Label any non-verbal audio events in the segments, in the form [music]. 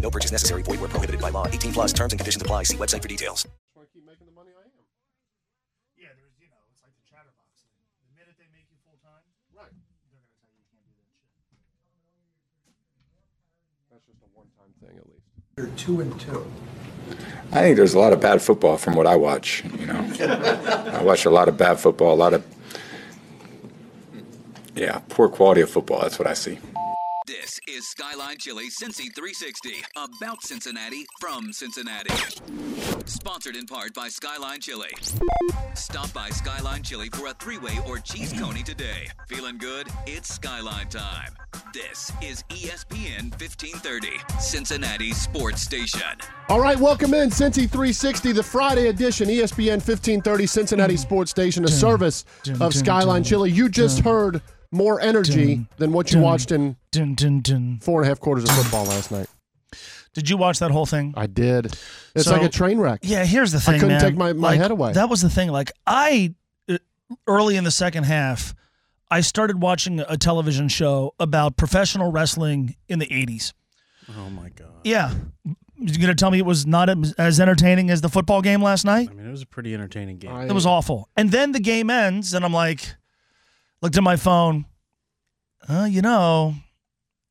No purchase necessary. Void where prohibited by law. 18 plus terms and conditions apply. See website for details. want to keep making the money I am. Yeah, there's, you know, it's like the chatterbox thing. The minute they make you full time, Right. they're going to tell you you can't do that shit. That's just a one-time thing, at least. You're two and two. I think there's a lot of bad football from what I watch. You know, [laughs] I watch a lot of bad football, a lot of yeah, poor quality of football. That's what I see. This is Skyline Chili Cincy 360, about Cincinnati from Cincinnati. Sponsored in part by Skyline Chili. Stop by Skyline Chili for a three way or cheese coney today. Feeling good? It's Skyline time. This is ESPN 1530, Cincinnati Sports Station. All right, welcome in Cincy 360, the Friday edition, ESPN 1530 Cincinnati Sports Station, a service of Skyline Chili. You just heard more energy dun, than what you dun. watched in Dun, dun, dun. four and a half quarters of football last night. Did you watch that whole thing? I did. It's So- like a train wreck. Yeah, here's the thing. I couldn't man. take my- my Like, head away. That was the thing. Like I, uh, early in the second half, I started watching a television show about professional wrestling in the '80s. Oh my god. Yeah, You're gonna tell me it was not as- as entertaining as the football game last night? I mean, it was a pretty entertaining game. I- It was awful. And then the game ends, and I'm like, looked at my phone. Uh, you know,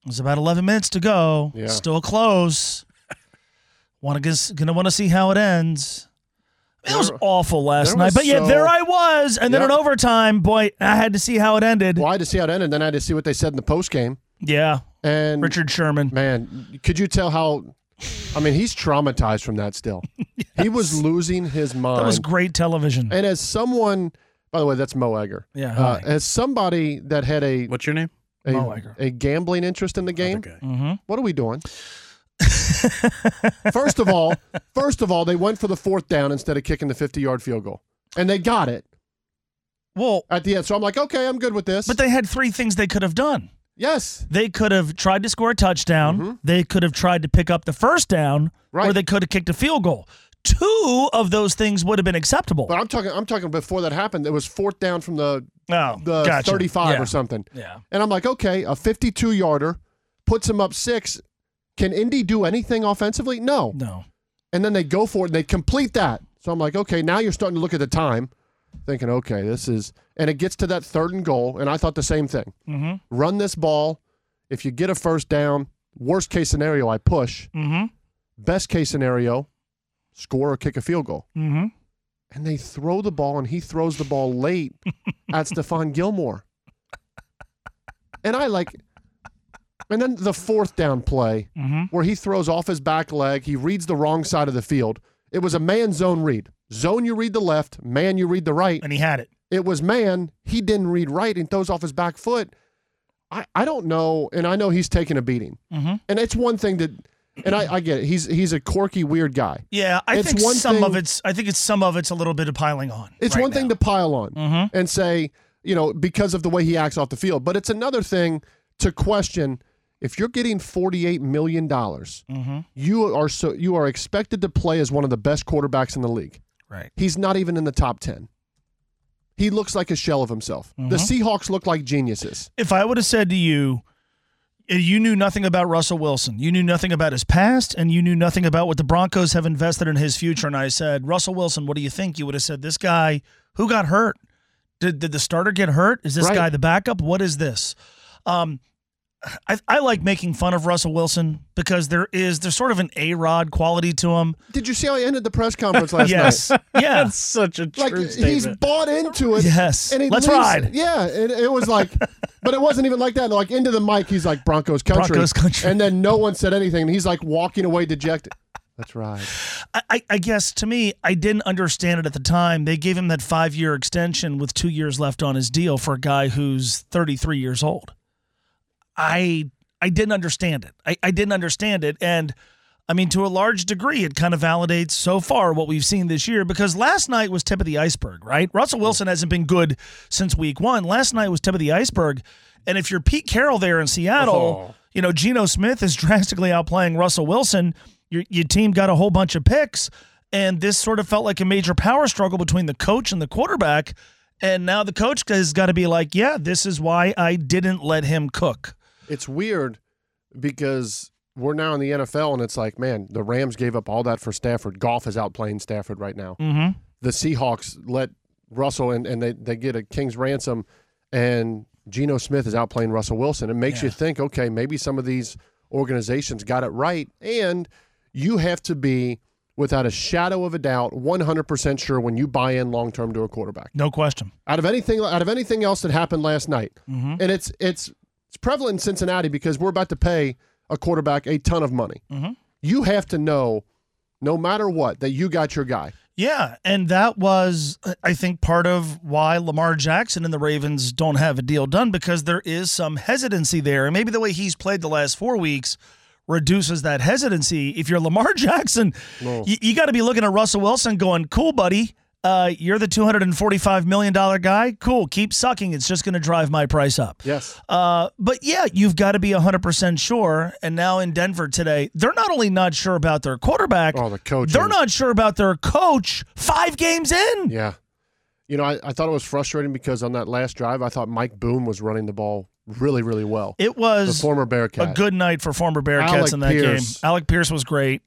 there's about 11 minutes to go. Yeah. Still close. Want to gonna want to see how it ends. It was awful last night, but yet so- there I was, and then Yeah. in overtime, boy, I had to see how it ended. Well, I had to see how it ended, then I had to see what they said in the post game. Yeah, And Richard Sherman. man, could you tell how? I mean, he's traumatized from that. Still, [laughs] he was losing his mind. That was great television. And as someone, by the way, that's Mo Egger. Yeah, Uh, as somebody that had a What's your name? a, Mo Egger. a gambling interest in the game, Okay. Mm-hmm. what are we doing? [laughs] first of all, first of all, they went for the fourth down instead of kicking the fifty-yard field goal, and they got it Well, at the end. So I'm like, okay, I'm good with this. but they had three things they could have done. yes, They could have tried to score a touchdown. Mm-hmm. They could have tried to pick up the first down, or they could have kicked a field goal. Two of those things would have been acceptable. but I'm talking. I'm talking before that happened. It was fourth down from the oh, the gotcha. 35 Yeah. or something. Yeah. And I'm like, okay, a 52 yarder puts him up six. Can Indy do anything offensively? No. No. And then they go for it and they complete that. So I'm like, okay, now you're starting to look at the time, thinking, okay, this is, and it gets to that third and goal. And I thought the same thing Mm-hmm. run this ball. If you get a first down, worst case scenario, I push. Mm-hmm. Best case scenario, score or kick a field goal. Mm-hmm. And they throw the ball, and he throws the ball late [laughs] at Stephon Gilmore. And I like, and then the fourth down play Mm-hmm. where he throws off his back leg, he reads the wrong side of the field. It was a man zone read. Zone, you read the left, man, you read the right. And he had it. It was man, he didn't read right and throws off his back foot. I, I don't know, and I know he's taking a beating. Mm-hmm. And it's one thing that, and I, I get it. He's he's a quirky, weird guy. Yeah, I It's think one some thing- of it's. I think it's some of it's a little bit of piling on. It's right one thing to pile on Mhm. and say, you know, because of the way he acts off the field, but it's another thing to question if you're getting forty-eight million dollars, Mhm. you are so you are expected to play as one of the best quarterbacks in the league. Right. He's not even in the top ten. He looks like a shell of himself. The Mm-hmm. Seahawks look like geniuses. If I would have said to you, you knew nothing about Russell Wilson, you knew nothing about his past, and you knew nothing about what the Broncos have invested in his future, and I said, Russell Wilson, what do you think? You would have said, this guy who got hurt. Did, did the starter get hurt? Is this Right. guy the backup? What is this? Um, I, I like making fun of Russell Wilson because there is there's sort of an A Rod quality to him. Did you see how he ended the press conference last [laughs] yes, night? yeah, [laughs] That's such a true Like statement. he's bought into it. Yes. and he Let's leaves- ride. Yeah, and it was like, [laughs] but it wasn't even like that. Like into the mic, he's like Broncos country, Broncos country. and then no one said anything, and he's like walking away dejected. That's right. I- I, I guess to me, I didn't understand it at the time. They gave him that five year extension with two years left on his deal for a guy who's 33 years old. I I didn't understand it. I, I didn't understand it. And I mean, to a large degree, it kind of validates so far what we've seen this year because last night was tip of the iceberg, right? Russell Wilson hasn't been good since week one. Last night was tip of the iceberg. And if you're Pete Carroll there in Seattle, Oh. you know, Geno Smith is [laughs] drastically outplaying Russell Wilson. Your, your team got a whole bunch of picks. And this sort of felt like a major power struggle between the coach and the quarterback. And now the coach has got to be like, yeah, this is why I didn't let him cook. It's weird because we're now in the NFL and it's like, man, the Rams gave up all that for Stafford. Goff is outplaying Stafford right now. Mm-hmm. The Seahawks let Russell and, and they, they get a king's ransom and Geno Smith is outplaying Russell Wilson. It makes you think, okay, maybe some of these organizations got it right. And you have to be, without a shadow of a doubt, 100% sure when you buy in long term to a quarterback. No question. Out of anything, out of anything else that happened last night, Mm-hmm. and it's it's it's prevalent in Cincinnati because we're about to pay a quarterback a ton of money. Mhm. You have to know, no matter what, that you got your guy. Yeah, and that was, I think, part of why Lamar Jackson and the Ravens don't have a deal done because there is some hesitancy there. And maybe the way he's played the last four weeks reduces that hesitancy. If you're Lamar [laughs] Jackson, No. you, you got to be looking at Russell Wilson going, cool, buddy. Uh, you're the $245 million guy. Cool. Keep sucking. It's just going to drive my price up. Yes, Uh, but yeah, you've got to be 100% sure. And now in Denver today, they're not only not sure about their quarterback, Oh, the coach. they're not sure about their coach five games in. Yeah, you know, I, I thought it was frustrating because on that last drive, I thought Mike Boone was running the ball really, really well. It The was former a good night for former Bearcats Alec in that Pierce. game. Alec Pierce was great.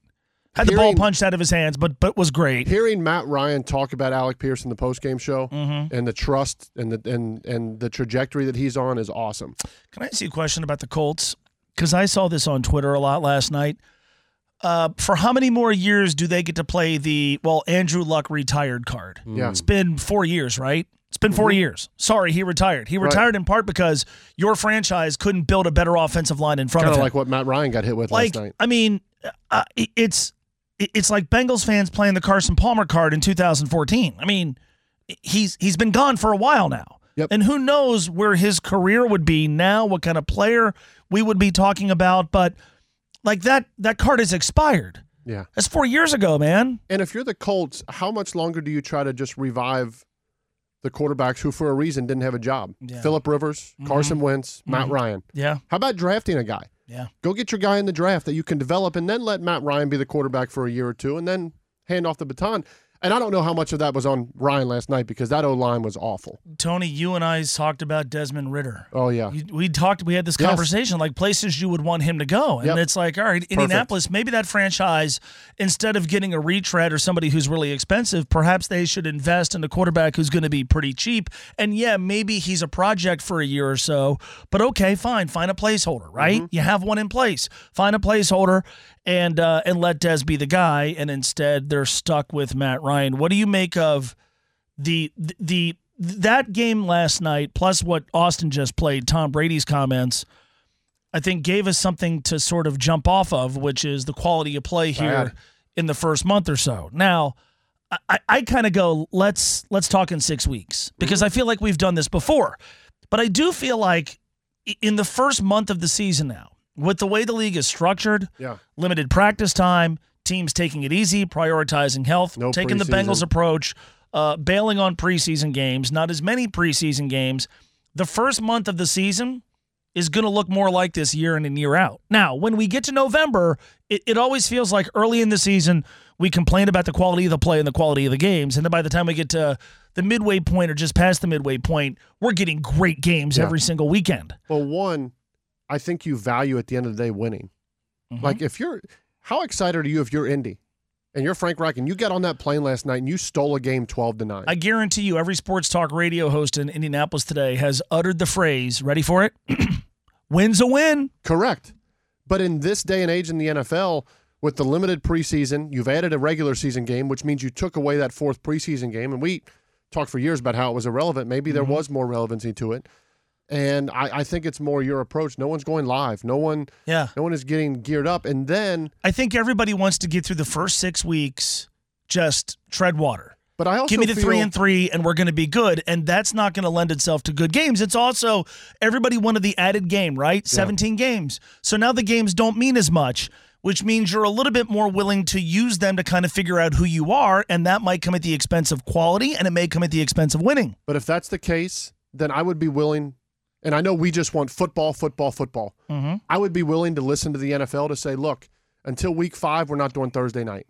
Had the ball punched out of his hands, but but was great. Hearing Matt Ryan talk about Alec Pierce in the postgame show Mm-hmm. and the trust and the and and the trajectory that he's on is awesome. Can I ask you a question about the Colts? Because I saw this on Twitter a lot last night. Uh, for how many more years do they get to play the well Andrew Luck retired card? Yeah. It's been four years, right? It's been 4 years. Sorry, he retired. He Mm-hmm. Right. retired in part because your franchise couldn't build a better offensive line in front Kind of of him. like what Matt Ryan got hit with like last night. I mean, uh, it's it- it's like Bengals fans playing the Carson Palmer card in 2014. I mean, he's he's been gone for a while now. Yep. And who knows where his career would be now, what kind of player we would be talking about, but like that that card is expired. Yeah. That's 4 years ago, man. And if you're the Colts, how much longer do you try to just revive the quarterbacks who, for a reason, didn't have a job? Yeah. Philip Rivers, mm-hmm. Carson Wentz, Matt mm-hmm. Ryan. Yeah. How about drafting a guy? Yeah. Go get your guy in the draft that you can develop, and then let Matt Ryan be the quarterback for a year or two, and then hand off the baton. And I don't know how much of that was on Ryan last night because that O line was awful. Tony, you and I talked about Desmond Ridder. Oh yeah, You- We talked. We had this Yes. conversation, like places you would want him to go, and Yep. it's like, all right, Indianapolis. Maybe that franchise, instead of getting a retread or somebody who's really expensive, perhaps they should invest in a quarterback who's going to be pretty cheap. And yeah, maybe he's a project for a year or so. But okay, fine, find a placeholder, right? Mm-hmm. You have one in place. Find a placeholder and uh, and let Des be the guy. And instead, they're stuck with Matt Ryan. What do you make of the the that game last night, plus what Austin just played, Tom Brady's comments, I think gave us something to sort of jump off of, which is the quality of play here Bad. in the first month or so. Now, I, I kind of go, let's let's talk in six weeks because I feel like we've done this before, but I do feel like in the first month of the season now, with the way the league is structured, yeah. limited practice time, teams taking it easy, prioritizing health, No taking the. Bengals approach, uh, bailing on preseason games, not as many preseason games. The first month of the season is going to look more like this year in and year out. Now, when we get to November, it, it always feels like early in the season, we complain about the quality of the play and the quality of the games. And then by the time we get to the midway point or just past the midway point, we're getting great games Yeah. every single weekend. Well, one, I think you value at the end of the day winning. Mhm. Like if you're, how excited are you if you're Indy, and you're Frank Reich and you got on that plane last night and you stole a game twelve to nine? I guarantee you, every sports talk radio host in Indianapolis today has uttered the phrase, ready for it? [clears throat] Win's a win. Correct. But in this day and age in the NFL, with the limited preseason, you've added a regular season game, which means you took away that fourth preseason game. And we talked for years about how it was irrelevant. Maybe there was more relevancy to it. And I, I think it's more your approach. No one's going live. No one Yeah. no one is getting geared up. And then I think everybody wants to get through the first six weeks, just tread water. but I also Give me the feel, three and three, and we're going to be good. And that's not going to lend itself to good games. It's also everybody wanted the added game, right? 17 games. So now the games don't mean as much. which means you're a little bit more willing to use them to kind of figure out who you are. And that might come at the expense of quality and it may come at the expense of winning. But if that's the case, then I would be willing, and I know we just want football, football, football. Mm-hmm. I would be willing to listen to the NFL to say, look, until week five, we're not doing Thursday night.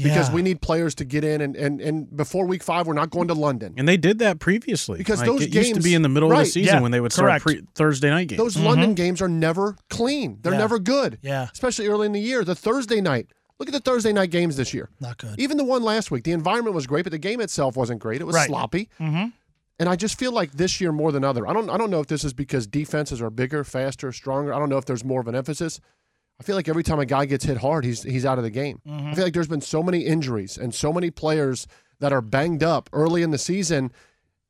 Because we need players to get in, and, and, and before week five, we're not going to London. And they did that previously. Because Like, those it used to be in the middle of the season yeah, when they would correct. start pre- Thursday night games. Those London games are never clean. They're Yeah. never good. Yeah. Especially early in the year. The Thursday night. Look at the Thursday night games this year. Not good. Even the one last week. The environment was great, but the game itself wasn't great. It was Right. sloppy. Mm-hmm. And I just feel like this year more than other. I don't I don't know if this is because defenses are bigger, faster, stronger. I don't know if there's more of an emphasis. I feel like every time a guy gets hit hard, he's he's out of the game. I feel like there's been so many injuries and so many players that are banged up early in the season,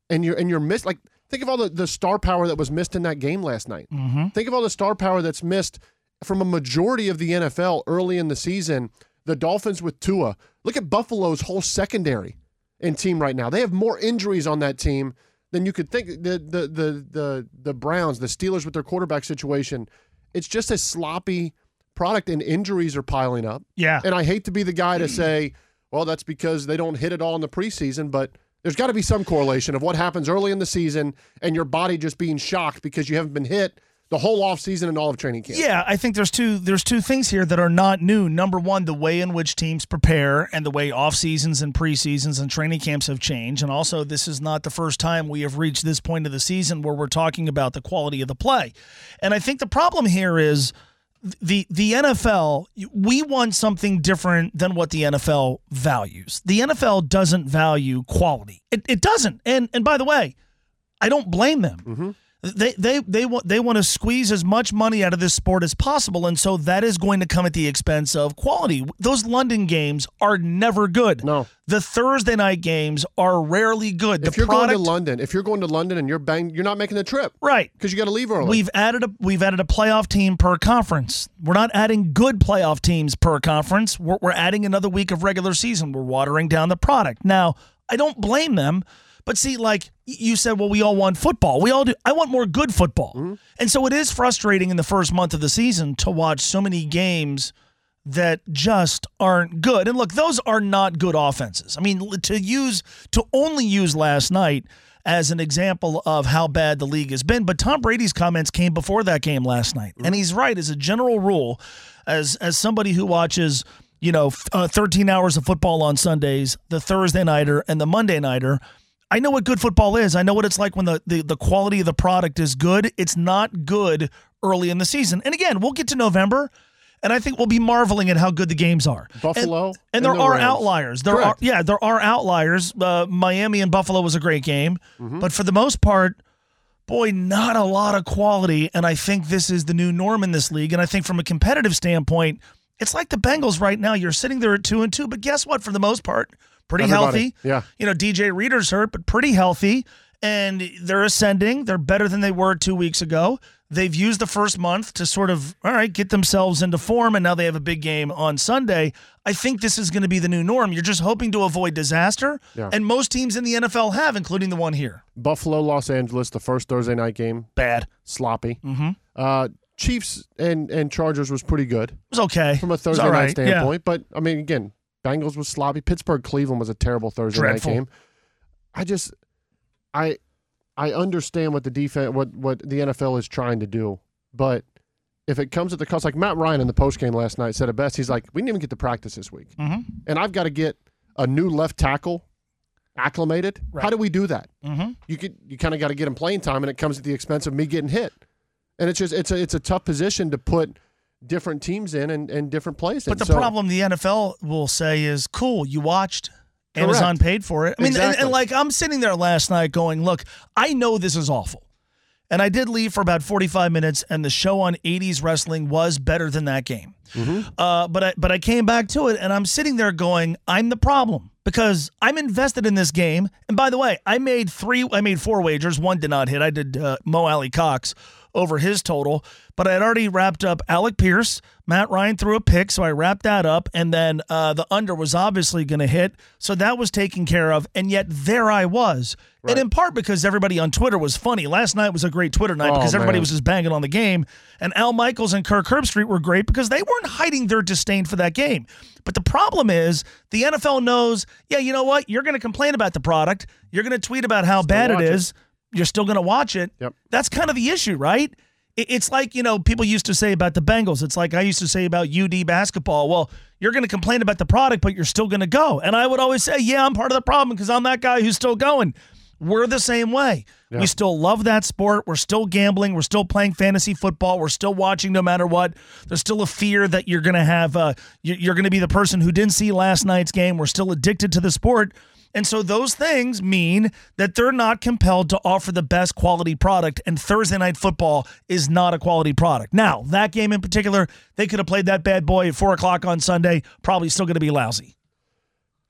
and you're and you're missed. Like think of all the, the star power that was missed in that game last night. Mm-hmm. Think of all the star power that's missed from a majority of the NFL early in the season. The Dolphins with Tua. Look at Buffalo's whole secondary and team right now. They have more injuries on that team than you could think. The the the the the Browns, the Steelers with their quarterback situation, it's just a sloppy product, and injuries are piling up. Yeah. And I hate to be the guy to [clears throat] say, well, that's because they don't hit it all in the preseason, but there's got to be some correlation of what happens early in the season and your body just being shocked because you haven't been hit the whole offseason and all of training camp. Yeah, I think there's two there's two things here that are not new. Number one, the way in which teams prepare and the way off seasons and preseasons and training camps have changed. And also this is not the first time we have reached this point of the season where we're talking about the quality of the play. And I think the problem here is the the NFL we want something different than what the NFL values. The NFL doesn't value quality. It, it doesn't. And and by the way, I don't blame them. Mm-hmm. They they they want they want to squeeze as much money out of this sport as possible, and so that is going to come at the expense of quality. Those London games are never good. No. the Thursday night games are rarely good. If the you're product, going to London, if you're going to London and you're bang, you're not making the trip right? because you got to leave early. We've added a we've added a playoff team per conference. We're not adding good playoff teams per conference. We're, we're adding another week of regular season. We're watering down the product. Now, I don't blame them, but see, like you said, well, we all want football. We all do. I want more good football, and so it is frustrating in the first month of the season to watch so many games that just aren't good. And look, those are not good offenses. I mean, to use to only use last night as an example of how bad the league has been, but Tom Brady's comments came before that game last night. And he's right as a general rule as as somebody who watches you know, uh, 13 hours of football on Sundays, the Thursday nighter and the Monday nighter. I know what good football is. I know what it's like when the, the, the quality of the product is good. It's not good early in the season. And again, we'll get to November, and I think we'll be marveling at how good the games are. Buffalo And, and and there the are Rams. outliers. There Correct. are yeah, there are outliers. Uh, Miami and Buffalo was a great game, Mm-hmm. but for the most part, boy, not a lot of quality. And I think this is the new norm in this league. And I think from a competitive standpoint, it's like the Bengals right now. You're sitting there at two and two, but guess what? For the most part, pretty Everybody, healthy. yeah. You know, DJ Reader's hurt, but pretty healthy. And they're ascending. They're better than they were two weeks ago. They've used the first month to sort of, all right, get themselves into form, and now they have a big game on Sunday. I think this is going to be the new norm. You're just hoping to avoid disaster, Yeah. and most teams in the NFL have, including the one here. Buffalo, Los Angeles, the first Thursday night game, Bad. sloppy. Mm-hmm. Uh, Chiefs and and Chargers was pretty good It was okay. from a Thursday night right, yeah. standpoint, but I mean, again, Bengals was sloppy. Pittsburgh Cleveland was a terrible Thursday Dreadful. night game. I just, I, I understand what the defense, what what the NFL is trying to do, but if it comes at the cost, like Matt Ryan in the post game last night said it best. He's like, we didn't even get to practice this week, Mhm. and I've got to get a new left tackle acclimated. How do we do that? Mm-hmm. you could you kind of got to get him playing time, and it comes at the expense of me getting hit. And it's just it's a it's a tough position to put different teams in and, and different places. But the So- problem the NFL will say is, cool, you watched. Correct. Amazon paid for it. I mean, and- and, like I'm sitting there last night going, look, I know this is awful. And I did leave for about 45 minutes, and the show on 80s wrestling was better than that game. Mm-hmm. Uh, but I, but I came back to it, and I'm sitting there going, I'm the problem. because I'm invested in this game. And by the way, I made three, I made four wagers. One did not hit. I did uh, Mo Alie-Cox over his total, but I had already wrapped up Alec Pierce. Matt Ryan threw a pick, so I wrapped that up. And then uh, the under was obviously going to hit. So that was taken care of. And yet there I was. And in part because everybody on Twitter was funny. Last night was a great Twitter night Oh, because everybody man. was just banging on the game. And Al Michaels and Kirk Herbstreit were great because they weren't hiding their disdain for that game. But the problem is the NFL knows, yeah, you know what? You're going to complain about the product. You're going to tweet about how bad it is. it. You're still going to watch it. Yep. That's kind of the issue, right? It's like, you know, people used to say about the Bengals. It's like I used to say about UD basketball. Well, you're going to complain about the product, but you're still going to go. And I would always say, yeah, I'm part of the problem because I'm that guy who's still going. We're the same way. We still love that sport. We're still gambling. We're still playing fantasy football. We're still watching no matter what. There's still a fear that you're going to have, uh, you're going to be the person who didn't see last night's game. We're still addicted to the sport. And so those things mean that they're not compelled to offer the best quality product, and Thursday night football is not a quality product. Now, that game in particular, they could have played that bad boy at four o'clock on Sunday, probably still going to be lousy.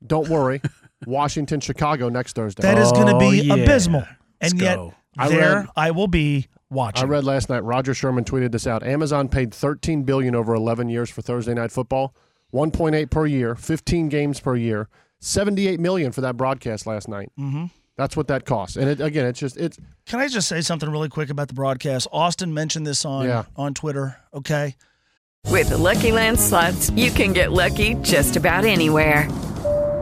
Don't worry. [laughs] Washington, Chicago next Thursday. That is going to Oh, be yeah. abysmal. Let's And yet, go. I there read- I will be watching. I read last night. Rodger Sherman tweeted this out. Amazon paid 13 billion over 11 years for Thursday night football, 1.8 per year, 15 games per year, 78 million for that broadcast last night. Mm-hmm. That's what that costs. And it, again, it's just it's Can I just say something really quick about the broadcast? Austin mentioned this on Yeah. on Twitter. Okay. With the Lucky Land slots, you can get lucky just about anywhere.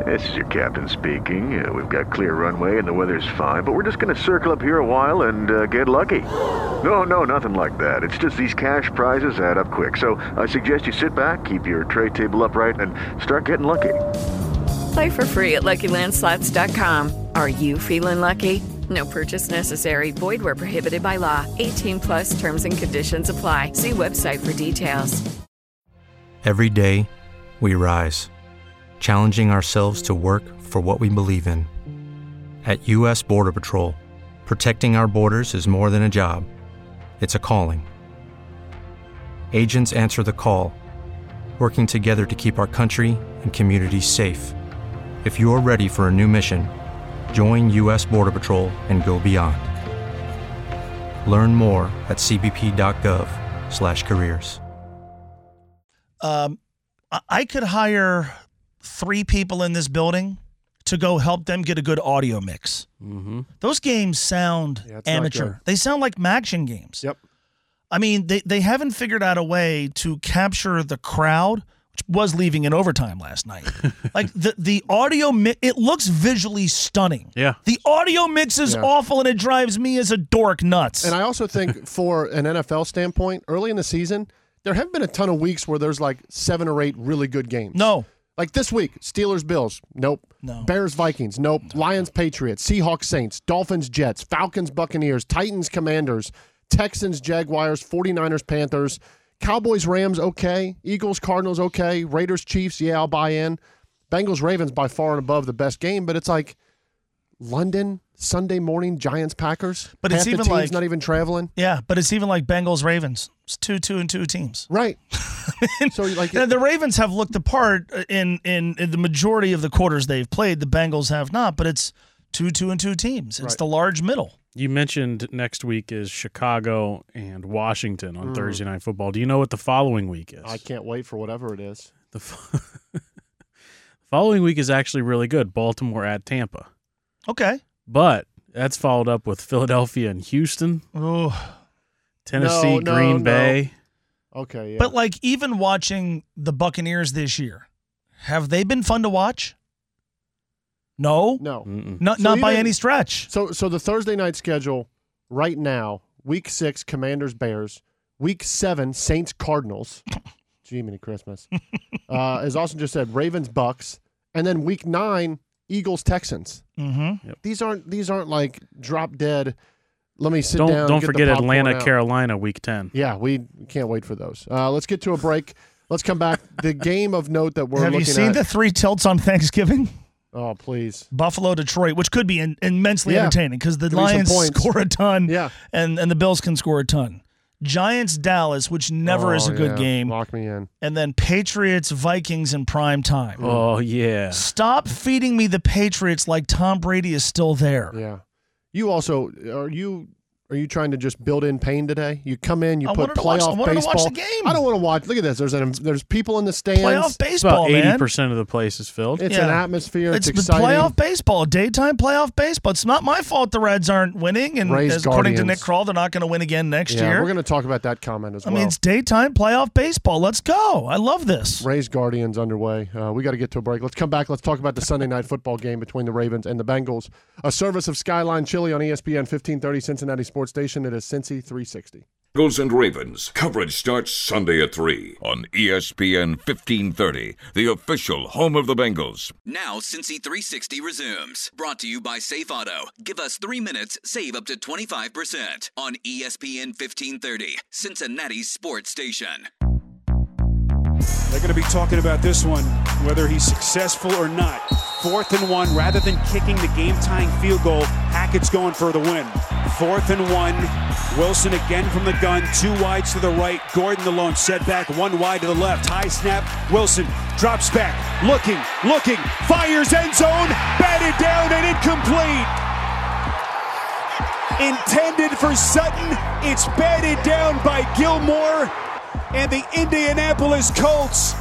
This is your captain speaking. Uh, we've got clear runway and the weather's fine, but we're just going to circle up here a while and uh, get lucky. No, no, nothing like that. It's just these cash prizes add up quick. So I suggest you sit back, keep your tray table upright, and start getting lucky. Play for free at LuckyLandSlots.com. Are you feeling lucky? No purchase necessary. Void where prohibited by law. 18 plus terms and conditions apply. See website for details. Every day, we rise, challenging ourselves to work for what we believe in. At U.S. Border Patrol, protecting our borders is more than a job, it's a calling. Agents answer the call, working together to keep our country and communities safe. If you're ready for a new mission, join U.S. Border Patrol and go beyond. Learn more at cbp.gov/careers. Um, I- I could hire three people in this building to go help them get a good audio mix. mm-hmm. Those games sound Yeah, amateur. They sound like action games. Yep. I mean, they, they haven't figured out a way to capture the crowd, which was leaving in overtime last night. [laughs] like the the audio mi- it looks visually stunning. Yeah. The audio mix is Yeah. awful and it drives me as a dork nuts. And I also think, [laughs] for an NFL standpoint, early in the season, there have been a ton of weeks where there's like seven or eight really good games. no. Like this week, Steelers Bills, nope. No. Bears Vikings, nope. Lions Patriots, Seahawks Saints, Dolphins Jets, Falcons Buccaneers, Titans Commanders, Texans Jaguars, 49ers Panthers, Cowboys Rams okay, Eagles Cardinals okay, Raiders Chiefs, yeah, I'll buy in. Bengals Ravens by far and above the best game, but it's like London Sunday morning Giants Packers. But Half it's the even team's like- not even traveling. Yeah, but it's even like Bengals Ravens. It's two, two, and two teams. Right. [laughs] so like And the Ravens have looked apart in, in in the majority of the quarters they've played. The Bengals have not, but it's two, two, and two teams. It's Right. the large middle. You mentioned next week is Chicago and Washington Mm. on Thursday Night Football. Do you know what the following week is? I can't wait for whatever it is. The f- [laughs] following week is actually really good. Baltimore at Tampa. Okay. But that's followed up with Philadelphia and Houston, Oh, Tennessee, No, no, Green no. Bay. Okay, yeah. But like even watching the Buccaneers this year, have they been fun to watch? No, no. Mm-mm. not So not by even- any stretch. So so the Thursday night schedule right now, week six, Commanders Bears, week seven, Saints Cardinals. [laughs] Jiminy Christmas. uh, as Austin just said, Ravens Bucks, and then week nine, Eagles Texans. Mm-hmm. These aren't these aren't like drop dead. Let me sit Don't down. don't get the forget popcorn Atlanta, out. Carolina, week ten. Yeah, we can't wait for those. Uh, let's get to a break. Let's come back. The [laughs] game of note that we're Have you looking seen at. the three tilts on Thanksgiving? Oh, please. Buffalo, Detroit, which could be in, immensely Yeah. entertaining because the Could be some Lions points. score a ton, Yeah. and and the Bills can score a ton. Giants Dallas, which never oh, is a Oh, good yeah. game, Lock me in. and then Patriots Vikings in prime time. Oh yeah. Stop feeding me the Patriots like Tom Brady is still there. Yeah. You also are you are you trying to just build in pain today? You come in, you I put wanted to watch- playoff I wanted to watch baseball. the game. I don't want to watch. Look at this. There's an, there's people in the stands. Playoff It's baseball, about eighty percent of the place is filled. It's Yeah. an atmosphere. It's, It's exciting. playoff baseball, daytime playoff baseball. It's not my fault the Reds aren't winning, and Rays as according to Nick Krall, they're not going to win again next yeah, year. we're going to talk about that comment as well. I well. mean, it's daytime playoff baseball. Let's go. I love this. Rays Guardians underway. Uh, we got to get to a break. Let's come back. Let's talk about the Sunday night football game between the Ravens and the Bengals. A service of Skyline Chili on ESPN 1530 Cincinnati Sports Station. It is Cincy 360. Eagles and Ravens. Coverage starts Sunday at 3 on ESPN 1530, the official home of the Bengals. Now, Cincy 360 resumes. Brought to you by Safe Auto. Give us three minutes, save up to 25% on ESPN 1530, Cincinnati's sports station. They're going to be talking about this one, whether he's successful or not. Fourth and one, rather than kicking the game tying field goal, Hackett's going for the win. Fourth and one, Wilson again from the gun, two wides to the right, Gordon the lone setback, one wide to the left, high snap, Wilson drops back, looking, looking, fires end zone, batted down and incomplete. Intended for Sutton, it's batted down by Gilmore, and the Indianapolis Colts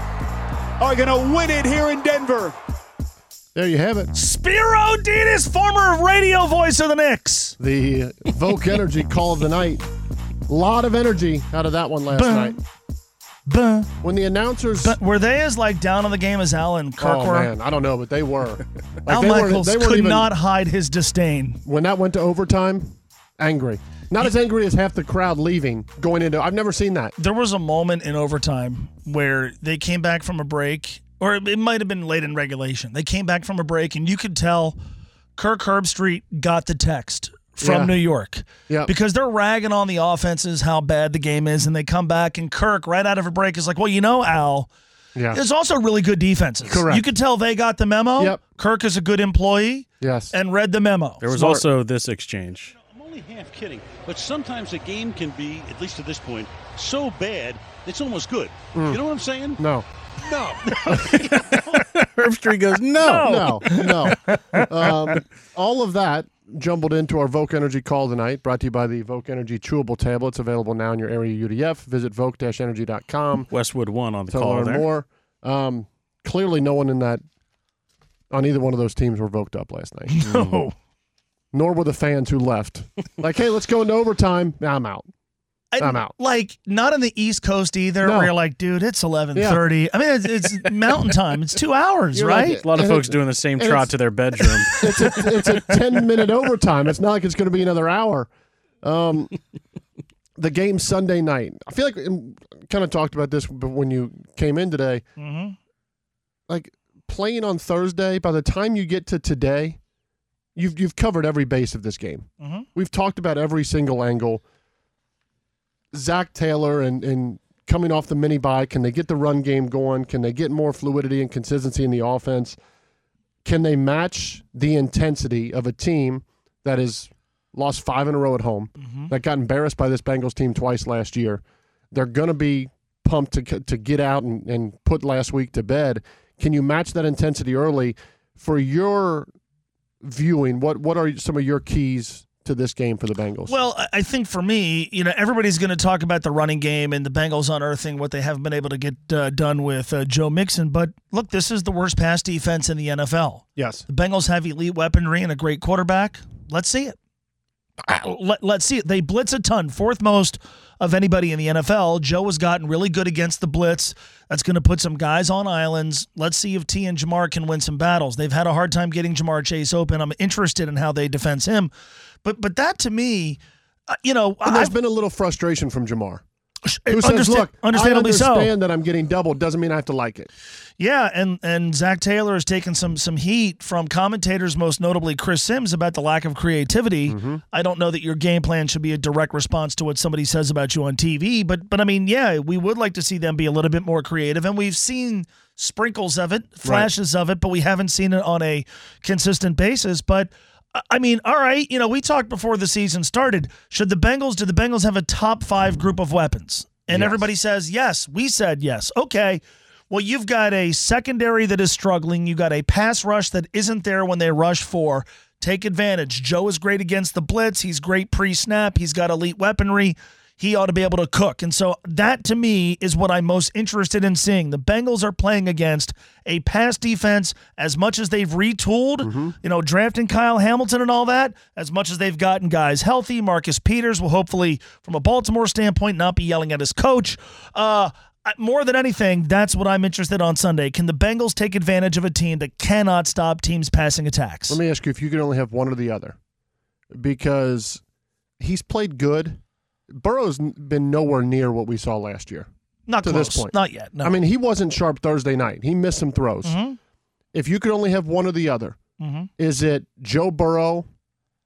are going to win it here in Denver. There you have it. Spero Dedes, former radio voice of the Knicks. The uh, Voke Energy call of the night. A lot of energy out of that one last night. Buh. When the announcers. But were they as like down on the game as Al and Kirk oh, were? man. I don't know, but they were. [laughs] Like, Al they Michaels weren't could even- not hide his disdain. When that went to overtime, angry. Not as angry as half the crowd leaving going into. I've never seen that. There was a moment in overtime where they came back from a break, or it might have been late in regulation. They came back from a break, and you could tell Kirk Herbstreit got the text from Yeah. New York. Yeah. Because they're ragging on the offenses, how bad the game is, and they come back, and Kirk, right out of a break, is like, well, you know, Al, Yeah. there's also really good defenses. Correct. You could tell they got the memo. Yep. Kirk is a good employee Yes. and read the memo. There was Smart. also this exchange. I'm only half kidding, but sometimes a game can be, at least at this point, so bad it's almost good. Mm. You know what I'm saying? No. No. [laughs] Herbstreit goes, no. No, no. Um, all of that jumbled into our Voke Energy call tonight, brought to you by the Voke Energy Chewable Tablets, available now in your area UDF. Visit voke-energy.com Westwood 1 on the to call learn there. more. Um, clearly, no one in that on either one of those teams were voked up last night. [laughs] No. Nor were the fans who left. like, hey, let's go into overtime. I'm out. And, I'm out. Like not on the East Coast either, No. where you're like, dude, it's eleven thirty. I mean, it's, it's [laughs] mountain time. It's two hours, You're right? like- A lot of And folks doing the same trot to their bedroom. [laughs] it's a it's a ten minute overtime. It's not like it's going to be another hour. Um, the game Sunday night. I feel like kind of talked about this b- when you came in today. mm-hmm. Like playing on Thursday. By the time you get to today, you've you've covered every base of this game. Mhm. We've talked about every single angle. Zac Taylor and and coming off the mini bye, can they get the run game going? Can they get more fluidity and consistency in the offense? Can they match the intensity of a team that has lost five in a row at home, mm-hmm. that got embarrassed by this Bengals team twice last year? They're going to be pumped to to get out and, and put last week to bed. Can you match that intensity early? For your viewing, what what are some of your keys to this game for the Bengals? Well, I- think for me, you know, everybody's going to talk about the running game and the Bengals unearthing what they haven't been able to get uh, done with uh, Joe Mixon. But look, this is the worst pass defense in the NFL. yes, The Bengals have elite weaponry and a great quarterback. Let's see it. Let, let's see it. They blitz a ton, fourth most of anybody in the NFL. Joe has gotten really good against the blitz. That's going to put some guys on islands. Let's see if T and Ja'Marr can win some battles. They've had a hard time getting Ja'Marr Chase open. I'm interested in how they defense him. But but that to me, uh, you know, and there's I've- been a little frustration from Ja'Marr, who says, understand- "Look, I understandably so. that I'm getting doubled. Doesn't mean I have to like it." Yeah, and and Zac Taylor has taken some some heat from commentators, most notably Chris Sims, about the lack of creativity. Mm-hmm. I don't know that your game plan should be a direct response to what somebody says about you on TV, but but I mean, yeah, we would like to see them be a little bit more creative, and we've seen sprinkles of it, flashes of it, but we haven't seen it on a consistent basis. But I mean, all right, you know, we talked before the season started. Should the Bengals, do the Bengals have a top five group of weapons? And Yes. everybody says yes. We said yes. Okay. Well, you've got a secondary that is struggling. You got a pass rush that isn't there when they rush for. Take advantage. Joe is great against the blitz. He's great pre snap. He's got elite weaponry. He ought to be able to cook. And so that to me is what I'm most interested in seeing. The Bengals are playing against a pass defense as much as they've retooled, you know, drafting Kyle Hamilton and all that, as much as they've gotten guys healthy. Marcus Peters will hopefully, from a Baltimore standpoint, not be yelling at his coach. Uh, more than anything, that's what I'm interested on Sunday. Can the Bengals take advantage of a team that cannot stop teams' passing attacks? Let me ask you if you could only have one or the other, because he's played good. Burrow's been nowhere near what we saw last year. Not to close. this point. Not yet. No. I mean, he wasn't sharp Thursday night. He missed some throws. Mhm. If you could only have one or the other, Mhm. is it Joe Burrow,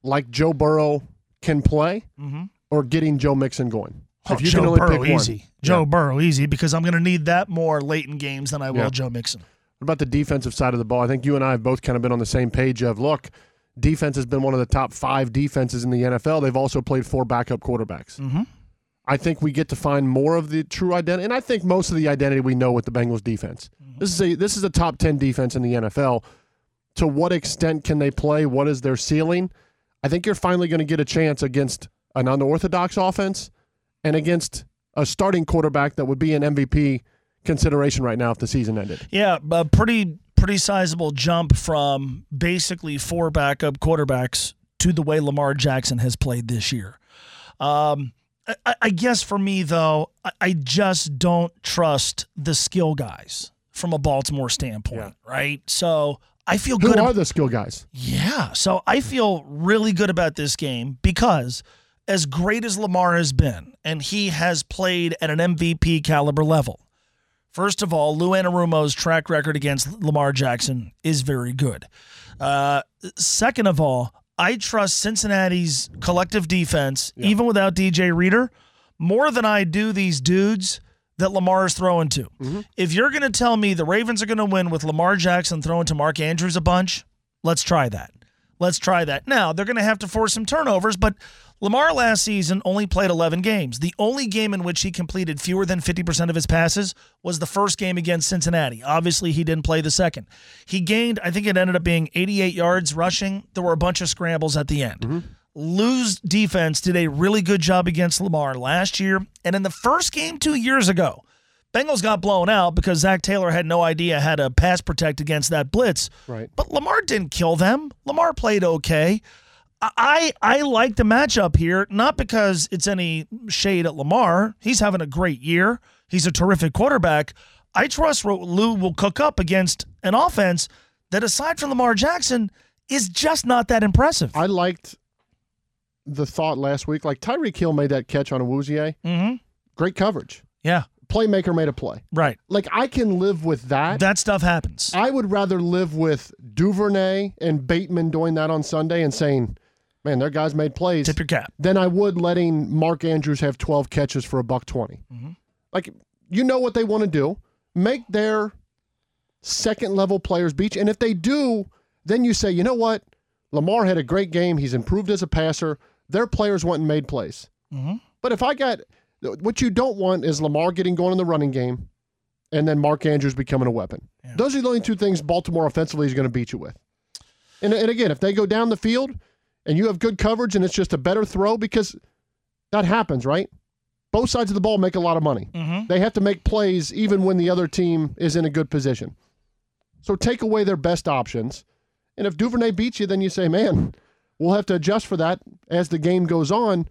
like Joe Burrow can play, Mhm. or getting Joe Mixon going? Oh, if you Joe can only Burrow, pick one. easy. Joe Burrow, easy, because I'm going to need that more late in games than I will Yeah. Joe Mixon. What about the defensive side of the ball? I think you and I have both kind of been on the same page of look, defense has been one of the top five defenses in the NFL. They've also played four backup quarterbacks. Mm-hmm. I think we get to find more of the true identity, and I think most of the identity we know with the Bengals defense. This is a this is a top ten defense in the NFL. To what extent can they play? What is their ceiling? I think you're finally going to get a chance against an unorthodox offense and against a starting quarterback that would be an MVP consideration right now if the season ended. Yeah, a pretty pretty sizable jump from basically four backup quarterbacks to the way Lamar Jackson has played this year. Um, I, I guess for me though, I, I just don't trust the skill guys from a Baltimore standpoint, right? So I feel Who good. are ab- the skill guys? yeah. So I feel really good about this game because as great as Lamar has been, and he has played at an MVP caliber level. First of all, Lou Anarumo's track record against Lamar Jackson is very good. Uh, second of all, I trust Cincinnati's collective defense, even without DJ Reader, more than I do these dudes that Lamar is throwing to. If you're going to tell me the Ravens are going to win with Lamar Jackson throwing to Mark Andrews a bunch, let's try that. Let's try that. Now, they're going to have to force some turnovers, but Lamar last season only played 11 games. The only game in which he completed fewer than 50% of his passes was the first game against Cincinnati. Obviously, he didn't play the second. He gained, I think it ended up being 88 yards rushing. There were a bunch of scrambles at the end. Mm-hmm. Lou's defense did a really good job against Lamar last year. And in the first game two years ago, Bengals got blown out because Zac Taylor had no idea how to pass protect against that blitz. Right. But Lamar didn't kill them. Lamar played okay. I I like the matchup here, not because it's any shade at Lamar. He's having a great year. He's a terrific quarterback. I trust Lou will cook up against an offense that, aside from Lamar Jackson, is just not that impressive. I liked the thought last week. Like Tyreek Hill made that catch on a Wouzier. Mm-hmm. Great coverage. Yeah. Playmaker made a play. Right. Like I can live with that. That stuff happens. I would rather live with Duvernay and Bateman doing that on Sunday and saying, "Man, their guys made plays." Tip your cap. Than I would letting Mark Andrews have 12 catches for a buck 20. Mm-hmm. Like you know what they want to do. Make their second level players beat you. And if they do, then you say, you know what? Lamar had a great game. He's improved as a passer. Their players went and made plays. Mm-hmm. But if I got what you don't want is Lamar getting going in the running game and then Mark Andrews becoming a weapon. Those are the only two things Baltimore offensively is going to beat you with. And, and again, if they go down the field and you have good coverage and it's just a better throw, because that happens, right? Both sides of the ball make a lot of money. Mm-hmm. They have to make plays even when the other team is in a good position. So take away their best options. And if Duvernay beats you, then you say, man, we'll have to adjust for that as the game goes on.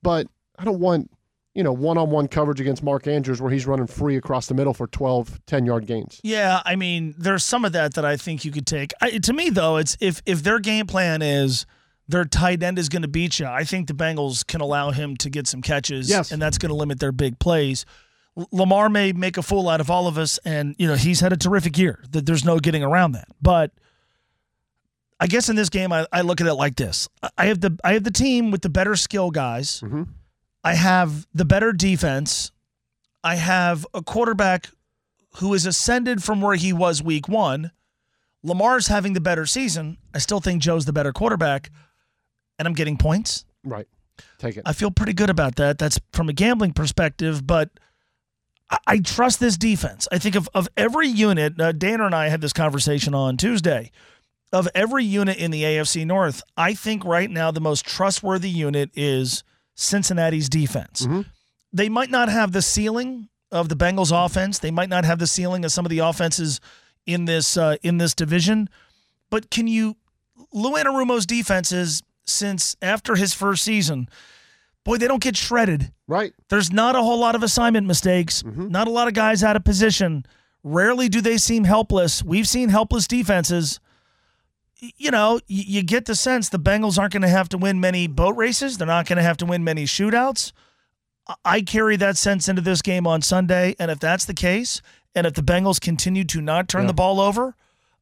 But I don't want, you know, one on one coverage against Mark Andrews where he's running free across the middle for 12, 10 yard gains. Yeah, I mean, there's some of that that I think you could take. I, to me, though, it's if if their game plan is their tight end is going to beat you, I think the Bengals can allow him to get some catches, Yes. and that's going to limit their big plays. Lamar may make a fool out of all of us, and you know he's had a terrific year. That there's no getting around that. But I guess in this game, I, I look at it like this: I- have the I have the team with the better skill guys. Mm-hmm. I have the better defense. I have a quarterback who has ascended from where he was week one. Lamar's having the better season. I still think Joe's the better quarterback, and I'm getting points. Right. Take it. I feel pretty good about that. That's from a gambling perspective, but I, I trust this defense. I think of, of every unit, uh, Dana and I had this conversation on Tuesday. Of every unit in the AFC North, I think right now the most trustworthy unit is Cincinnati's defense. They might not have the ceiling of the Bengals offense. They might not have the ceiling of some of the offenses in this uh, in this division. But can you Lou Anarumo's defenses since after his first season, boy, they don't get shredded. Right. There's not a whole lot of assignment mistakes. Mm-hmm. Not a lot of guys out of position. Rarely do they seem helpless. We've seen helpless defenses. You know, you get the sense the Bengals aren't going to have to win many boat races. They're not going to have to win many shootouts. I- carry that sense into this game on Sunday. And if that's the case, and if the Bengals continue to not turn Yeah. the ball over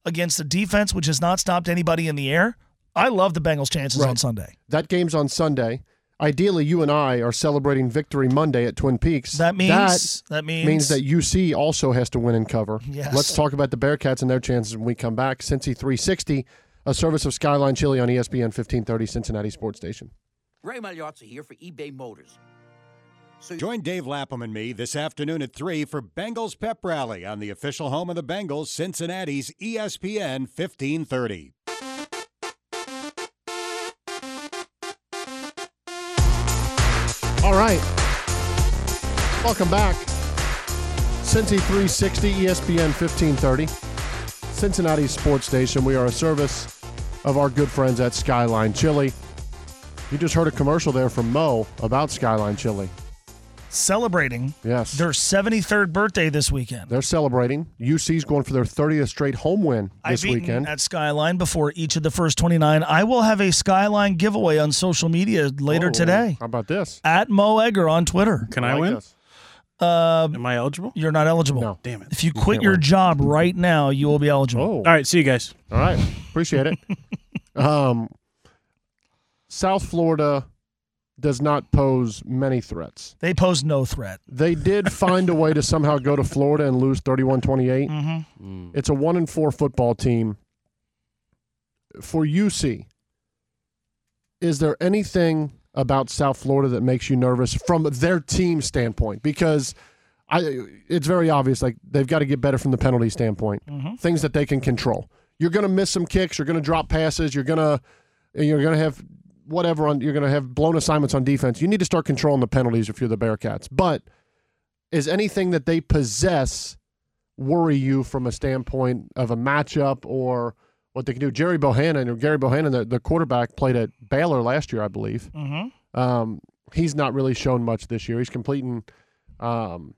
against a defense which has not stopped anybody in the air, I love the Bengals' chances on Sunday. That game's on Sunday. Ideally, you and I are celebrating Victory Monday at Twin Peaks. That means- that means- means that UC also has to win and cover. Yes. Let's talk about the Bearcats and their chances when we come back. Cincy 360, a service of Skyline Chili on ESPN 1530 Cincinnati Sports Station. Ray Magliozzi here for eBay Motors. Join Dave Lapham and me this afternoon at 3 for Bengals Pep Rally on the official home of the Bengals, Cincinnati's ESPN 1530. All right. Welcome back. Cincy 360, ESPN 1530, Cincinnati Sports Station. We are a service of our good friends at Skyline Chili. You just heard a commercial there from Mo about Skyline Chili. Celebrating Yes. their 73rd birthday this weekend. They're celebrating. UC's going for their 30th straight home win this I've weekend. at Skyline before each of the first 29. I will have a Skyline giveaway on social media later Oh, today. How about this? At Mo Egger on Twitter. Can I, like win? this. Uh, Am I eligible? you're not eligible. No. Damn it. If you You quit your win. job right now, you will be eligible. Oh. All right, see you guys. All right. Appreciate it. [laughs] um, South Florida does not pose many threats. They pose no threat. They did [laughs] find a way to somehow go to Florida and lose 31 28. Mm-hmm. It's a 1 and 4 football team. For UC, is there anything about South Florida that makes you nervous from their team standpoint? Because I, it's very obvious, like they've got to get better from the penalty standpoint. Things that they can control. You're going to miss some kicks. You're going to drop passes. You're going to, you're going to have whatever on. You're going to have blown assignments on defense. You need to start controlling the penalties if you're the Bearcats. But is anything that they possess worry you from a standpoint of a matchup or what they can do? Jerry Bohanon or Gary Bohanon, the, the quarterback, played at Baylor last year, I believe. Mm-hmm. Um, he's not really shown much this year. He's completing um,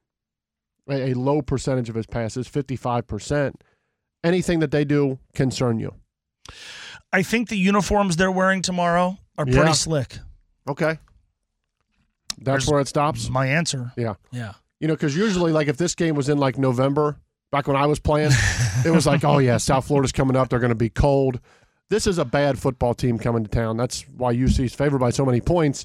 a, a low percentage of his passes, 55%. Anything that they do concern you? I think the uniforms they're wearing tomorrow are pretty Yeah. slick. Okay. That's There's where it stops? My answer. Yeah. Yeah. You know, because usually, like, if this game was in like November, back when I was playing, [laughs] it was like, oh, yeah, South Florida's coming up. They're going to be cold. This is a bad football team coming to town. That's why UC is favored by so many points.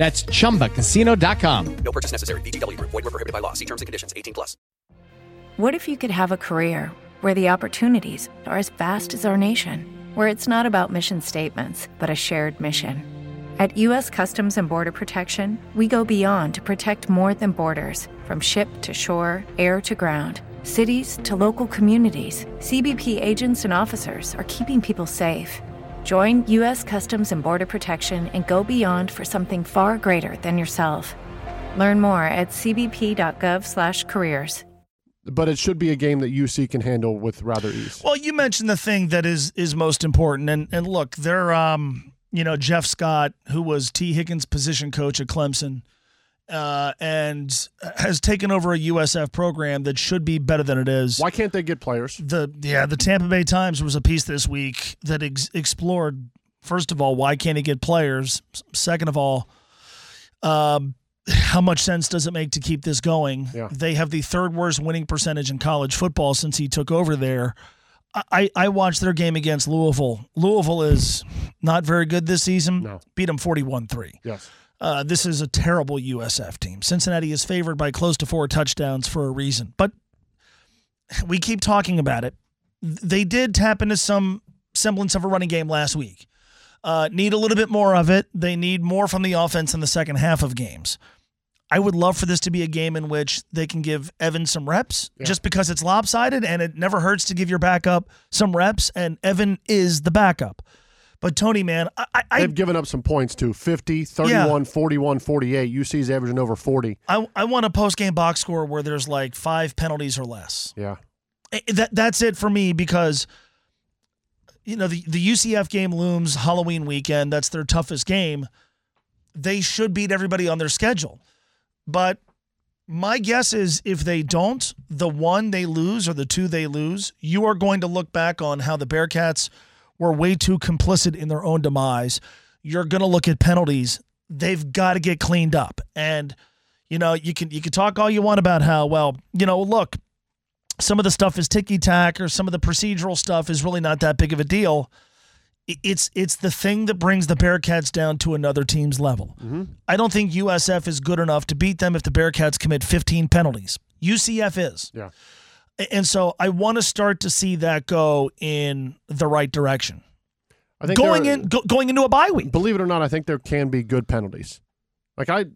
That's chumbacasino.com. No purchase necessary. VGW Group. Void were prohibited by law. See terms and conditions. 18 plus. What if you could have a career where the opportunities are as vast as our nation, where it's not about mission statements, but a shared mission? At U.S. Customs and Border Protection, we go beyond to protect more than borders from ship to shore, air to ground. Cities to local communities, CBP agents and officers are keeping people safe. Join U.S. Customs and Border Protection and go beyond for something far greater than yourself. Learn more at cbp.gov/careers. But it should be a game that UC can handle with rather ease. Well, you mentioned the thing that is is most important, and and look, they're um, you know, Jeff Scott, who was Tee Higgins' position coach at Clemson, uh, and has taken over a USF program that should be better than it is. Why can't they get players? The yeah, the Tampa Bay Times was a piece this week that ex- explored First of all, why can't he get players? Second of all, um, how much sense does it make to keep this going? Yeah. They have the third worst winning percentage in college football since he took over there. I, I watched their game against Louisville. Louisville is not very good this season. No. Beat them 41 3. Yes. Uh, this is a terrible USF team. Cincinnati is favored by close to four touchdowns for a reason. But we keep talking about it. They did tap into some semblance of a running game last week. Uh, need a little bit more of it. They need more from the offense in the second half of games. I would love for this to be a game in which they can give Evan some reps just because it's lopsided and it never hurts to give your backup some reps. And Evan is the backup. But Tony, man, I, I, They've given up some points too 50, 31, 41, 48. UC's averaging over 40. I, I want a post game box score where there's like five penalties or less. Yeah. That that's it for me because you know the the UCF game looms Halloween weekend. That's their toughest game. They should beat everybody on their schedule, but my guess is if they don't, the one they lose or the two they lose, you are going to look back on how the Bearcats were way too complicit in their own demise. You're going to look at penalties. They've got to get cleaned up, and you know you can you can talk all you want about how well you know look some of the stuff is ticky tack or some of the procedural stuff is really not that big of a deal. It's it's the thing that brings the Bearcats down to another team's level. Mm-hmm. I don't think USF is good enough to beat them if the Bearcats commit 15 penalties. UCF is. Yeah. And so I want to start to see that go in the right direction. I think going there- in go, going into a bye week. Believe it or not, I think there can be good penalties. Like I,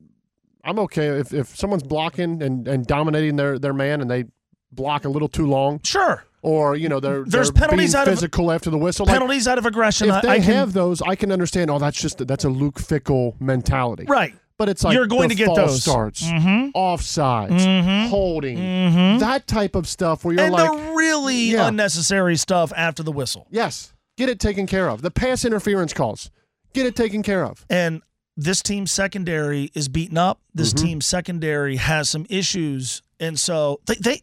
I'm okay if, if someone's blocking and, and dominating their, their man and they block a little too long. Sure. Or you know they're There's they're penalties being out of- physical after the whistle. Like, Penalties out of aggression. if I- they I can- have those, I can understand. Oh, that's just that's a Luke Fickell mentality, Right. But it's like You're going the to get false those. starts, Mhm. offsides, Mhm. holding, Mhm. that type of stuff. Where you're and like, the really Yeah. unnecessary stuff after the whistle. yes, get it taken care of. The pass interference calls, get it taken care of. And this team's secondary is beaten up. This Mhm. team's secondary has some issues, and so they, they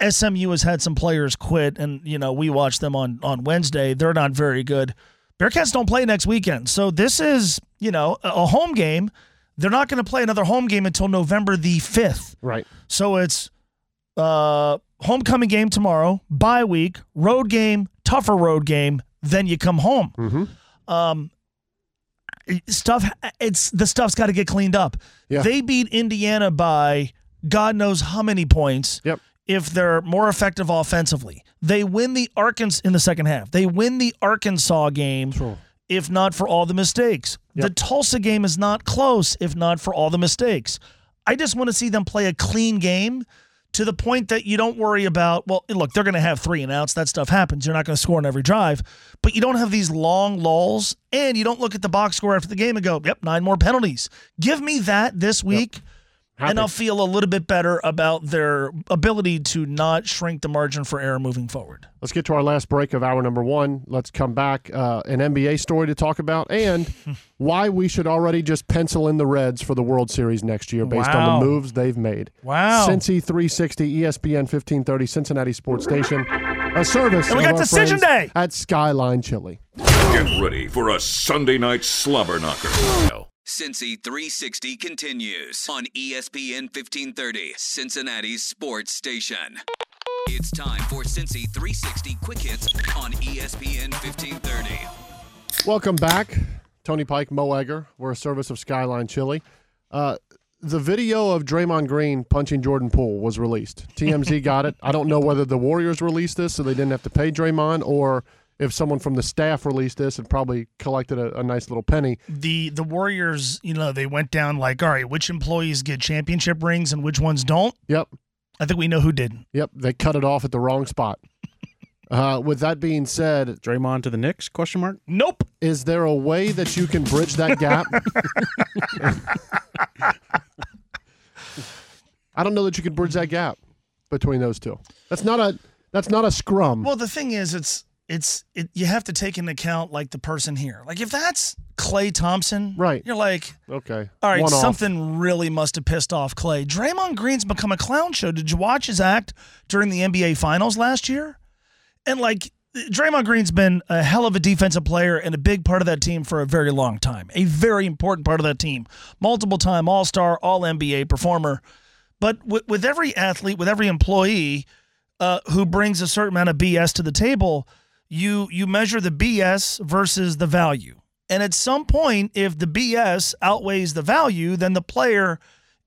SMU has had some players quit, and you know we watched them on on Wednesday. They're not very good. Bearcats don't play next weekend, so this is you know a home game. They're not going to play another home game until November the fifth. Right. So it's uh homecoming game tomorrow, bye week, road game, tougher road game. Then you come home. Mm-hmm. Um, stuff. It's the stuff's got to get cleaned up. Yeah. They beat Indiana by God knows how many points. Yep. If they're more effective offensively, they win the Arkansas in the second half. They win the Arkansas game. If not for all the mistakes, the Tulsa game is not close. If not for all the mistakes, I just want to see them play a clean game to the point that you don't worry about, well, look, they're going to have three and outs. That stuff happens. You're not going to score on every drive, but you don't have these long lulls and you don't look at the box score after the game and go, yep, nine more penalties. Give me that this week. And I'll feel a little bit better about their ability to not shrink the margin for error moving forward. Let's get to our last break of hour number one. Let's come back. Uh, an NBA story to talk about and [laughs] why we should already just pencil in the Reds for the World Series next year based on the moves they've made. Wow. Cincy 360, ESPN 1530, Cincinnati Sports Station. A service. And we got our Decision day At Skyline Chili. Get ready for a Sunday night slobber knocker. Cincy 360 continues on ESPN 1530, Cincinnati's sports station. It's time for Cincy 360 Quick Hits on ESPN 1530. Welcome back. Tony Pike, Mo Egger. We're a service of Skyline Chili. Uh, the video of Draymond Green punching Jordan Poole was released. TMZ got it. I don't know whether the Warriors released this so they didn't have to pay Draymond or if someone from the staff released this and probably collected a, a nice little penny. The the Warriors, you know, they went down like, all right, which employees get championship rings and which ones don't? Yep. I think we know who didn't. Yep, they cut it off at the wrong spot. [laughs] Uh, with that being said, Draymond to the Knicks? Question mark. Nope. Is there a way that you can bridge that gap? [laughs] I don't know that you can bridge that gap between those two. That's not a that's not a scrum. Well, the thing is, it's it's it, you have to take into account like the person here. Like if that's Klay Thompson, right? You're like, okay, all right, One off. something really must have pissed off Clay. Draymond Green's become a clown show. Did you watch his act during the NBA Finals last year? And like Draymond Green's been a hell of a defensive player and a big part of that team for a very long time. A very important part of that team. Multiple time All Star, All NBA performer. But with, with every athlete, with every employee uh, who brings a certain amount of BS to the table, you you measure the BS versus the value. And at some point, if the BS outweighs the value, then the player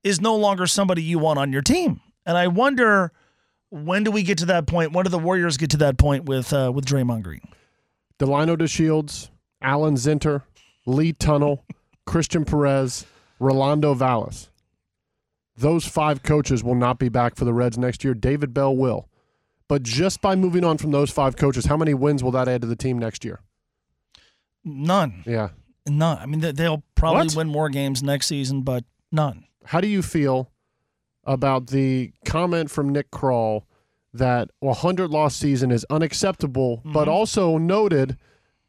is no longer somebody you want on your team. And I wonder when do we get to that point? When do the Warriors get to that point with uh, with Draymond Green? Delino DeShields, Alan Zinter, Lee Tunnell, [laughs] Christian Perez, Rolando Vallis. Those five coaches will not be back for the Reds next year. David Bell will. But just by moving on from those five coaches, how many wins will that add to the team next year? None. Yeah. None. I mean, they- they'll probably What? win more games next season, but none. How do you feel about the comment from Nick Krall that a 100 loss season is unacceptable, but Mhm. also noted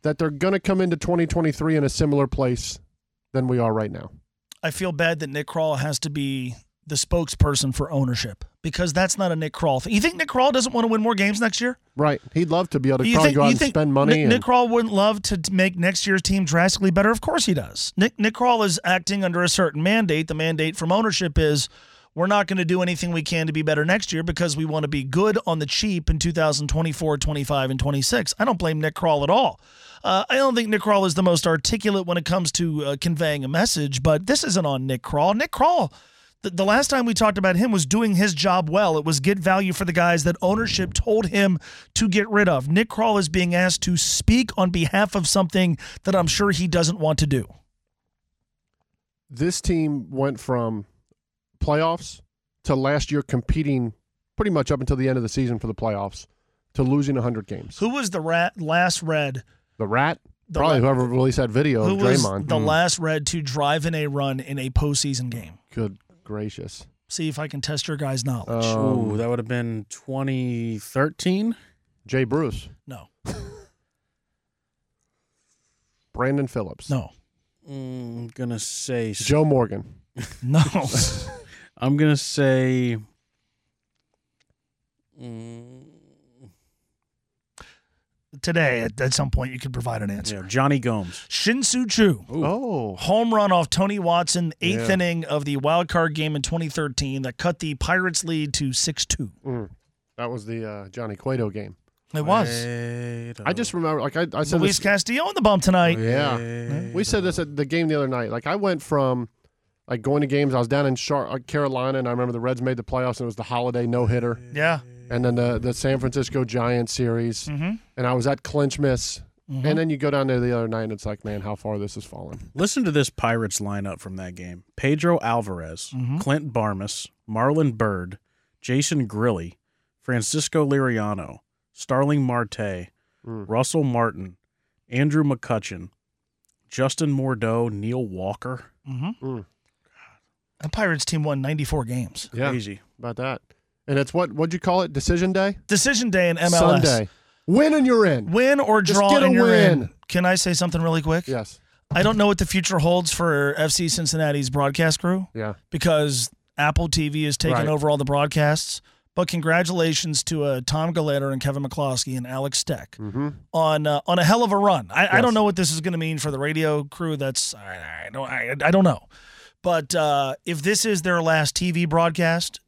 that they're going to come into 2023 in a similar place than we are right now? I feel bad that Nick Krall has to be the spokesperson for ownership because that's not a Nick Krall thing. You think Nick Krall doesn't want to win more games next year? Right. He'd love to be able to You think, go out and spend money. Nick, and, Nick Krall wouldn't love to make next year's team drastically better? Of course he does. Nick Nick Krall is acting under a certain mandate. The mandate from ownership is we're not going to do anything we can to be better next year because we want to be good on the cheap in 2024, 25, and 26. I don't blame Nick Krall at all. Uh, I don't think Nick Krall is the most articulate when it comes to uh, conveying a message, but this isn't on Nick Krall. Nick Krall, the, last time we talked about him was doing his job well. It was get value for the guys that ownership told him to get rid of. Nick Krall is being asked to speak on behalf of something that I'm sure he doesn't want to do. this team went from playoffs to last year competing pretty much up until the end of the season for the playoffs to losing 100 games. Who was the rat, last red? The Rat? The Probably Rat. whoever released that video Who of was Draymond. the Mm. last red to drive in a run in a postseason game? Good gracious. See if I can test your guys' knowledge. Ooh, that would have been 2013. Jay Bruce. No. [laughs] Brandon Phillips. No. Mm, I'm gonna say Joe Morgan. No. [laughs] I'm gonna say. [laughs] mm, Today, at, at some point, you could provide an answer. yeah, Jonny Gomes. Shin-Soo Choo. Oh. Home run off Tony Watson, eighth Yeah. inning of the wild card game in 2013 that cut the Pirates lead to 6 2. Mm. That was the uh, Johnny Cueto game. It was. I just remember, like I, I said, Luis this, Castillo in the bump tonight. yeah, we said this at the game the other night. Like I went from like going to games. I was down in Char- uh, Carolina, and I remember the Reds made the playoffs, and it was the holiday no hitter, Yeah. And then the the San Francisco Giants series, Mhm. and I was at Clinch Miss, Mhm. and then you go down there the other night, and it's like, man, how far this has fallen. Listen to this Pirates lineup from that game: Pedro Alvarez, Clint Barmes, Marlon Byrd, Jason Grilli, Francisco Liriano, Starling Marte, Russell Martin, Andrew McCutchen, Justin Morneau, Neil Walker. Mm-hmm. The Pirates team won 94 games. Yeah, Crazy. about that. And it's what what'd you call it? Decision day. Decision day in MLS. Sunday. Win and you're in. Win or Just draw get a and you're win. in. Can I say something really quick? Yes. I don't know what the future holds for FC Cincinnati's broadcast crew Yeah. because Apple TV is taking Right. over all the broadcasts. But congratulations to uh, Tom Gallagher and Kevin McCloskey and Alex Steck Mm-hmm. on uh, on a hell of a run. I, I don't know what this is going to mean for the radio crew. That's I, I don't I, I don't know. But uh, if this is their last TV broadcast,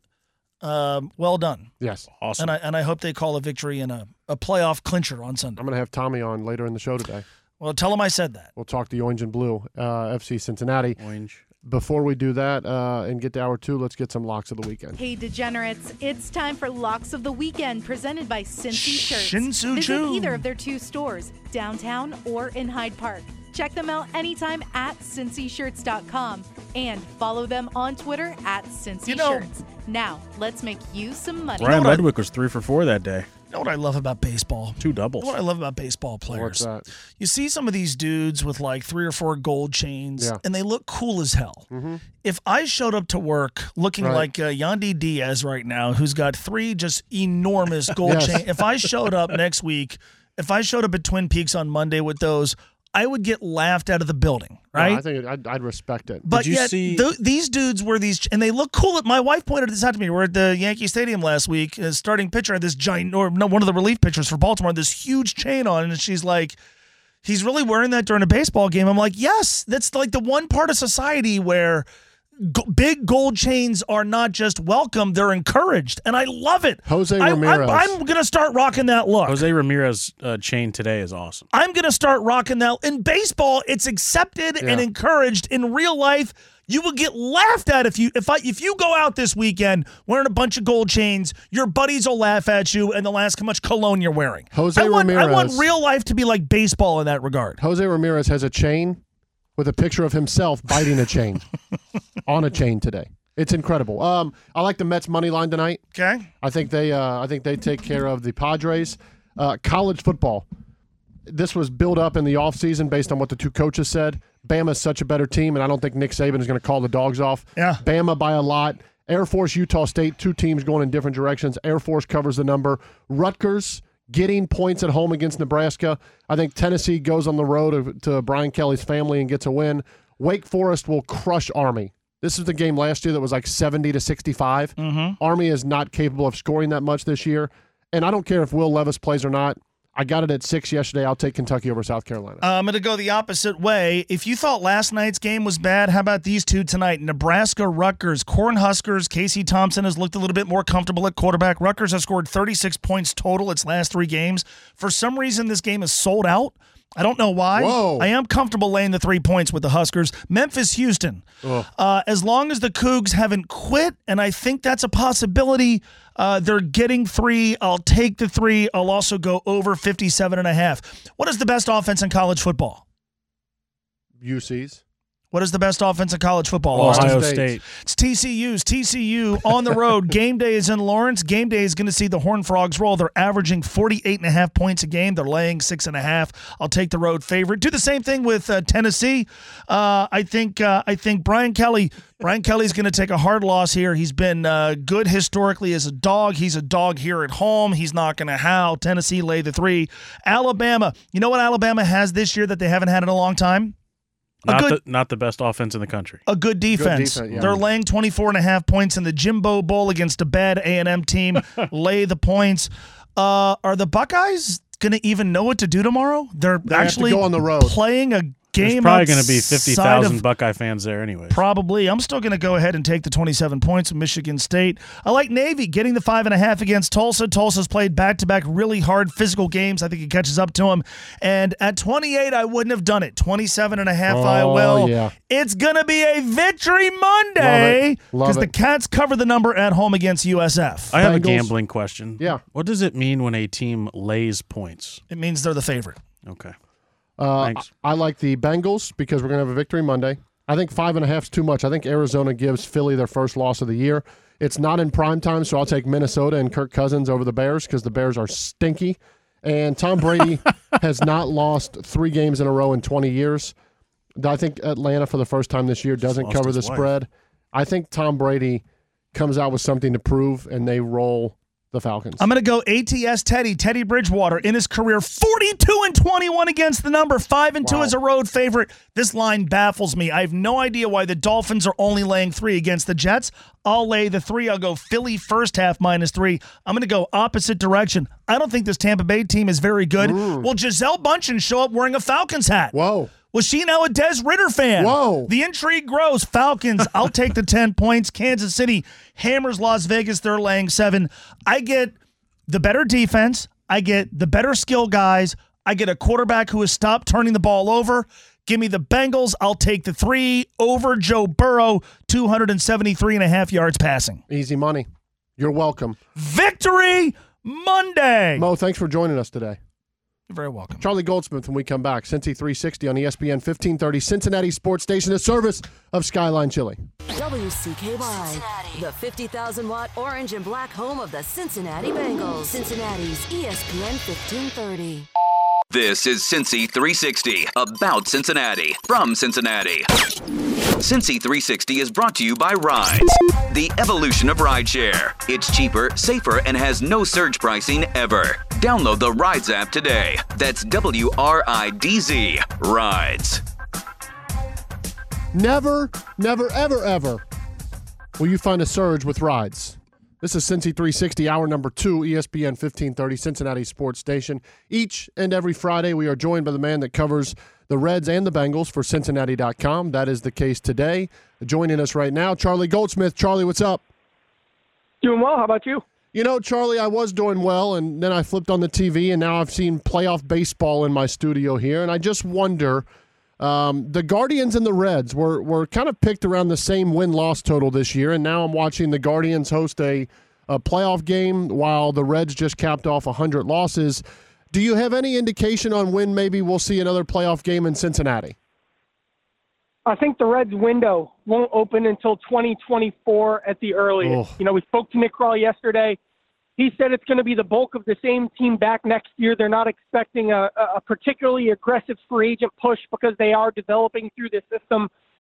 um, well done. Yes. Awesome. And I and I hope they call a victory and a, a playoff clincher on Sunday. I'm gonna have Tommy on later in the show today. Well, tell him I said that. We'll talk the Orange and Blue uh, FC Cincinnati. Orange. Before we do that uh, and get to hour two, let's get some locks of the weekend. Hey, degenerates! It's time for Locks of the Weekend, presented by Cincy Shirts. Shin-Soo Visit Choo. either of their two stores, downtown or in Hyde Park. Check them out anytime at cincyshirts.com and follow them on Twitter at Cincy You know- Shirts. Now, let's make you some money. Brian what I- was three for four that day. You know what I love about baseball? Two You doubles. know what I love about baseball players? What's that? You see some of these dudes with like three or four gold chains, Yeah. and they look cool as hell. Mm-hmm. If I showed up to work looking Right. like uh, Yandy Diaz right now, who's got three just enormous gold [laughs] Yes. chains, if I showed up next week, if I showed up at Twin Peaks on Monday with those, I would get laughed out of the building, No, right? I think I'd, I'd respect it. But yet, th- these dudes were these, and they look cool. My wife pointed this out to me. We're at the Yankee Stadium last week. Uh, starting pitcher had this giant, or no, one of the relief pitchers for Baltimore, had this huge chain on, and she's like, "He's really wearing that during a baseball game." I'm like, "Yes, that's like the one part of society where." Go- big gold chains are not just welcome; they're encouraged, and I love it. Jose I, Ramirez. I, am gonna start rocking that look. Jose Ramirez uh, chain today is awesome. I'm going to start rocking that. In baseball, it's accepted and encouraged. In real life, you will get laughed at if you if I if you go out this weekend wearing a bunch of gold chains. Your buddies will laugh at you, and they'll ask how much cologne you're wearing. Jose I want, I want real life to be like baseball in that regard. Jose Ramirez has a chain with a picture of himself biting a chain [laughs] on a chain today. It's incredible. Um, I like the Mets money line tonight. Okay. I think they uh, I think they take care of the Padres. Uh, college football. This was built up in the offseason based on what the two coaches said. Bama's such a better team, and I don't think Nick Saban is going to call the dogs off. Yeah. Bama by a lot. Air Force, Utah State, two teams going in different directions. Air Force covers the number. Rutgers getting points at home against Nebraska. I think Tennessee goes on the road to, to Brian Kelly's family and gets a win. Wake Forest will crush Army. This is the game last year that was like 70 to 65. Mm-hmm. Army is not capable of scoring that much this year. And I don't care if Will Levis plays or not. I got it at six yesterday. I'll take Kentucky over South Carolina. Uh, I'm going to go the opposite way. If you thought last night's game was bad, how about these two tonight? Nebraska, Rutgers, Cornhuskers. Casey Thompson has looked a little bit more comfortable at quarterback. Rutgers has scored 36 points total its last three games. For some reason, this game is sold out. I don't know why. Whoa. I am comfortable laying the three points with the Huskers. Memphis, Houston. Uh, as long as the Cougs haven't quit, and I think that's a possibility, uh, they're getting three. I'll take the three. I'll also go over 57 and a half. What is the best offense in college football? UC's. What is the best offense in college football? Ohio Austin? State. It's TCU's. TCU on the road. [laughs] game day is in Lawrence. Game day is going to see the Horned Frogs roll. They're averaging 48 and a half points a game. They're laying six and a half. I'll take the road favorite. Do the same thing with uh, Tennessee. Uh, I think uh, I think Brian Kelly. Brian Kelly's going to take a hard loss here. He's been uh, good historically as a dog. He's a dog here at home. He's not going to howl. Tennessee lay the three. Alabama. You know what Alabama has this year that they haven't had in a long time? A Not good the not the best offense in the country. a good defense. defense, yeah. They're laying 24 and a half points in the Jimbo Bowl against a bad A&M team. [laughs] Lay the points. Uh, are the Buckeyes going to even know what to do tomorrow? They're They have to actually go on the road. playing a There's game probably going to be fifty thousand Buckeye fans there anyway. Probably. I'm still going to go ahead and take the 27 points of Michigan State. I like Navy getting the five and a half against Tulsa. Tulsa's played back to back really hard physical games. I think it catches up to them. And at 28, I wouldn't have done it. 27 and a half, I Oh, will. yeah. It's going to be a victory Monday because the. Cats cover the number at home against USF. I have a gambling question. Yeah. What does it mean when a team lays points? It means they're the favorite. Okay. Uh, Thanks. I like the Bengals because we're going to have a victory Monday. I think five and a half is too much. I think Arizona gives Philly their first loss of the year. It's not in prime time, so I'll take Minnesota and Kirk Cousins over the Bears because the Bears are stinky. And Tom Brady [laughs] has not lost three games in a row in 20 years. I think Atlanta, for the first time this year, doesn't cover the wife. spread. I think Tom Brady comes out with something to prove, and they roll the Falcons. I'm going to go ATS Teddy, Teddy Bridgewater in his career 42 and 21 against the number, 5 and 2 as a road favorite. This line baffles me. I have no idea why the Dolphins are only laying 3 against the Jets. I'll lay the 3. I'll go Philly first half minus 3. I'm going to go opposite direction. I don't think this Tampa Bay team is very good. Will Gisele Bundchen show up wearing a Falcons hat? Whoa. Was she now a Des Ridder fan? Whoa. The intrigue grows. Falcons, I'll take the [laughs] 10 points. Kansas City hammers Las Vegas. They're laying seven. I get the better defense. I get the better skill guys. I get a quarterback who has stopped turning the ball over. Give me the Bengals. I'll take the three over Joe Burrow, 273 and a half yards passing. Easy money. You're welcome. Victory Monday. Mo, thanks for joining us today. You're very welcome. Charlie Goldsmith when we come back. Cincy 360 on ESPN 1530, Cincinnati Sports Station, a service of Skyline Chili. WCKY, Cincinnati. the 50,000 watt orange and black home of the Cincinnati Bengals. Cincinnati's ESPN 1530. This is Cincy 360, about Cincinnati, from Cincinnati. Cincy 360 is brought to you by Wridz, the evolution of rideshare. It's cheaper, safer, and has no surge pricing ever. Download the Wridz app today. That's W R I D Z. Wridz. Never, never, ever, ever will you find a surge with Wridz. This is Cincy 360, hour number two, ESPN 1530, Cincinnati Sports Station. Each and every Friday, we are joined by the man that covers the Reds and the Bengals for Cincinnati.com. That is the case today. Joining us right now, Charlie Goldsmith. Charlie, what's up? Doing well. How about you? You know, Charlie, I was doing well, and then I flipped on the TV, and now I've seen playoff baseball in my studio here, and I just wonder. Um, the Guardians and the Reds were were kind of picked around the same win loss total this year, and now I'm watching the Guardians host a, a playoff game while the Reds just capped off 100 losses. Do you have any indication on when maybe we'll see another playoff game in Cincinnati? I think the Reds' window won't open until 2024 at the earliest. Oh. You know, we spoke to Nick Krall yesterday. He said it's going to be the bulk of the same team back next year. They're not expecting a, a particularly aggressive free agent push because they are developing through the system.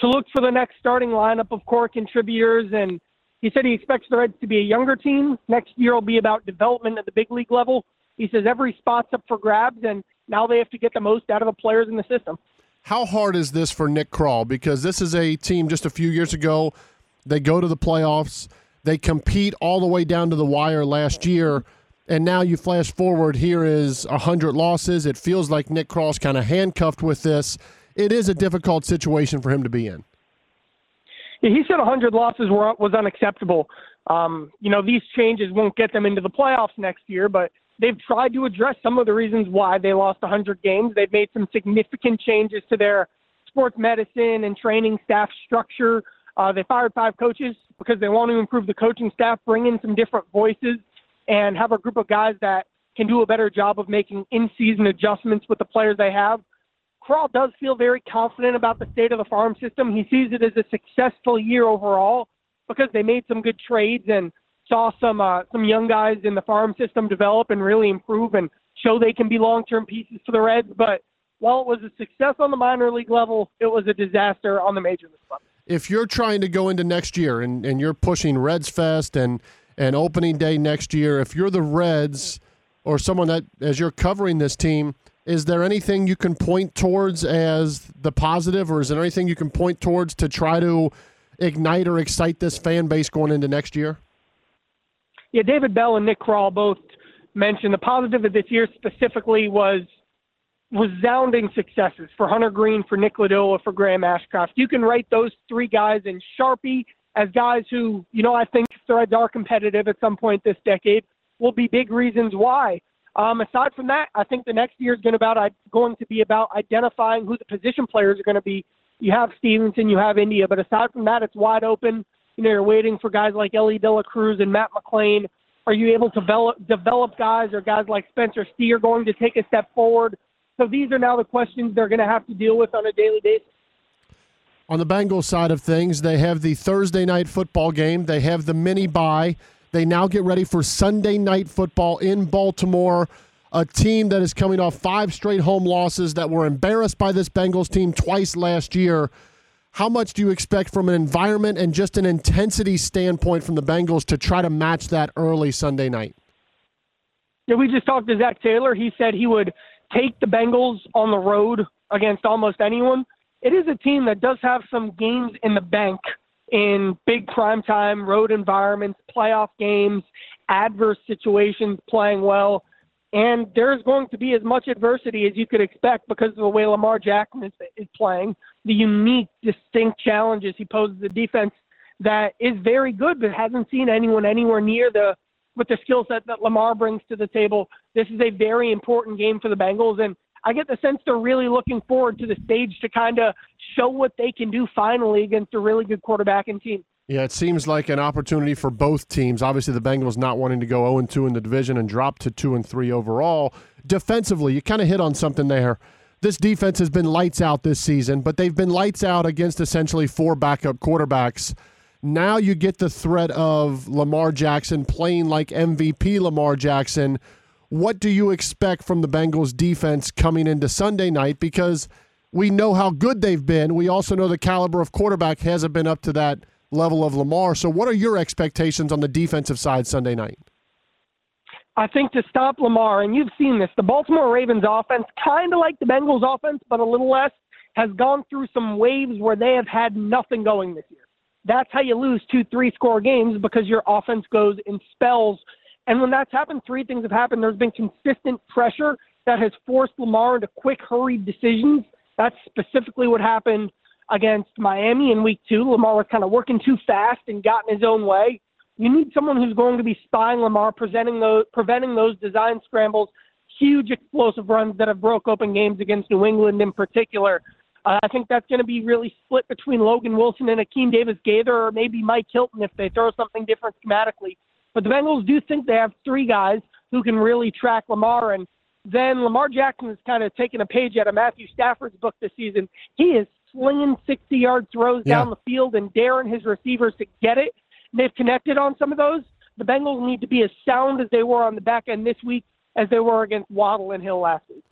To look for the next starting lineup of core contributors, and he said he expects the Reds to be a younger team. Next year will be about development at the big league level. He says every spot's up for grabs, and now they have to get the most out of the players in the system. How hard is this for Nick Krall? Because this is a team just a few years ago. They go to the playoffs. They compete all the way down to the wire last year. And now you flash forward, here is 100 losses. It feels like Nick Krall's kind of handcuffed with this. It is a difficult situation for him to be in. Yeah, he said 100 losses were, was unacceptable. Um, you know, these changes won't get them into the playoffs next year, but they've tried to address some of the reasons why they lost 100 games. They've made some significant changes to their sports medicine and training staff structure. Uh, they fired five coaches because they want to improve the coaching staff, bring in some different voices, and have a group of guys that can do a better job of making in-season adjustments with the players they have. Krall does feel very confident about the state of the farm system. He sees it as a successful year overall because they made some good trades and saw some uh, some young guys in the farm system develop and really improve and show they can be long-term pieces for the Reds. But while it was a success on the minor league level, it was a disaster on the major league level. If you're trying to go into next year and, and you're pushing Reds Fest and, and opening day next year, if you're the Reds or someone that, as you're covering this team, is there anything you can point towards as the positive, or is there anything you can point towards to try to ignite or excite this fan base going into next year? Yeah, David Bell and Nick Krall both mentioned the positive of this year specifically was resounding successes for Hunter Greene, for Nick Lodolo, for Graham Ashcraft. You can write those three guys in Sharpie as guys who, you know, I think Reds are competitive at some point this decade, will be big reasons why. Um, aside from that, I think the next year is going about, going to be about identifying who the position players are going to be. You have Stephenson, you have India, but aside from that, it's wide open. You know, you're waiting for guys like Elly De La Cruz and Matt McLain. Are you able to develop, develop guys or guys like Spencer Steer going to take a step forward? So these are now the questions they're going to have to deal with on a daily basis. On the Bengals side of things, they have the Thursday night football game. They have the mini bye. They now get ready for Sunday night football in Baltimore. A team that is coming off five straight home losses that were embarrassed by this Bengals team twice last year. How much do you expect from an environment and just an intensity standpoint from the Bengals to try to match that early Sunday night? Yeah, we just talked to Zac Taylor. He said he would take the Bengals on the road against almost anyone. it is a team that does have some games in the bank in big primetime road environments, playoff games, adverse situations, playing well. And there's going to be as much adversity as you could expect because of the way Lamar Jackson is, is playing, the unique, distinct challenges he poses the defense that is very good, but hasn't seen anyone anywhere near the with the skill set that Lamar brings to the table. This is a very important game for the Bengals, and I get the sense they're really looking forward to the stage to kind of show what they can do finally against a really good quarterback and team. Yeah, it seems like an opportunity for both teams. Obviously, the Bengals not wanting to go 0 2 in the division and drop to 2 and 3 overall. Defensively, you kind of hit on something there. This defense has been lights out this season, but they've been lights out against essentially four backup quarterbacks. Now you get the threat of Lamar Jackson playing like MVP Lamar Jackson. What do you expect from the Bengals defense coming into Sunday night? Because we know how good they've been. We also know the caliber of quarterback hasn't been up to that level of Lamar. So, what are your expectations on the defensive side Sunday night? I think to stop Lamar, and you've seen this, the Baltimore Ravens offense, kind of like the Bengals offense, but a little less, has gone through some waves where they have had nothing going this year. That's how you lose two, three score games because your offense goes in spells. And when that's happened, three things have happened. There's been consistent pressure that has forced Lamar into quick, hurried decisions. That's specifically what happened against Miami in week two. Lamar was kind of working too fast and got in his own way. You need someone who's going to be spying Lamar, presenting those, preventing those design scrambles, huge explosive runs that have broke open games against New England in particular. Uh, I think that's going to be really split between Logan Wilson and Akeem Davis Gaither, or maybe Mike Hilton if they throw something different schematically. But the Bengals do think they have three guys who can really track Lamar. And then Lamar Jackson has kind of taken a page out of Matthew Stafford's book this season. He is slinging 60 yard throws Yeah. down the field and daring his receivers to get it. They've connected on some of those. The Bengals need to be as sound as they were on the back end this week as they were against Waddle and Hill last week.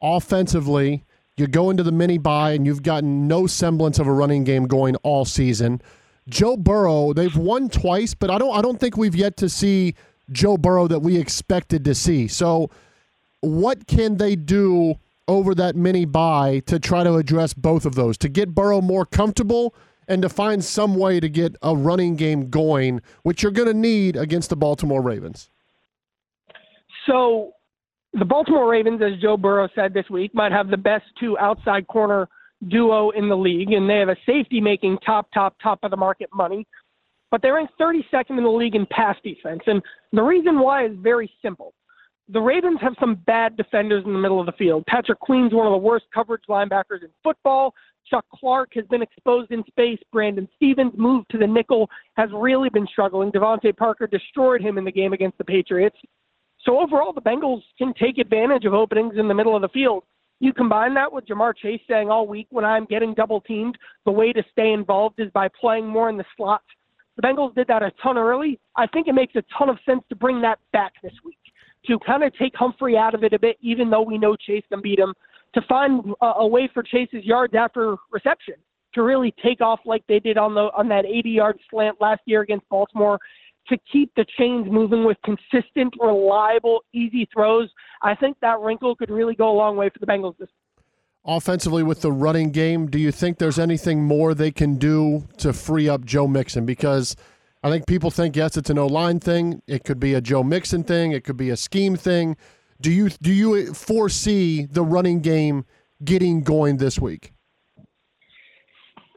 offensively, you go into the mini bye and you've gotten no semblance of a running game going all season. Joe Burrow, they've won twice, but I don't I don't think we've yet to see Joe Burrow that we expected to see. So what can they do over that mini bye to try to address both of those, to get Burrow more comfortable and to find some way to get a running game going, which you're going to need against the Baltimore Ravens? So the Baltimore Ravens, as Joe Burrow said this week, might have the best two outside corner duo in the league, and they have a safety making top, top, top of the market money. But they're ranked 32nd in the league in pass defense. And the reason why is very simple. The Ravens have some bad defenders in the middle of the field. Patrick Queen's one of the worst coverage linebackers in football. Chuck Clark has been exposed in space. Brandon Stephens moved to the nickel, has really been struggling. DeVante Parker destroyed him in the game against the Patriots. So overall, the Bengals can take advantage of openings in the middle of the field. You combine that with Ja'Marr Chase saying all week, when I'm getting double teamed, the way to stay involved is by playing more in the slot. The Bengals did that a ton early. I think it makes a ton of sense to bring that back this week to kind of take Humphrey out of it a bit, even though we know Chase can beat him, to find a, a way for Chase's yards after reception to really take off like they did on the on that 80-yard slant last year against Baltimore. To keep the chains moving with consistent, reliable, easy throws, I think that wrinkle could really go a long way for the Bengals this offensively with the running game, do you think there's anything more they can do to free up Joe Mixon? Because I think people think yes, it's an O line thing. It could be a Joe Mixon thing. It could be a scheme thing. Do you do you foresee the running game getting going this week?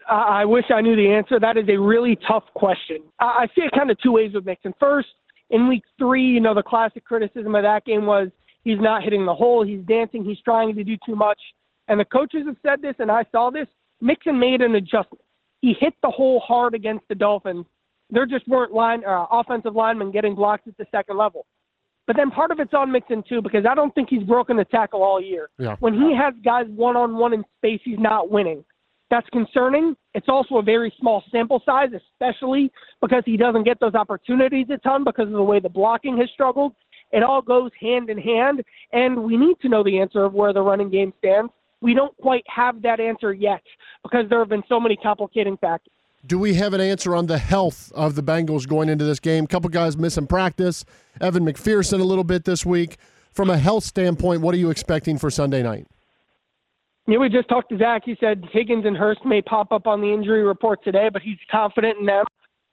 I I wish I knew the answer. That is a really tough question. I I see it kind of two ways with Mixon. First, in week three, you know, the classic criticism of that game was he's not hitting the hole, he's dancing, he's trying to do too much. And the coaches have said this, and I saw this. Mixon made an adjustment. He hit the hole hard against the Dolphins. There just weren't line uh, offensive linemen getting blocks at the second level. But then part of it's on Mixon too, because I don't think he's broken the tackle all year. Yeah. When he has guys one on one in space, he's not winning. That's concerning. It's also a very small sample size, especially because he doesn't get those opportunities a ton because of the way the blocking has struggled. It all goes hand in hand, and we need to know the answer of where the running game stands. We don't quite have that answer yet because there have been so many complicating factors. Do we have an answer on the health of the Bengals going into this game? A couple guys missing practice. Evan McPherson a little bit this week. From a health standpoint, what are you expecting for Sunday night? Yeah, we just talked to Zac. He said Higgins and Hurst may pop up on the injury report today, but he's confident in them.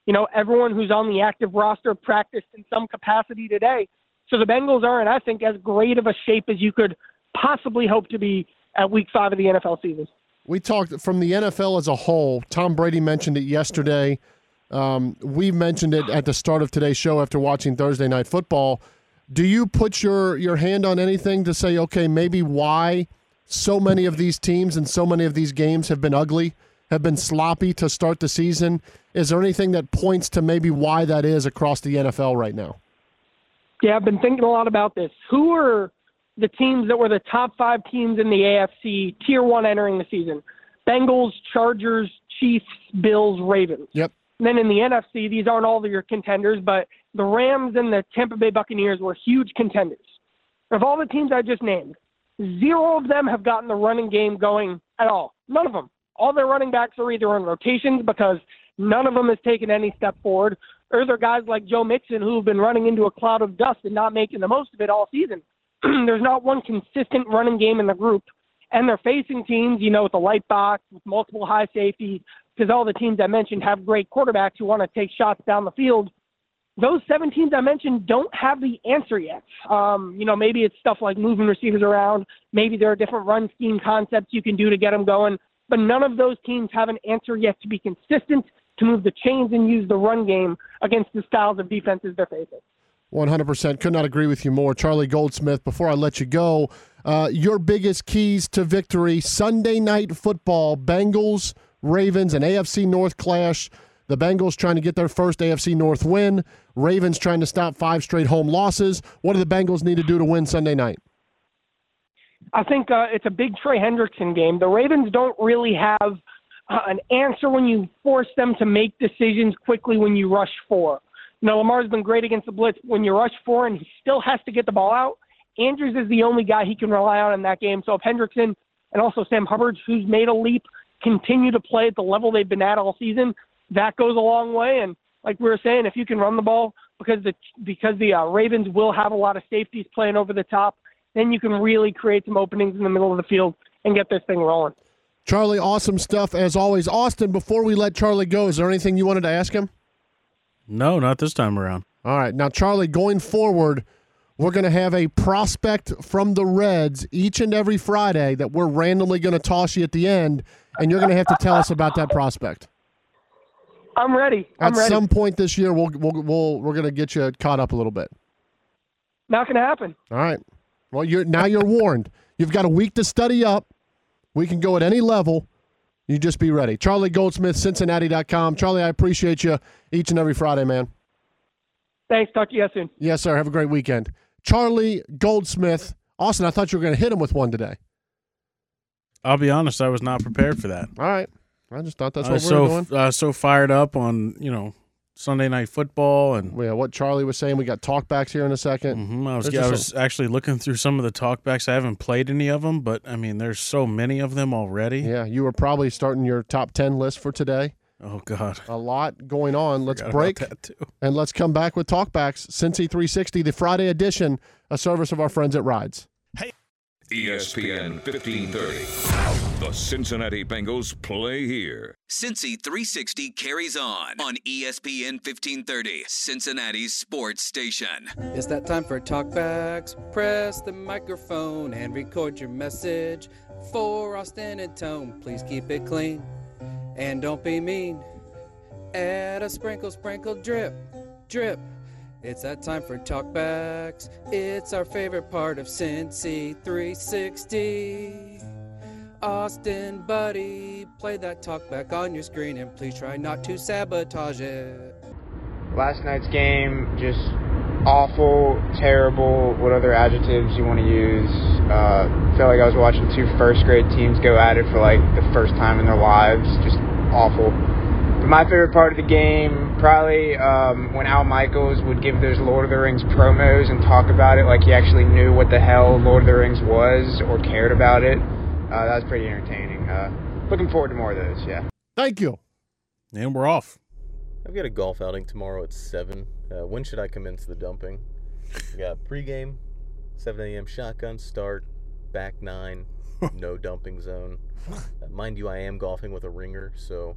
You know, everyone who's on the active roster practiced in some capacity today. So the Bengals are in, I think, as great of a shape as you could possibly hope to be at week five of the NFL season. We talked from the NFL as a whole. Tom Brady mentioned it yesterday. Um, we mentioned it at the start of today's show after watching Thursday Night Football. Do you put your, your hand on anything to say, okay, maybe why so many of these teams and so many of these games have been ugly, have been sloppy to start the season? Is there anything that points to maybe why that is across the NFL right now? Yeah, I've been thinking a lot about this. Who are the teams that were the top five teams in the AFC tier one entering the season? Bengals, Chargers, Chiefs, Bills, Ravens. Yep. And then in the NFC, these aren't all of your contenders, but the Rams and the Tampa Bay Buccaneers were huge contenders. Of all the teams I just named, zero of them have gotten the running game going at all. None of them. All their running backs are either in rotations because none of them has taken any step forward, or they're guys like Joe Mixon who have been running into a cloud of dust and not making the most of it all season. [clears throat] There's not one consistent running game in the group. And they're facing teams, you know, with a light box, with multiple high safeties, because all the teams I mentioned have great quarterbacks who want to take shots down the field. Those seven teams I mentioned don't have the answer yet. Um, you know, maybe it's stuff like moving receivers around. Maybe there are different run scheme concepts you can do to get them going. But none of those teams have an answer yet to be consistent, to move the chains and use the run game against the styles of defenses they're facing. 100%. Could not agree with you more. Charlie Goldsmith, before I let you go, uh, your biggest keys to victory Sunday night football, Bengals, Ravens, and AFC North clash. The Bengals trying to get their first AFC North win. Ravens trying to stop five straight home losses. What do the Bengals need to do to win Sunday night? I think uh, it's a big Trey Hendrickson game. The Ravens don't really have uh, an answer when you force them to make decisions quickly when you rush four. Know, Lamar's been great against the blitz when you rush four, and he still has to get the ball out. Andrews is the only guy he can rely on in that game. So if Hendrickson and also Sam Hubbard, who's made a leap, continue to play at the level they've been at all season, that goes a long way. And like we were saying, if you can run the ball because the because the uh, Ravens will have a lot of safeties playing over the top, then you can really create some openings in the middle of the field and get this thing rolling. Charlie, awesome stuff as always. Austin, before we let Charlie go, is there anything you wanted to ask him? No, not this time around. All right. Now, Charlie, going forward, we're going to have a prospect from the Reds each and every Friday that we're randomly going to toss you at the end, and you're going to have to tell us about that prospect. I'm ready. I'm At ready. some point this year, we'll, we'll, we'll we're going to get you caught up a little bit. Not going to happen. All right. Well, you're now you're warned. You've got a week to study up. We can go at any level. You just be ready. Charlie Goldsmith, Cincinnati.com. Charlie, I appreciate you each and every Friday, man. Thanks. Talk to you soon. Yes, sir. Have a great weekend. Charlie Goldsmith. Austin, I thought you were going to hit him with one today. I'll be honest, I was not prepared for that. All right. I just thought that's I what was we were so doing. uh, so fired up on you know Sunday night football and yeah, what Charlie was saying. We got talkbacks here in a 2nd Mm-hmm. I was I was actually looking through some of the talkbacks. I haven't played any of them, but I mean, there's so many of them already. Yeah, you were probably starting your top 10 list for today. Oh God, a lot going on. Let's Forgot break that, too. and let's come back with talkbacks. Cincy 360, the Friday edition, a service of our friends at Wridz. ESPN 1530. The Cincinnati Bengals play here. Cincy 360 carries on on ESPN 1530, Cincinnati's sports station. It's that time for talkbacks. Press the microphone and record your message. For Austin and Tone, please keep it clean. And don't be mean. Add a sprinkle, sprinkle, drip, drip. It's that time for talkbacks. It's our favorite part of Cincy 360. Austin, buddy, play that talkback on your screen and please try not to sabotage it. Last night's game, just awful, terrible, what other adjectives you want to use. Uh, felt like I was watching two first grade teams go at it for like the first time in their lives. Just awful. But my favorite part of the game, probably um, when Al Michaels would give those Lord of the Rings promos and talk about it like he actually knew what the hell Lord of the Rings was or cared about it. Uh, that was pretty entertaining. Uh, looking forward to more of those, yeah. Thank you. And we're off. I've got a golf outing tomorrow at 7. Uh, when should I commence the dumping? We got pregame, 7 a.m. shotgun start, back 9, [laughs] no dumping zone. [laughs] Uh, mind you, I am golfing with a ringer, so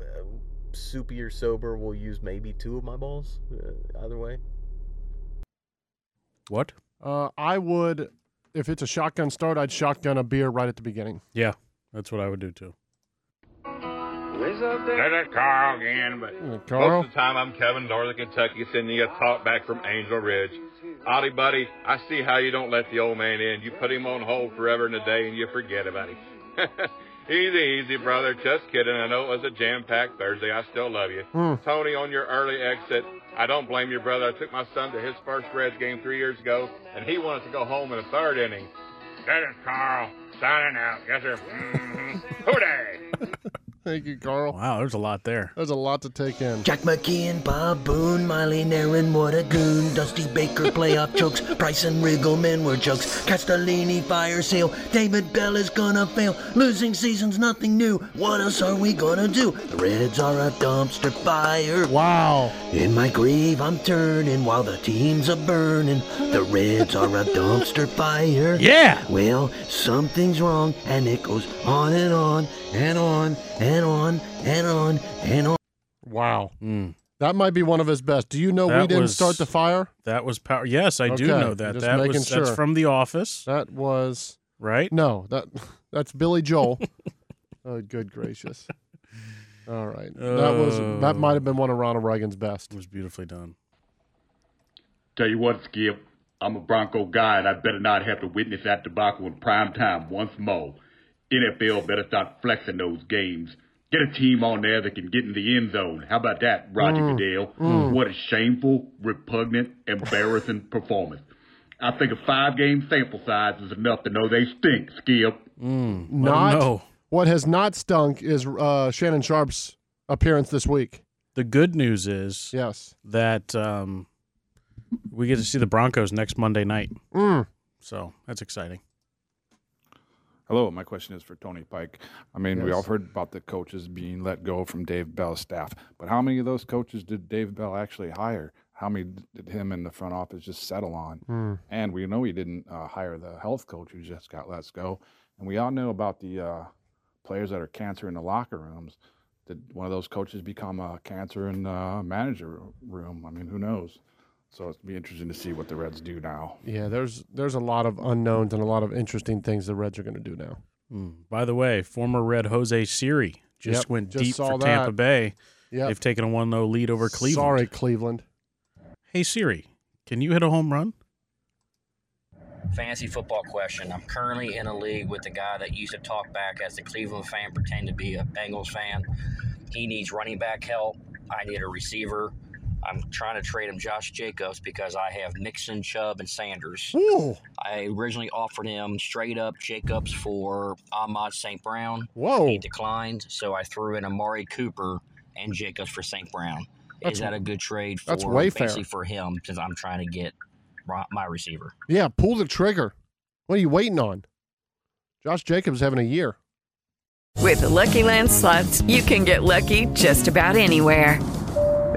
uh, soupy or sober, we'll use maybe two of my balls. Uh, either way. What? Uh, I would, if it's a shotgun start, I'd shotgun a beer right at the beginning. Yeah, that's what I would do too. That is Carl again, but Carl? most of the time I'm Kevin, Northern Kentucky, sending you a talk back from Angel Ridge. Ollie, buddy, I see how you don't let the old man in. You put him on hold forever and a day, and you forget about him. [laughs] easy, easy, brother. Just kidding. I know it was a jam-packed Thursday. I still love you. Hmm. Tony, on your early exit, I don't blame your brother. I took my son to his first Reds game three years ago, and he wanted to go home in the third inning. That is Carl. Signing out. Yes, sir. [laughs] Mm-hmm. Hooday! [laughs] Thank you, Carl. Wow, there's a lot there. There's a lot to take in. Jack McKeon, Bob Boone, Miley Narron, what a goon. Dusty Baker, playoff [laughs] chokes. Bryson Riggleman were jokes. Castellini, fire sale. David Bell is gonna fail. Losing season's nothing new. What else are we gonna do? The Reds are a dumpster fire. Wow. In my grave, I'm turning while the teams are burning. The Reds are a dumpster fire. Yeah. Well, something's wrong, and it goes on and on and on and on and on and on. Wow. Hmm. That might be one of his best. Do you know we didn't was- start the fire? That was power. Yes, I do know that. just That making was that's from The Office, That was right? no. That [laughs] that's Billy Joel. [laughs] oh, good gracious. [laughs] All right. That was that might have been one of Ronald Reagan's best. It was beautifully done. Tell you what, Skip, I'm a Bronco guy, and I better not have to witness that debacle in prime time once more. NFL better start flexing those games. Get a team on there that can get in the end zone. How about that, Roger Mm, Goodell? mm. What a shameful, repugnant, embarrassing [laughs] performance. I think a five-game sample size is enough to know they stink, Skip. Not what has not stunk is uh, Shannon Sharpe's appearance this week. The good news is yes that um, we get to see the Broncos next Monday night. Mm. So that's exciting. Hello, my question is for Tony Pike. I mean, we all heard about the coaches being let go from Dave Bell's staff, but how many of those coaches did Dave Bell actually hire? How many did him and the front office just settle on? Hmm. And we know he didn't uh, hire the health coach who just got let go. And we all know about the uh, players that are cancer in the locker rooms. Did one of those coaches become a cancer in the manager room? I mean, who knows? So it'll be interesting to see what the Reds do now. Yeah, there's there's a lot of unknowns and a lot of interesting things the Reds are going to do now. Mm. By the way, former Red Jose Siri just Yep, went just deep saw for Tampa. Bay. Yep. They've taken a 1 0 lead over Cleveland. Sorry, Cleveland. Hey, Siri, can you hit a home run? Fancy football question. I'm currently in a league with a guy that used to talk back as a Cleveland fan, pretend to be a Bengals fan. He needs running back help. I need a receiver. I'm trying to trade him Josh Jacobs because I have Mixon, Chubb, and Sanders. I originally offered him straight up Jacobs for Ahmad St. Brown. Whoa. He declined, so I threw in Amari Cooper and Jacobs for St. Brown. That's- Is that a good trade for that's way fair. for him since I'm trying to get my receiver? Yeah, pull the trigger. What are you waiting on? Josh Jacobs having a year. With the Lucky Land slots, you can get lucky just about anywhere.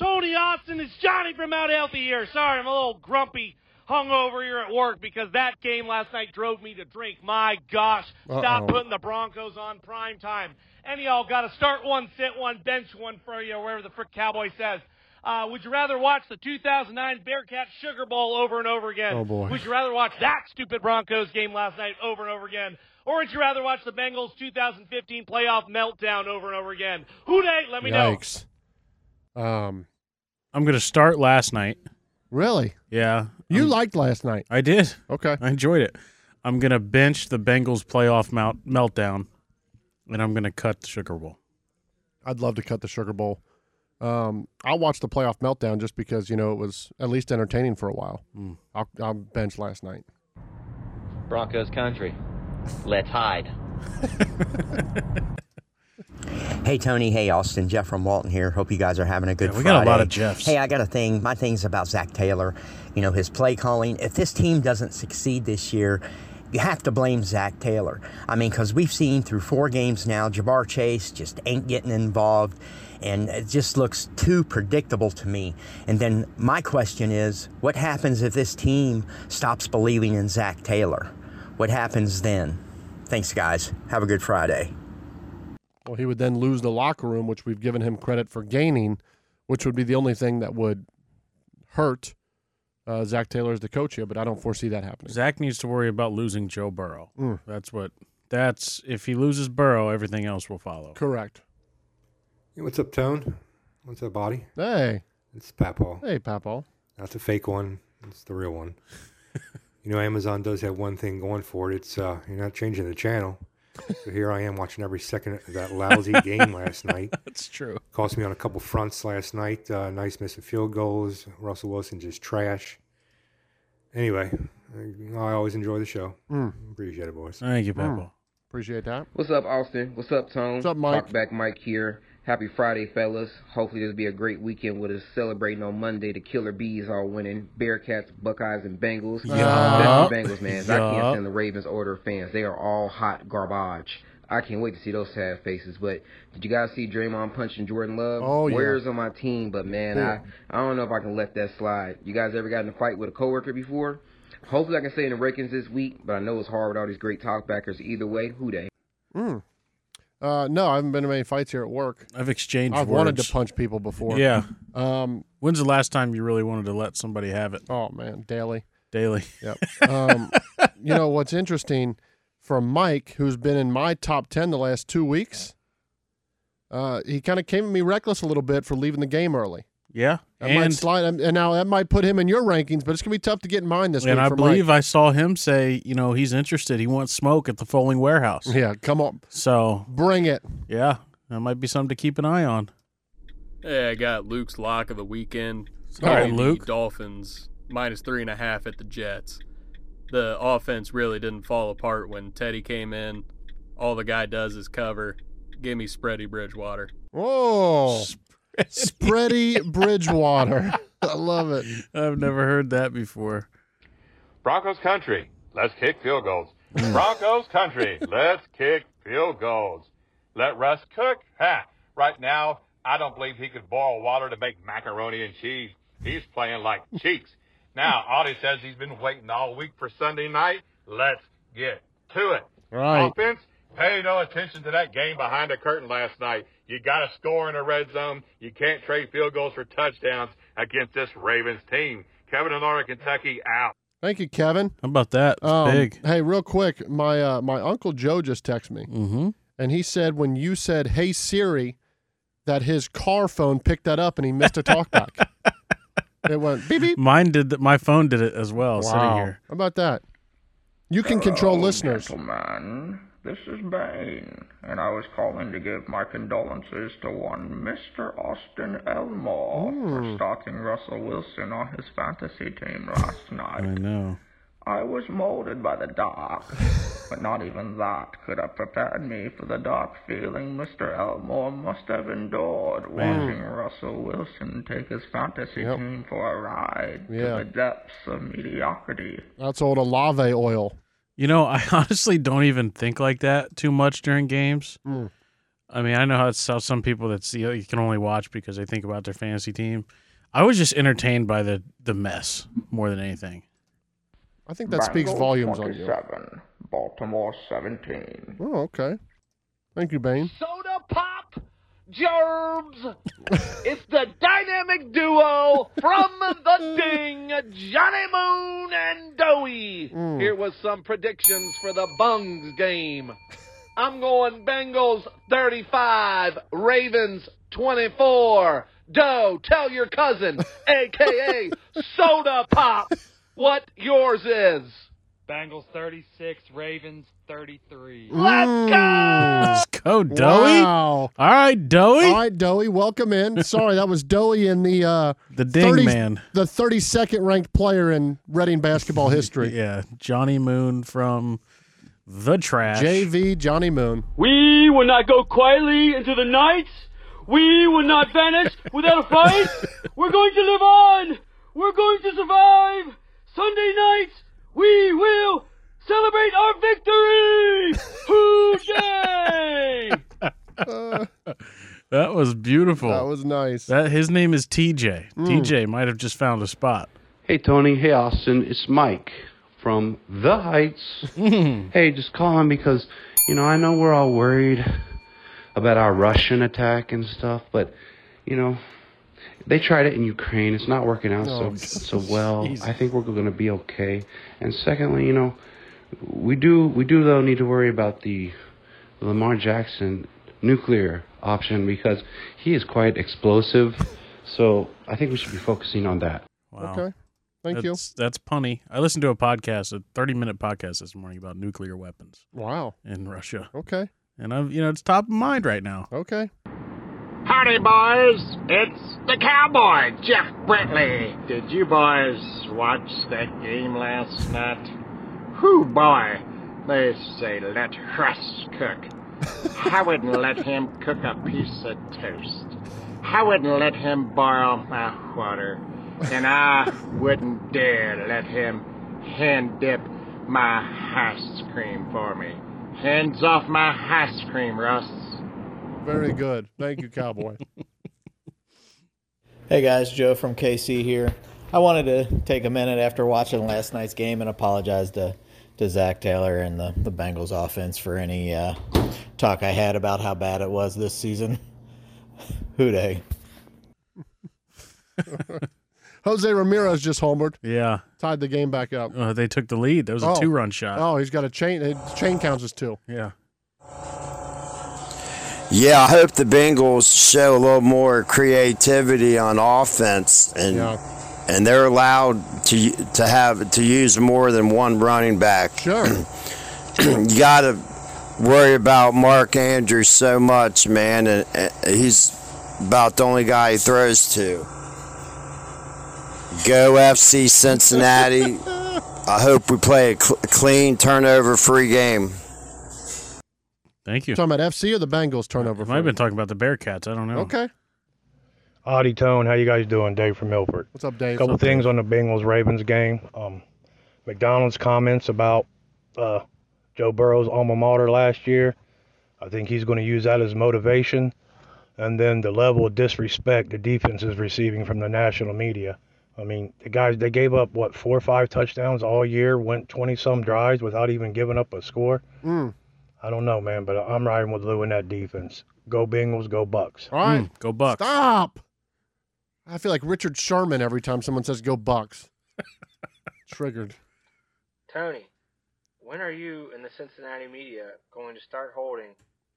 Tony Austin, it's Johnny from Mount Healthy here. Sorry, I'm a little grumpy, hungover here at work because that game last night drove me to drink. My gosh, stop Uh-oh. putting the Broncos on prime time. Any of y'all got to start one, sit one, bench one for you, wherever the frick Cowboy says. Uh, would you rather watch the 2009 Bearcat Sugar Bowl over and over again? Oh, boy. Would you rather watch that stupid Broncos game last night over and over again? Or would you rather watch the Bengals 2015 playoff meltdown over and over again? Who day? Let me know. Yikes. Um, I'm going to start last night. really? Yeah. You I'm- liked last night. I did. Okay. I enjoyed it. I'm going to bench the Bengals playoff melt- meltdown, and I'm going to cut the Sugar Bowl. I'd love to cut the Sugar Bowl. Um, I'll watch the playoff meltdown just because you know it was at least entertaining for a while. Mm. I'll, I'll bench last night. Broncos country. Let's hide. [laughs] Hey Tony, hey Austin, Jeff from Walton here. Hope you guys are having a good Yeah, we got a lot Friday. of Jeffs. Hey, I got a thing. My thing's about Zac Taylor. You know his play calling. If this team doesn't succeed this year, you have to blame Zac Taylor. I mean, because we've seen through four games now, Ja'Marr Chase just ain't getting involved, and it just looks too predictable to me. And then my question is, what happens if this team stops believing in Zac Taylor? What happens then? Thanks, guys. Have a good Friday. Well, he would then lose the locker room, which we've given him credit for gaining, which would be the only thing that would hurt uh, Zac Taylor as the coach here. But I don't foresee that happening. Zach needs to worry about losing Joe Burrow. Mm. That's what. That's if he loses Burrow, everything else will follow. Correct. Hey, what's up, Tone? What's up, Body? Hey. It's Papaw. Hey, Papaw. That's a fake one. It's the real one. [laughs] you know, Amazon does have one thing going for it. It's uh, you're not changing the channel. So here I am watching every second of that lousy game last night. [laughs] That's true. Cost me on a couple fronts last night. Uh, nice missing field goals. Russell Wilson just trash. Anyway, I, I always enjoy the show. Mm. Appreciate it, boys. Thank you, Mm. Appreciate that. What's up, Austin? What's up, Tone? What's up, Mike? Talkback Mike here. Happy Friday, fellas. Hopefully, this will be a great weekend with us celebrating on Monday. The Killer Bees are winning. Bearcats, Buckeyes, and Bengals. Yup. Especially Bengals, man. I can't stand the Ravens order of fans. They are all hot garbage. I can't wait to see those sad faces. But did you guys see Draymond punching Jordan Love? Oh, yeah. Warriors on my team, but man, Yeah. I I don't know if I can let that slide. You guys ever got in a fight with a coworker before? Hopefully, I can stay in the rankings this week, but I know it's hard with all these great talkbackers. Either way, who they? Mm. Uh, no, I haven't been in many fights here at work. I've exchanged. I've wanted to punch people before. Yeah. Um, When's the last time you really wanted to let somebody have it? Oh man, daily. Daily. Yep. Um, you know what's interesting from Mike, who's been in my top ten the last two weeks. Uh, he kind of came at me reckless a little bit for leaving the game early. Yeah. That might And slide, and now that might put him in your rankings, but it's gonna be tough to get in mine this week. and. I believe Mike. I saw him say, you know, he's interested. He wants smoke at the Folding Warehouse. Yeah, come on. So bring it. Yeah, that might be something to keep an eye on. Hey, I got Luke's lock of the weekend. It's All gonna right, be Luke. Dolphins minus three and a half at the Jets. The offense really didn't fall apart when Teddy came in. All the guy does is cover. Give me Spready Bridgewater. Whoa, spready [laughs] Bridgewater. I love it. I've never heard that before. Broncos country, let's kick field goals. Broncos country, let's kick field goals. Let Russ cook. Ha! Right now, I don't believe he could boil water to make macaroni and cheese. He's playing like cheeks. Now, Audie says he's been waiting all week for Sunday night. Let's get to it. Right. Offense, pay no attention to that game behind the curtain last night. You got to score in the red zone. You can't trade field goals for touchdowns against this Ravens team. Kevin in Northern Kentucky out. Thank you, Kevin. How about that? It's Um, big. Hey, real quick, my uh, my uncle Joe just texted me, mm-hmm. and he said when you said "Hey Siri," that his car phone picked that up and he missed a talkback. [laughs] it went beep beep. Mine did that. My phone did it as well. Sitting Wow. here. How about that? You can control Hello, listeners. Gentlemen, this is Bane, and I was calling to give my condolences to one Mr. Austin Elmore for Hmm. starting Russell Wilson on his fantasy team last night. I know. I was molded by the dark, [laughs] but not even that could have prepared me for the dark feeling Mr. Elmore must have endured watching Russell Wilson take his fantasy Yep. team for a ride Yeah. to the depths of mediocrity. That's old Olave oil. You know, I [laughs] honestly don't even think like that too much during games. Mm. I mean, I know how it's how some people that you, know, you can only watch because they think about their fantasy team. I was just entertained by the the mess more than anything. I think that speaks volumes on you. 27, Baltimore 17. Oh, okay. Thank you, Bane. Soda pop, Gerbs. it's the dynamic duo from the Ding, Johnny Moon and Doey. Mm. Here was some predictions for the Bungs game. I'm going Bengals 35, Ravens 24. Doe, tell your cousin, aka [laughs] Soda Pop, what yours is. Bengals 36, Ravens 33. Let's go! Let's go, Doey. Wow. All right, Doey. All right, Doey, welcome in. Sorry, that was Doey in the uh, The ding man. the 32nd ranked player in Reading basketball [laughs] history. Yeah, Johnny Moon from the trash. JV Johnny Moon. We will not go quietly into the night. We will not vanish without a fight. [laughs] We're going to live on. We're going to survive. Sunday night, we will celebrate our victory. [laughs] Hooray! [laughs] That was beautiful. That was nice. That his name is TJ. Mm. TJ might have just found a spot. Hey, Tony. Hey, Austin. It's Mike from The Heights. hey, just calling because, you know, I know we're all worried about our Russian attack and stuff, but, you know, they tried it in Ukraine. It's not working out Oh, so so well. jeez. I think we're going to be okay. And secondly, you know, we do we do though need to worry about the Lamar Jackson nuclear option because he is quite explosive. So I think we should be focusing on that. Wow. Okay. Thank you. that's, That's punny. I listened to a podcast, a 30 minute podcast this morning about nuclear weapons. Wow. In Russia. Okay. And I'm, you know, it's top of mind right now. Okay. Howdy, boys. It's the cowboy, Jeff Brentley. Did you boys watch that game last night? Whew, boy. They say let Russ cook. [laughs] I wouldn't let him cook a piece of toast. I wouldn't let him boil my water. And I [laughs] wouldn't dare let him hand dip my ice cream for me. Hands off my ice cream, Russ. Very good. Thank you, Cowboy. [laughs] Hey guys, Joe from KC here. I wanted to take a minute after watching last night's game and apologize to, to Zac Taylor and the, the Bengals offense for any uh, talk I had about how bad it was this season. [laughs] Who they? [laughs] Jose Ramirez just homered. Yeah. Tied the game back up. Uh, they took the lead. That was a Oh. two run shot. Oh, he's got a chain. His chain counts as two. Yeah. Yeah, I hope the Bengals show a little more creativity on offense and and they're allowed to to have to use more than one running back. Sure. [clears throat] you got to worry about Mark Andrews so much, man, and, and he's about the only guy he throws to. Go FC Cincinnati. [laughs] I hope we play a cl- clean turnover-free game. Thank you. Talking about FC or the Bengals turnover? I've been talking about the Bearcats. I don't know. Okay. Audie Tone, how you guys doing? Dave from Milford. What's up, Dave? A couple up, things on the Bengals Ravens game. Um, McDonald's comments about uh, Joe Burrow's alma mater last year. I think he's going to use that as motivation. And then the level of disrespect the defense is receiving from the national media. I mean, the guys they gave up what four or five touchdowns all year, went twenty some drives without even giving up a score. Mm. I don't know, man, but I'm riding with Lou in that defense. Go Bengals, go Bucks. All right. Hmm. go Bucks. Stop. I feel like Richard Sherman every time someone says "Go Bucks." [laughs] Triggered. Tony, when are you and the Cincinnati media going to start holding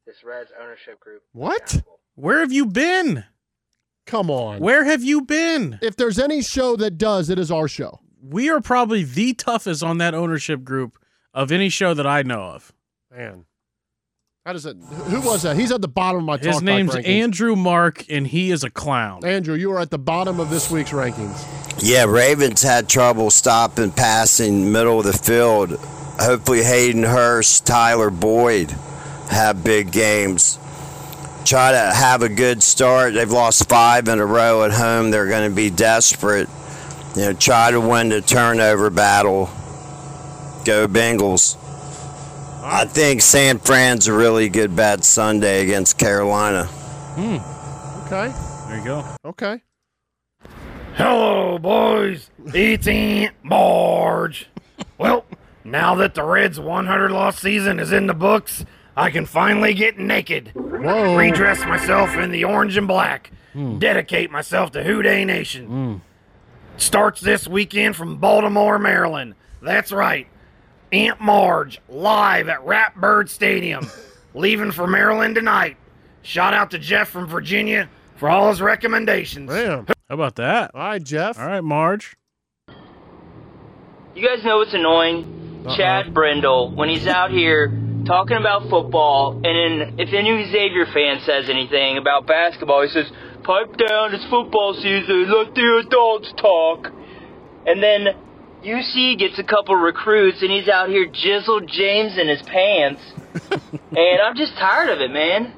this Reds ownership group? What? Where have you been? Come on. Where have you been? If there's any show that does, it is our show. We are probably the toughest on that ownership group of any show that I know of. Man. How does it? Who was that? He's at the bottom of my His talk name's. Andrew Mark, and he is a clown. Andrew, you are at the bottom of this week's rankings. Yeah, Ravens had trouble stopping passing middle of the field. Hopefully, Hayden Hurst, Tyler Boyd have big games. Try to have a good start. They've lost five in a row at home. They're going to be desperate. You know, try to win the turnover battle. Go Bengals. I think San Fran's a really good bet Sunday against Carolina. Hmm. Okay. There you go. Okay. Hello, boys. It's Aunt Marge. well, now that the Reds' 100 loss season is in the books, I can finally get naked, Whoa. redress myself in the orange and black, Hmm. dedicate myself to Who Day Nation. Starts this weekend from Baltimore, Maryland. That's right. Aunt Marge live at Ratbird Stadium, [laughs] leaving for Maryland tonight. Shout out to Jeff from Virginia for all his recommendations. Damn. How about that? All right, Jeff. All right, Marge. You guys know what's annoying? Uh-uh. Chad Brindle, when he's out here talking about football, and then if any Xavier fan says anything about basketball, he says, Pipe down, it's football season, let the adults talk. And then UC gets a couple recruits, and he's out here jizzled James in his pants. [laughs] and I'm just tired of it, man.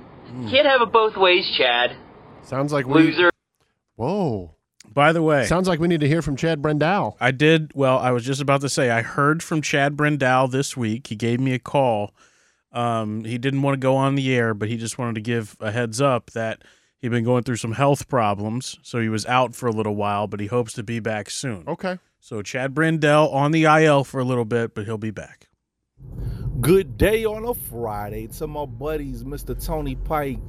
Can't have it both ways, Chad. Sounds like we. Loser. Whoa. By the way, Sounds like we need to hear from Chad Brendal. I did. Well, I was just about to say I heard from Chad Brendal this week. He gave me a call. Um, he didn't want to go on the air, but he just wanted to give a heads up that he'd been going through some health problems, so he was out for a little while, but he hopes to be back soon. Okay. So Chad Brendel on the IL for a little bit, but he'll be back. Good day on a Friday to my buddies, Mr. Tony Pike,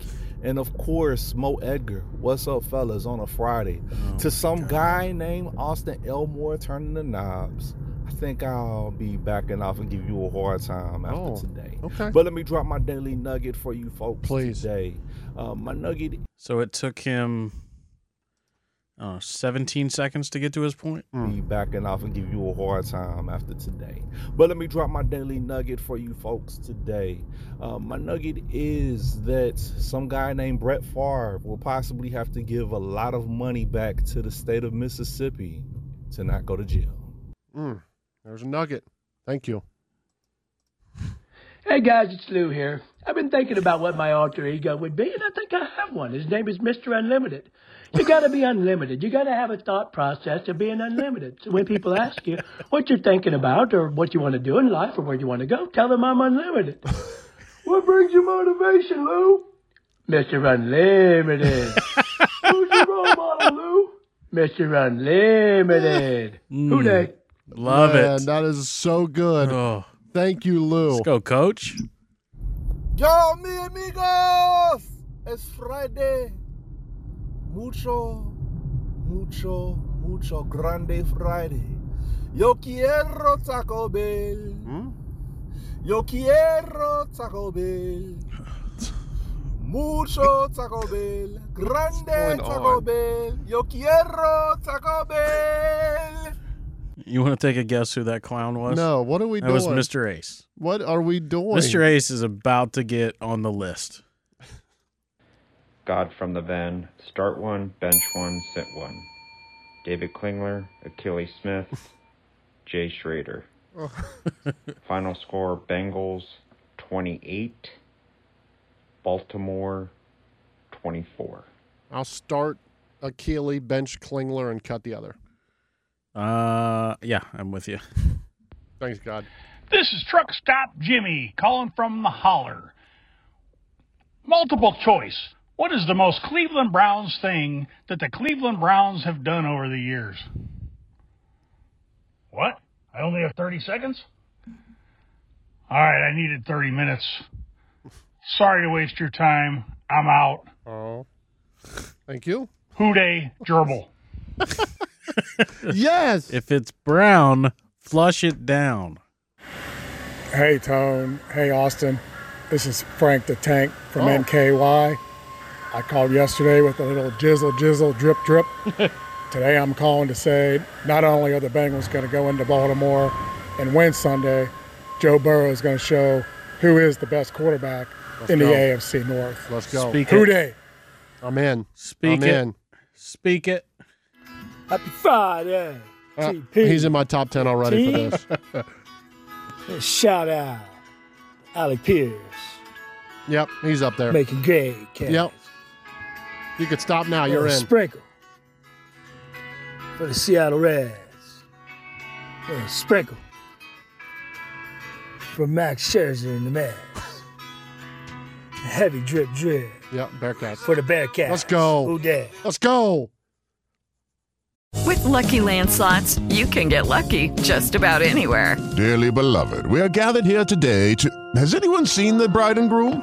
and of course, Mo Egger. What's up, fellas, on a Friday? to some guy named Austin Elmore turning the knobs. I think I'll be backing off and give you a hard time after Oh, today. okay. But let me drop my daily nugget for you folks Please. today. Uh, my nugget So it took him uh, 17 seconds to get to his point. be backing off and give you a hard time after today. But let me drop my daily nugget for you folks today. Uh, my nugget is that some guy named Brett Favre will possibly have to give a lot of money back to the state of Mississippi to not go to jail. Mm, there's a nugget. Thank you. Hey guys, it's Lou here. I've been thinking about what my alter ego would be, and I think I have one. His name is Mr. Unlimited. You gotta be unlimited. You gotta have a thought process of being unlimited. So when people ask you what you're thinking about or what you want to do in life or where you want to go, tell them I'm unlimited. [laughs] what brings you motivation, Lou? Mr. Unlimited. [laughs] Who's your role model, Lou? Mr. Unlimited. Mm. Who they? Love Man, it. That is so good. Oh, Thank you, Lou. let's go, coach. Yo, mi amigos! Es Friday. Mucho, mucho, mucho grande Friday. Yo quiero Taco Bell. Hmm? Yo quiero Taco Bell. Mucho Taco Bell. Grande Taco on? Bell. Yo quiero Taco Bell. You want to take a guess who that clown was? No, what are we that doing? was Mr. Ace. What are we doing? Mr. Ace is about to get on the list. God from the Ven, start one, bench one, sit one. David Klingler, Akili Smith, [laughs] Jay Schroeder. [laughs] Final score Bengals 28, Baltimore 24. I'll start Akili, bench Klingler, and cut the other. Uh, yeah, I'm with you. [laughs] Thanks, God. This is Truck Stop Jimmy calling from the holler. Multiple choice. What is the most Cleveland Browns thing that the Cleveland Browns have done over the years? What? I only have 30 seconds? All right, I needed 30 minutes. Sorry to waste your time. I'm out. Oh. Thank you. Hooday gerbil. yes. [laughs] If it's brown, flush it down. Hey, Tone. Hey, Austin. This is Frank the Tank from Oh. NKY. I called yesterday with a little jizzle, jizzle, drip, drip. [laughs] Today I'm calling to say not only are the Bengals going to go into Baltimore and win Sunday, Joe Burrow is going to show who is the best quarterback Let's in go. the AFC North. Let's go. Speak Who it. day? I'm in. Speak I'm it. in. Speak it. Happy Friday. Uh, he's in my top 10 already for this. [laughs] Shout out Alec Pierce. Yep, he's up there. Making great catch. Yep. You could stop now. You're in. Sprinkle for the Seattle Reds. Sprinkle for Max Scherzer and the Mets. Heavy drip drip Yep, Bearcats. for the Bearcats. Let's go. Who dat? Let's go. With Lucky Land slots, you can get lucky just about anywhere. Dearly beloved, we are gathered here today to. Has anyone seen the bride and groom?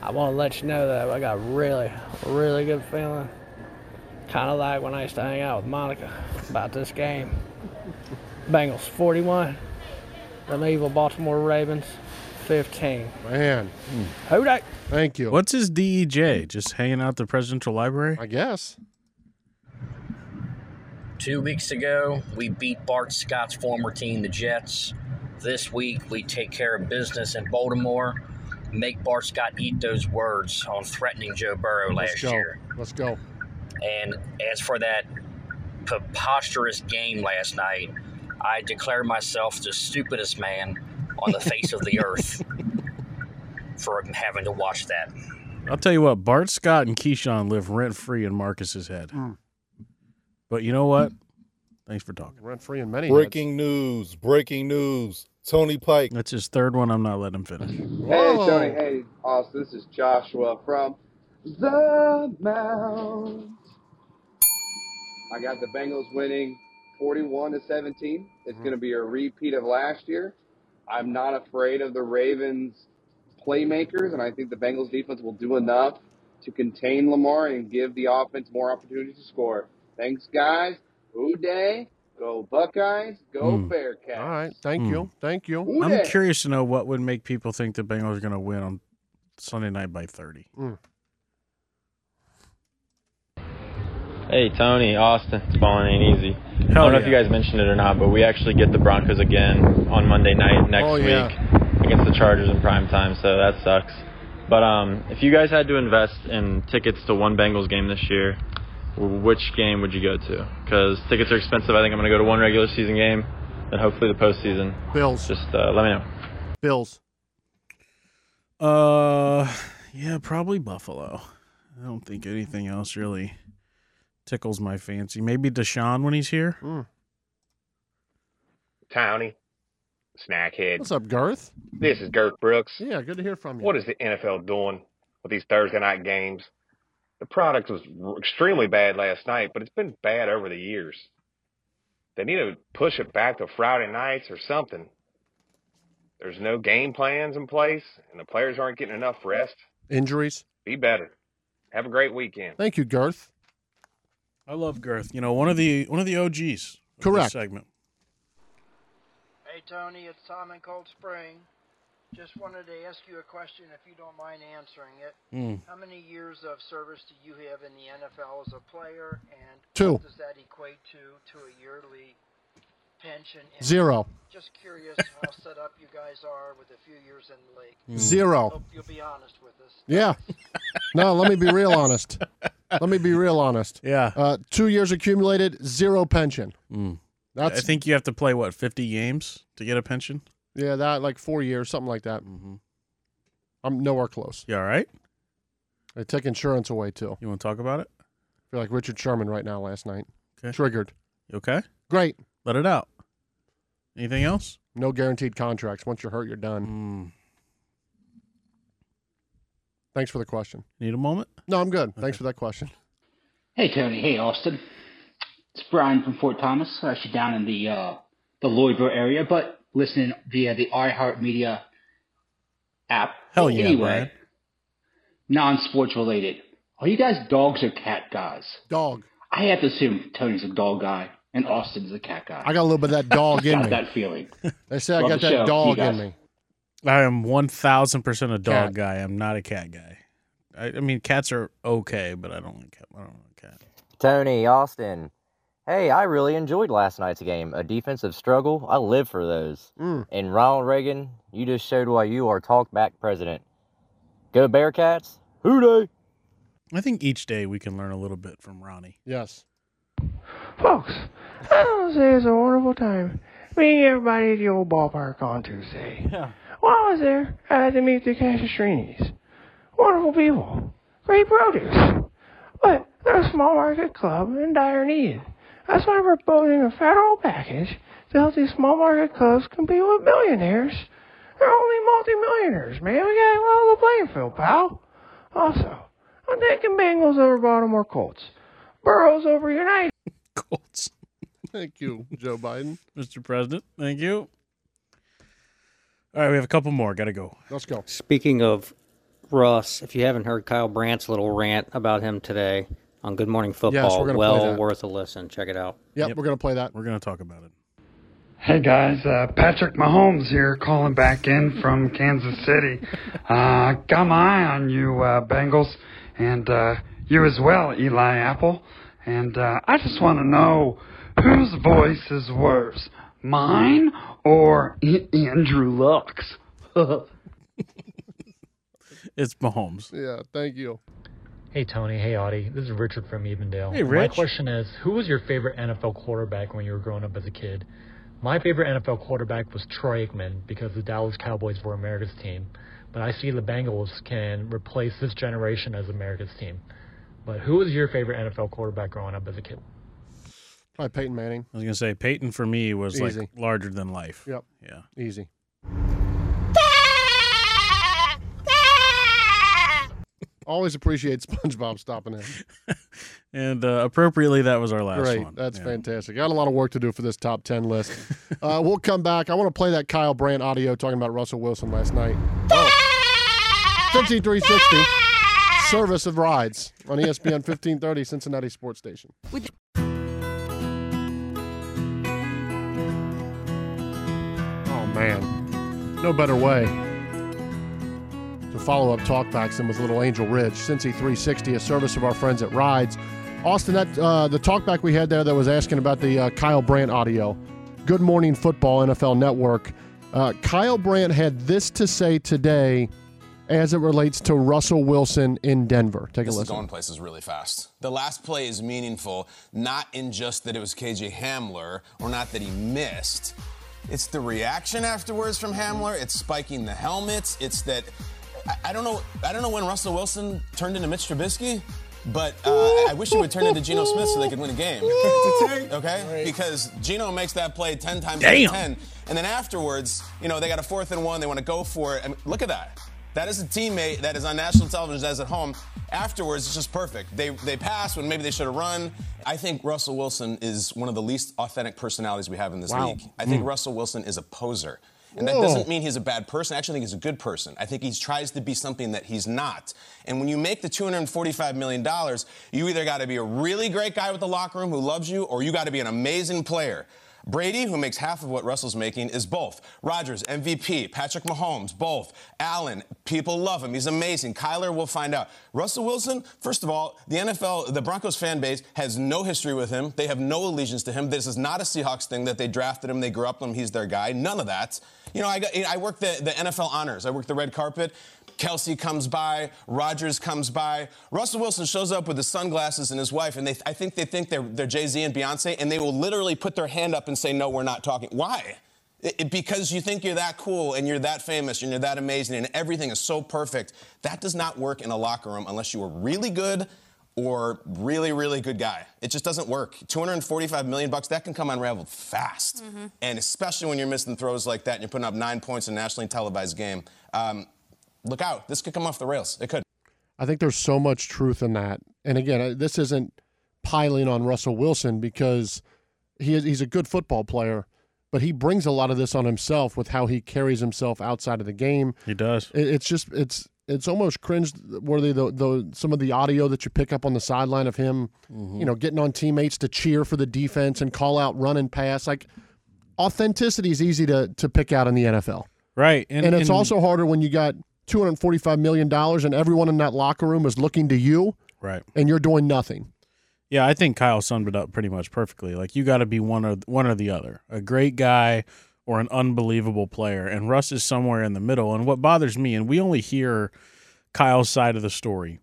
I want to let you know that I got a really, really good feeling. Kind of like when I used to hang out with Monica about this game. Bengals 41, them evil Baltimore Ravens 15. Man. Who dat? Thank you. What's his DEJ? Just hanging out at the presidential library? I guess. Two weeks ago, we beat Bart Scott's former team, the Jets. This week, we take care of business in Baltimore. Make Bart Scott eat those words on threatening Joe Burrow last Let's year. Let's go. And as for that preposterous game last night, I declare myself the stupidest man on the face of the [laughs] earth for having to watch that. I'll tell you what, Bart Scott and Keyshawn live rent free in Marcus's head. Hmm. But you know what? Thanks for talking. Rent free in many. Breaking news! Breaking news! Tony Pike. That's his third one. I'm not letting him finish. Hey, Tony. Hey, Austin. This is Joshua from the Mount. I got the Bengals winning 41 to 17. It's going to be a repeat of last year. I'm not afraid of the Ravens playmakers, and I think the Bengals defense will do enough to contain Lamar and give the offense more opportunities to score. Thanks, guys. Who day? Go Buckeyes. Go Hmm. Bearcats. All right. Thank Hmm. you. Thank you. Who I'm dat? curious to know what would make people think the Bengals are going to win on Sunday night by 30. Hey Tony, Austin, it's falling ain't easy. I don't know if you guys mentioned it or not, but we actually get the Broncos again on Monday night next Oh, yeah. week against the Chargers in prime time, so that sucks. But um, if you guys had to invest in tickets to one Bengals game this year, w- which game would you go to? Because tickets are expensive. I think I'm going to go to one regular season game, and hopefully the postseason. Bills. Just uh, let me know. Bills. Uh, yeah, probably Buffalo. I don't think anything else really tickles my fancy. Maybe Deshaun when he's here. Towny, snackhead. What's up, Garth? This is Girth Brooks. Yeah, good to hear from you. What is the NFL doing with these Thursday night games? The product was extremely bad last night, but it's been bad over the years. They need to push it back to Friday nights or something. There's no game plans in place, and the players aren't getting enough rest. Injuries. Be better. Have a great weekend. Thank you, Garth. I love Girth. You know, one of the one of the OGs. of this Correct. segment. Hey Tony, it's Tom in Cold Spring. Just wanted to ask you a question if you don't mind answering it. Mm. How many years of service do you have in the NFL as a player and Two. what does that equate to to a yearly pension? And Zero. Just curious [laughs] how set up you guys are with a few years in the league. Zero. Hope you'll be honest with us. Yeah. No, let me be real honest. Let me be real honest. Yeah. Uh, two years accumulated, zero pension. Mm. That's I think you have to play what 50 games to get a pension. Yeah, that like four years, something like that. Mm-hmm. I'm nowhere close. You all right? They take insurance away too. You want to talk about it? feel like Richard Sherman right now. Last night, Okay. triggered. You okay? Great. Let it out. Anything else? No guaranteed contracts. Once you're hurt, you're done. Mm. Thanks for the question. Need a moment? No, I'm good. Thanks for that question. Hey Tony, hey Austin. It's Brian from Fort Thomas, actually down in the uh, the Lloydville area, but listening via the iHeartMedia app. Hell yeah, anyway, Brian. non-sports related. Are you guys dogs or cat guys? Dog. I have to assume Tony's a dog guy and Austin's a cat guy. I got a little bit of that [laughs] dog in got me. that feeling. [laughs] They say I got that show. dog in me. I am 1000% a dog Cat. guy. I'm not a cat guy. I, I mean, cats are okay, but I don't like cat. I don't like cat. Tony, Austin. Hey, I really enjoyed last night's game. A defensive struggle. I live for those. Mm. And Ronald Reagan, you just showed why you are talk back president. Go Bearcats. Who day? I think each day we can learn a little bit from Ronnie. Yes. Folks, I want to say it's a wonderful time meeting everybody at the old ballpark on Tuesday. Yeah. While I was there, I had to meet the Cassastrinis. Wonderful people. Great produce. But they're a small market club in dire need. That's why we're building a federal package to help these small market clubs compete with millionaires. They're only multimillionaires, man. We gotta level the playing field, pal. Also, I'm taking Bengals over Baltimore Colts. Burrows over United. [laughs] Colts. Thank you, Joe Biden. Mr. President. Thank you. All right, we have a couple more. Got to go. Let's go. Speaking of Russ, if you haven't heard Kyle Brandt's little rant about him today on Good Morning Football, we're gonna play well that. worth a listen. Check it out. Yep, we're going to play that. We're going to talk about it. Hey guys, uh, Patrick Mahomes here, calling back in from Kansas City. Uh, got my eye on you, uh, Bengals, and uh, you as well, Eli Apple. And uh, I just want to know whose voice is worse, mine or I- Andrew Luck's? [laughs] [laughs] It's Mahomes. Yeah, thank you. Hey Tony, hey Audie. This is Richard from Evendale. Hey, Rich. My question is, who was your favorite NFL quarterback when you were growing up as a kid? My favorite NFL quarterback was Troy Aikman because the Dallas Cowboys were America's team. But I see the Bengals can replace this generation as America's team. But who was your favorite NFL quarterback growing up as a kid? Probably Peyton Manning. I was going to say Peyton for me was Easy. like larger than life. Yep. Yeah. Easy. Always appreciate [laughs] SpongeBob stopping in. [laughs] And uh, appropriately, that was our last Great. one. That's Yeah. fantastic. Got a lot of work to do for this top 10 list. [laughs] uh, we'll come back. I want to play that Kyle Brandt audio talking about Russell Wilson last night. Oh. 15360, service of Wridz on ESPN 1530, Cincinnati Sports Station. Oh, man. No better way follow up talkbacks than with little Angel Ridge. Cincy 360, a service of our friends at Rides. Austin, that uh, the talkback we had there that was asking about the uh, Kyle Brandt audio. Good Morning Football NFL Network. Uh, Kyle Brandt had this to say today as it relates to Russell Wilson in Denver. Take a This is listen. going places really fast. The last play is meaningful, not in just that it was KJ Hamler or not that he missed. It's the reaction afterwards from Hamler. It's spiking the helmets. It's that I, I don't know. I don't know when Russell Wilson turned into Mitch Trubisky, but uh, I wish he would turn into Geno Smith so they could win a game. [laughs] okay, because Geno makes that play ten times out of ten, and then afterwards, you know, they got a fourth and one. They want to go for it. I mean, look at that. That is a teammate that is on national television as at home. Afterwards, it's just perfect. They they pass when maybe they should have run. I think Russell Wilson is one of the least authentic personalities we have in this Wow. league. I think Mm. Russell Wilson is a poser. And that Whoa. doesn't oh. mean he's a bad person. I actually think he's a good person. I think he tries to be something that he's not. And when you make the $245 million, you either got to be a really great guy with the locker room who loves you, or you got to be an amazing player. Brady, who makes half of what Russell's making, is both. Rodgers, MVP. Patrick Mahomes, both. Allen, people love him. He's amazing. Kyler, we'll find out. Russell Wilson, first of all, the NFL, the Broncos fan base has no history with him. They have no allegiance to him. This is not a Seahawks thing that they drafted him, they grew up with him, he's their guy. None of that. You know, I, got, I work the, the NFL honors. I work the red carpet. Kelsey comes by, Rodgers comes by. Russell Wilson shows up with his sunglasses and his wife, and they, I think they think they're, they're Jay Z and Beyonce, and they will literally put their hand up and say, No, we're not talking. Why? It- it- because you think you're that cool and you're that famous and you're that amazing and everything is so perfect. That does not work in a locker room unless you are really good or really, really good guy. It just doesn't work. 245 million bucks, that can come unraveled fast. And especially when you're missing throws like that and you're putting up nine points in a nationally televised game. Um, look out. This could come off the rails. It could. I think there's so much truth in that. And again, this isn't piling on Russell Wilson because he is, he's a good football player, but he brings a lot of this on himself with how he carries himself outside of the game. He does. It, it's just it's it's almost cringe worthy the, the some of the audio that you pick up on the sideline of him, you know, getting on teammates to cheer for the defense and call out run and pass. Like authenticity is easy to to pick out in the NFL. Right. And, And, it's and- also harder when you got $245 million and everyone in that locker room is looking to you Right. and you're doing nothing. Yeah, I think Kyle summed it up pretty much perfectly. Like you got to be one or one or the other, a great guy or an unbelievable player, and Russ is somewhere in the middle. And what bothers me, and we only hear Kyle's side of the story,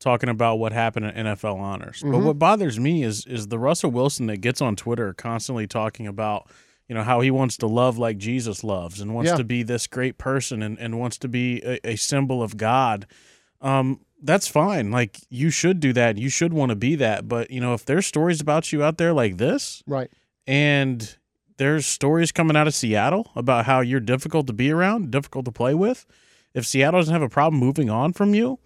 talking about what happened at NFL honors. But Mhm. what bothers me is is the Russell Wilson that gets on Twitter constantly talking about, you know, how he wants to love like Jesus loves and wants Yeah. to be this great person and, and wants to be a, a symbol of God. Um, that's fine. Like you should do that. You should want to be that. But you know, if there's stories about you out there like this, Right. and there's stories coming out of Seattle about how you're difficult to be around, difficult to play with. If Seattle doesn't have a problem moving on from you,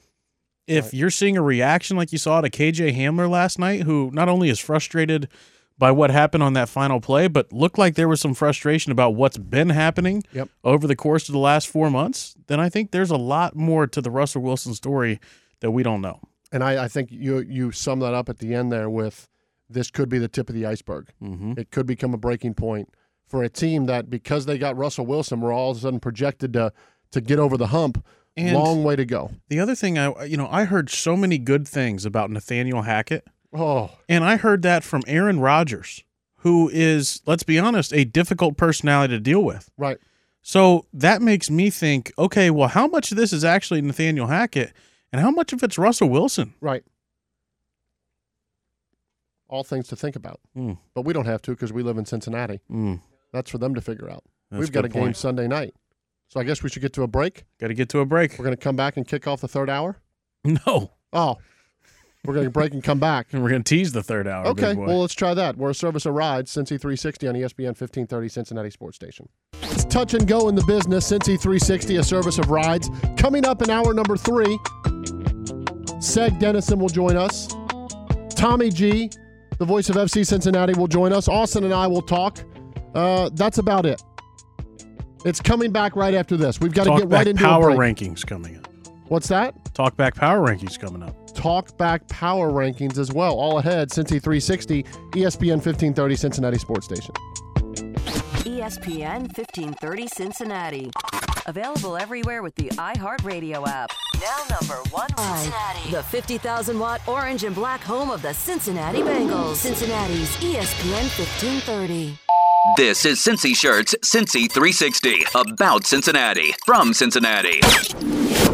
if you're seeing a reaction like you saw to KJ Hamler last night, who not only is frustrated by what happened on that final play, but looked like there was some frustration about what's been happening Yep. over the course of the last four months, then I think there's a lot more to the Russell Wilson story that we don't know. And I, I think you you sum that up at the end there with this could be the tip of the iceberg. Mm-hmm. It could become a breaking point for a team that because they got Russell Wilson, we're all of a sudden projected to to get over the hump. And- Long way to go. The other thing I you know, I heard so many good things about Nathaniel Hackett. Oh, And I heard that from Aaron Rodgers, who is, let's be honest, a difficult personality to deal with. right. So that makes me think, okay, well, how much of this is actually Nathaniel Hackett and how much of it's Russell Wilson? Right. All things to think about. Mm. But we don't have to because we live in Cincinnati. Mm. That's for them to figure out. That's We've got a game point. Sunday night. So I guess we should get to a break. Got to get to a break. We're going to come back and kick off the third hour. [laughs] No. Oh, we're going to break and come back. And [laughs] we're going to tease the third hour. Okay, well, let's try that. We're a service of rides, Cincy 360 on ESPN 1530 Cincinnati Sports Station. It's touch and go in the business, Cincy 360, a service of rides. Coming up in hour number three, Seg Dennison will join us. Tommy G, the voice of FC Cincinnati, will join us. Austin and I will talk. Uh, that's about it. It's coming back right after this. We've got to get right into power rankings coming up. What's that? Talk back power rankings coming up. Talk back power rankings as well. All ahead, Cincy 360, ESPN 1530 Cincinnati Sports Station. ESPN 1530 Cincinnati. Available everywhere with the iHeartRadio app. Now number one Cincinnati. The 50,000 watt orange and black home of the Cincinnati Bengals. Cincinnati's ESPN 1530. This is Cincy Shirts Cincy 360 about Cincinnati from Cincinnati.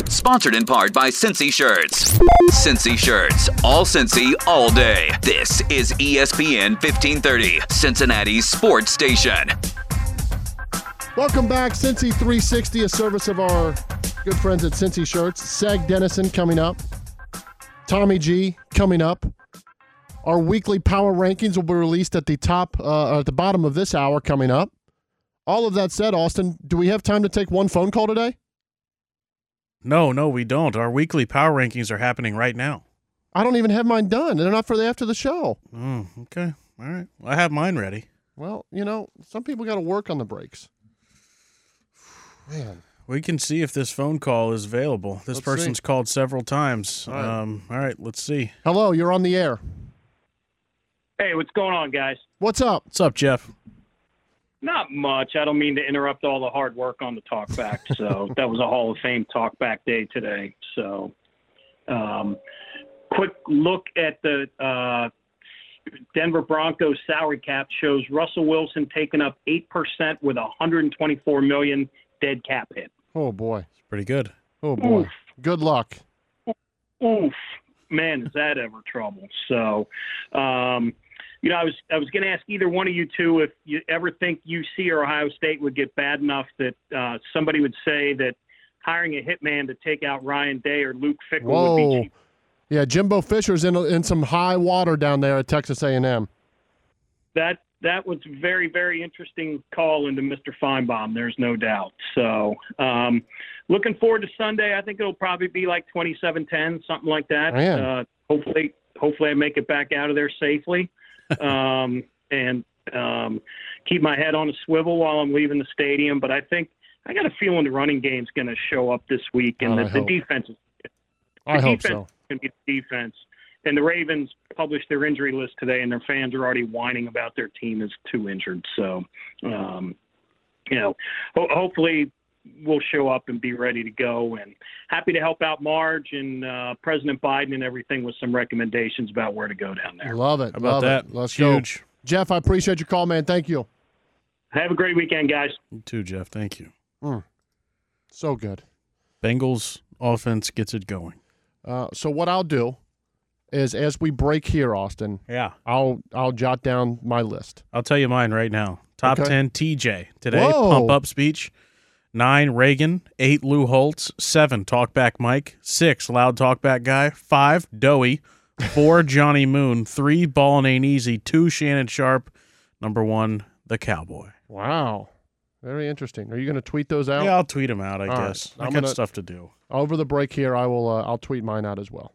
Sponsored in part by Cincy Shirts. Cincy Shirts, all Cincy, all day. This is ESPN 1530, Cincinnati's sports station. Welcome back, Cincy 360, a service of our good friends at Cincy Shirts. Seg Dennison coming up. Tommy G coming up. Our weekly power rankings will be released at the top, uh, at the bottom of this hour coming up. All of that said, Austin, do we have time to take one phone call today? No, no, we don't. Our weekly power rankings are happening right now. I don't even have mine done. They're not for the after the show. Mm, okay. All right. I have mine ready. Well, you know, some people got to work on the breaks. Man. We can see if this phone call is available. This Let's person's see. called several times. All right. Um, all right, let's see. Hello, you're on the air. Hey, what's going on, guys? What's up? What's up, Jeff? Not much. I don't mean to interrupt all the hard work on the talkback. So [laughs] that was a Hall of Fame talkback day today. So, um, quick look at the uh, Denver Broncos salary cap shows Russell Wilson taking up eight percent with 124 million dead cap hit. Oh boy. It's pretty good. Oh boy. Oof. Good luck. Oof, man, is that ever trouble? So, um, you know, I was I was going to ask either one of you two if you ever think UC or Ohio State would get bad enough that uh, somebody would say that hiring a hitman to take out Ryan Day or Luke Fickell would be Whoa. cheap. Yeah, Jimbo Fisher's in in some high water down there at Texas A&M. That that was a very very interesting call into Mr. Finebaum. There's no doubt. So, um, looking forward to Sunday. I think it'll probably be like 27-10, something like that. Man. Uh, hopefully, hopefully I make it back out of there safely, [laughs] um, and um, keep my head on a swivel while I'm leaving the stadium. But I think I got a feeling the running game's going to show up this week, and Oh, the, the defense is the I hope so. to be the defense. And the Ravens published their injury list today, and their fans are already whining about their team is too injured. So, um, you know, ho- hopefully we'll show up and be ready to go. And happy to help out Marge and uh, President Biden and everything with some recommendations about where to go down there. Love it. How about love that? It. Let's Huge. go. Jeff, I appreciate your call, man. Thank you. Have a great weekend, guys. You too, Jeff. Thank you. Mm. So good. Bengals offense gets it going. Uh, so what I'll do is as we break here, Austin. Yeah. I'll I'll jot down my list. I'll tell you mine right now. Top Okay. 10 TJ today, Whoa. pump up speech. Nine, Reagan. Eight, Lou Holtz. Seven, talkback Mike. Six, loud talkback guy. Five, Doey. Four, [laughs] Johnny Moon. Three, Ball and Ain't Easy. Two, Shannon Sharpe. Number one, the Cowboy. Wow. Very interesting. Are you going to tweet those out? Yeah, I'll tweet them out, I All right. guess. I I'm got gonna- stuff to do. Over the break here, I will. Uh, I'll tweet mine out as well.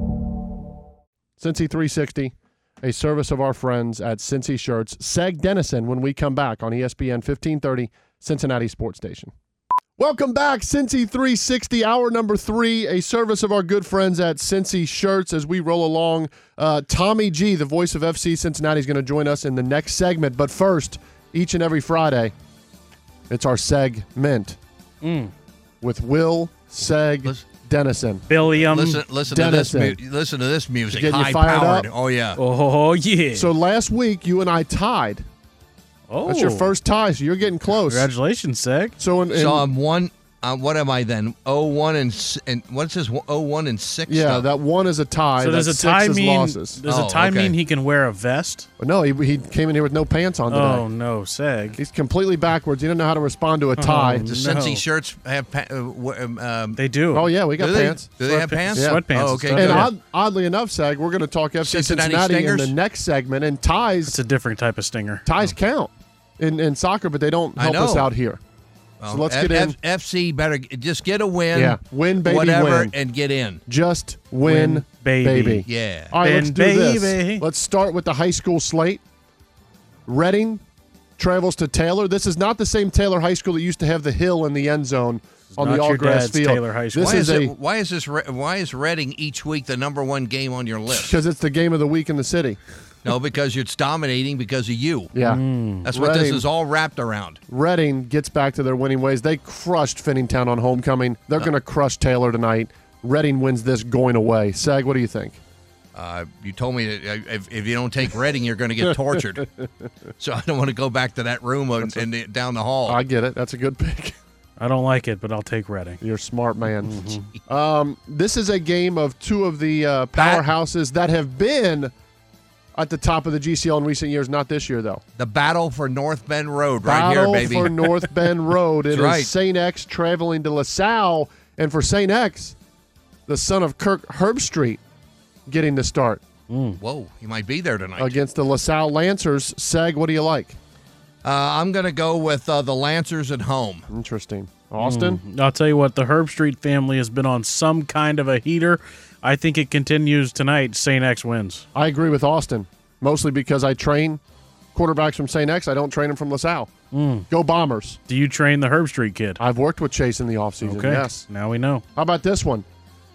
Cincy 360, a service of our friends at Cincy Shirts. Seg Dennison when we come back on ESPN 1530, Cincinnati Sports Station. Welcome back, Cincy 360, hour number three, a service of our good friends at Cincy Shirts as we roll along. Uh, Tommy G, the voice of FC Cincinnati, is going to join us in the next segment. But first, each and every Friday, it's our segment Mm. with Will Seg Dennison. Billiam Listen, listen to this. Mu- listen to this music. Getting you High fired powered. up? Oh yeah. Oh yeah. So last week you and I tied. Oh, That's your oh. first tie, so you're getting close. Congratulations, Seg. So in, in so I'm one. Uh, what am I then? Oh one and s- and what's this? Oh one and six. yeah, stuff? that one is a tie. So does a tie mean losses. does Oh, a tie okay. mean he can wear a vest? No, he, he came in here with no pants on today. Oh no, Seg. He's completely backwards. He didn't know how to respond to a tie. Does Cincy shirts have? Pa- uh, um, um, They do. Oh yeah, we got do they? pants. Do they have pants? Yeah. Sweatpants Oh, and okay. stuff. And odd, oddly enough, Seg, we're going to talk FC Cincinnati Cincinnati, in the next segment, and ties It's a different type of stinger. ties count in, in soccer, but they don't help us out here. Well, so let's F- get in. F- FC better just get a win. Yeah, win, baby, whatever, win. and get in. Just win, Win, baby. Yeah. All right, Win, let's do baby. this. Let's start with the high school slate. Reading travels to Taylor. This is not the same Taylor High School that used to have the hill in the end zone on the all your grass field. Taylor High School. This Why is, is, a it, why is this? Why is Reading each week the number one game on your list? because it's the game of the week in the city. no, because it's dominating because of you. Yeah. That's what this is all wrapped around. Reading gets back to their winning ways. They crushed Finneytown on homecoming. They're going to crush Taylor tonight. Reading wins this going away. Sag, what do you think? Uh, you told me that uh, if, if you don't take Reading, you're going to get [laughs] tortured. so I don't want to go back to that room and, and the- down the hall. I get it. That's a good pick. [laughs] I don't like it, but I'll take Reading. You're a smart man. [laughs] Um, this is a game of two of the uh, powerhouses that have been at the top of the GCL in recent years. Not this year, though. the battle for North Bend Road, right Battle here, baby. for [laughs] North Bend Road. It That's is. St. X traveling to LaSalle. And for St. X, the son of Kirk Herbstreit getting the start Whoa, he might be there tonight. against the LaSalle Lancers. Seg, what do you like? Uh, I'm going to go with uh, the Lancers at home. Interesting. Austin? Mm. I'll tell you what, the Herbstreit family has been on some kind of a heater. I think it continues tonight. St. X wins. I agree with Austin, mostly because I train quarterbacks from St. X. I don't train them from LaSalle. Mm. Go Bombers. Do you train the Herbstreit kid? I've worked with Chase in the offseason. Okay. Yes. Now we know. How about this one?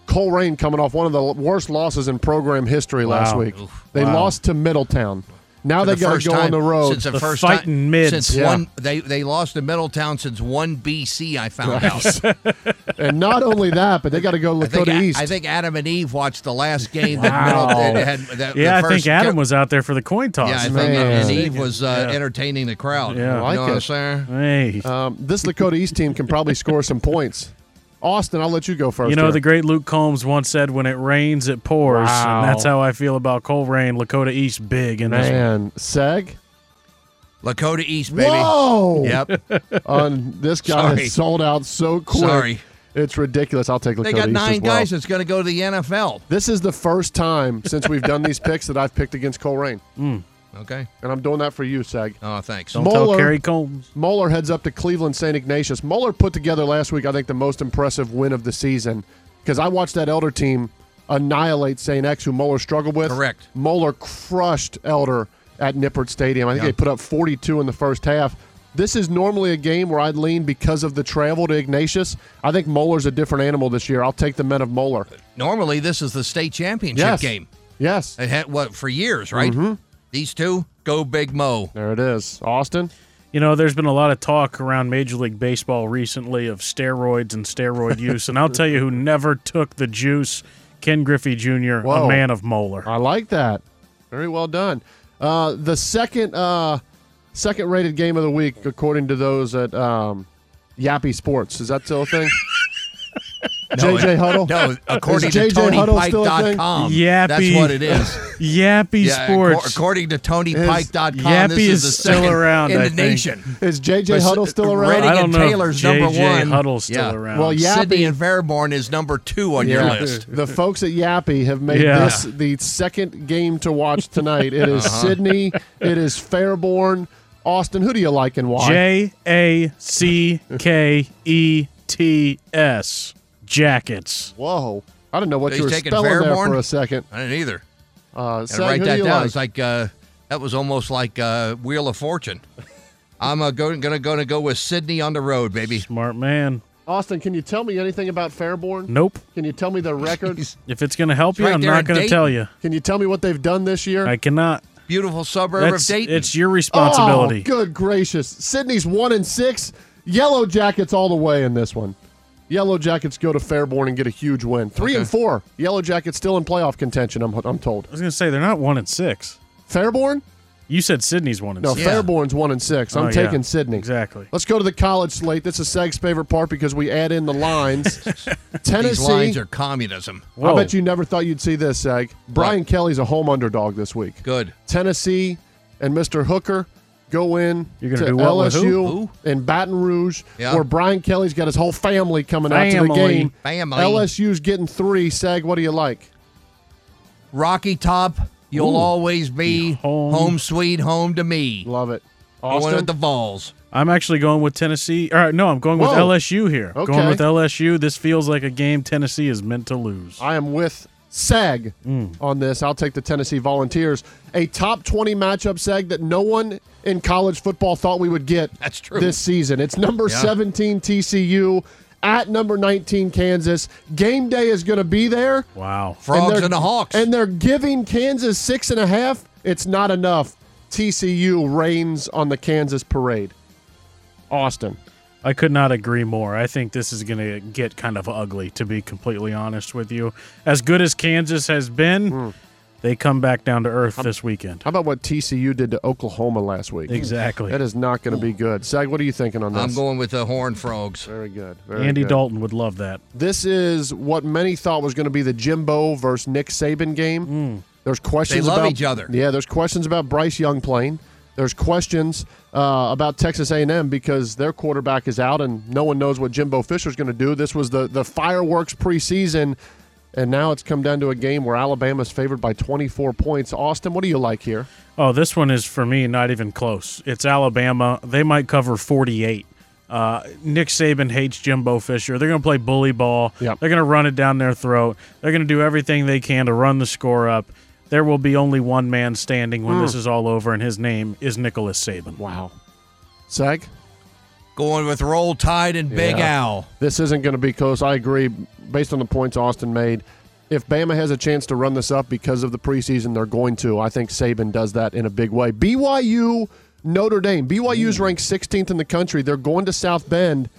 Colerain coming off one of the worst losses in program history last Wow. week. They Wow. lost to Middletown. Now they the got to go time on the road. since the, The first fighting time mids. since Yeah. one they they lost to Middletown since one BC. I found out. [laughs] and not only that, but they got to go I think, Lakota East. I think Adam and Eve watched the last game that Wow. Middletown had. That, the yeah, I first think Adam go- was out there for the coin toss. Yeah, I think Man. and Eve was uh, Yeah. entertaining the crowd. Yeah. you like know what I'm it. saying? Hey. um, this Lakota East team can probably score some points. Austin, I'll let you go first. You know, here. the great Luke Combs once said, "When it rains, it pours," Wow. and that's how I feel about Colerain, Lakota East, big in this man, Seg. Lakota East, baby. Whoa! Yep. [laughs] On this guy Sorry. has sold out so quick. Sorry. It's ridiculous. I'll take They got East nine as well. guys that's going to go to the NFL. This is the first time since we've done these picks that I've picked against Colerain. [laughs] Hmm. Okay. And I'm doing that for you, Seg. Oh, thanks. Don't tell Kerry Coombs. Moeller heads up to Cleveland St. Ignatius. Moeller put together last week, I think, the most impressive win of the season because I watched that Elder team annihilate St. X, who Moeller struggled with. Correct. Moeller crushed Elder at Nippert Stadium. I think Yeah. they put up 42 in the first half. This is normally a game where I'd lean because of the travel to Ignatius. I think Moeller's a different animal this year. I'll take the men of Moeller. Normally, this is the state championship Yes. game. Yes. It had what for years, right? Mhm. These two go Big Mo. There it is. Austin. You know, there's been a lot of talk around Major League Baseball recently of steroids and steroid use, and I'll tell you who never took the juice: Ken Griffey Jr., Whoa. a man of Moeller. I like that. Very well done. Uh, the second uh, second rated game of the week, according to those at um, Yappy Sports, is that still a thing? [laughs] No, JJ it- Huddle. No, according Is to JJ Huddle still a thing? TonyPike.com. Yappy. That's what it is. [laughs] Yappy Yeah, Sports. According to TonyPike.com, Yappy this is, is the still second around, in I the think. nation. Is JJ But Huddle still around? Reading I don't and know if Taylor's number JJ one. Huddle's still Yeah. around. Well, Sidney Yappy- and Fairborn is number two on your list. The folks at Yappy have made Yeah. this the second game to watch tonight. It is Uh-huh. Sidney. It is Fairborn. Austin, who do you like and why? J A C K E T S. Jackets. Whoa. I didn't know what He's you were taking spelling there for a second. I didn't either. Uh, Gotta write who do that you down. like? It's like uh, that was almost like uh, Wheel of Fortune. I'm uh, going gonna gonna go with Sidney on the road, baby. Smart man. Austin, can you tell me anything about Fairborn? Nope. Can you tell me their [laughs] record? If it's going to help It's you, right I'm there not in going to Dayton. tell you. Can you tell me what they've done this year? I cannot. Beautiful suburb That's, of Dayton. it's your responsibility. Oh, good gracious. Sidney's one and six. Yellow Jackets all the way in this one. Yellow Jackets go to Fairborn and get a huge win. Three Okay. and four. Yellow Jackets still in playoff contention, I'm, I'm told. I was going to say, they're not one and six. Fairborn? You said Sidney's one and No, six. Fairborn's one and six. I'm Oh, yeah. taking Sidney. Exactly. Let's go to the college slate. This is Seg's favorite part because we add in the lines. [laughs] Tennessee. These lines are communism. I bet you never thought you'd see this, Seg. Brian Kelly's a home underdog this week. Good. Tennessee and Mr. Hooker go in You're gonna to do what with LSU who? Who? in Baton Rouge, Yeah. where Brian Kelly's got his whole family coming out to the Family. game. Family. LSU's getting three. Seg, what do you like? Rocky Top, you'll Ooh. always be Home. home. sweet home to me. Love it. Going Austin? with the Vols. I'm actually going with Tennessee. All right, no, I'm going with Whoa. LSU here. Okay. Going with LSU. This feels like a game Tennessee is meant to lose. I am with Seg Mm. on this. I'll take the Tennessee Volunteers. A top 20 matchup, Seg, that no one in college football thought we would get That's true. this season. It's number Yeah. 17 TCU at number 19 Kansas. Game day is going to be there. Wow. Frogs they're- and the Hawks. And they're giving Kansas six and a half. It's not enough. TCU reigns on the Kansas parade. Austin. I could not agree more. I think this is going to get kind of ugly, to be completely honest with you. As good as Kansas has been, hmm. they come back down to earth this weekend. How about what TCU did to Oklahoma last week? Exactly. That is not going to be good. Seg, what are you thinking on this? I'm going with the Horned Frogs. Very good. Very Andy good. Dalton would love that. This is what many thought was going to be the Jimbo versus Nick Saban game. Hmm. There's questions They love about each other. Yeah, there's questions about Bryce Young playing. There's questions uh, about Texas A&M because their quarterback is out and no one knows what Jimbo Fisher's going to do. This was the the fireworks preseason, and now it's come down to a game where Alabama's favored by 24 points. Austin, what do you like here? Oh, this one is for me not even close. It's Alabama. They might cover 48. Uh, Nick Saban hates Jimbo Fisher. They're going to play bully ball. Yep. They're going to run it down their throat. They're going to do everything they can to run the score up. There will be only one man standing when this hmm. is all over, and his name is Nicholas Saban. Wow. Seg? Going with Roll Tide and Big Yeah. Al. This isn't going to be close. I agree. Based on the points Austin made, if Bama has a chance to run this up because of the preseason, they're going to. I think Saban does that in a big way. BYU, Notre Dame. BYU's hmm. ranked 16th in the country. They're going to South Bend,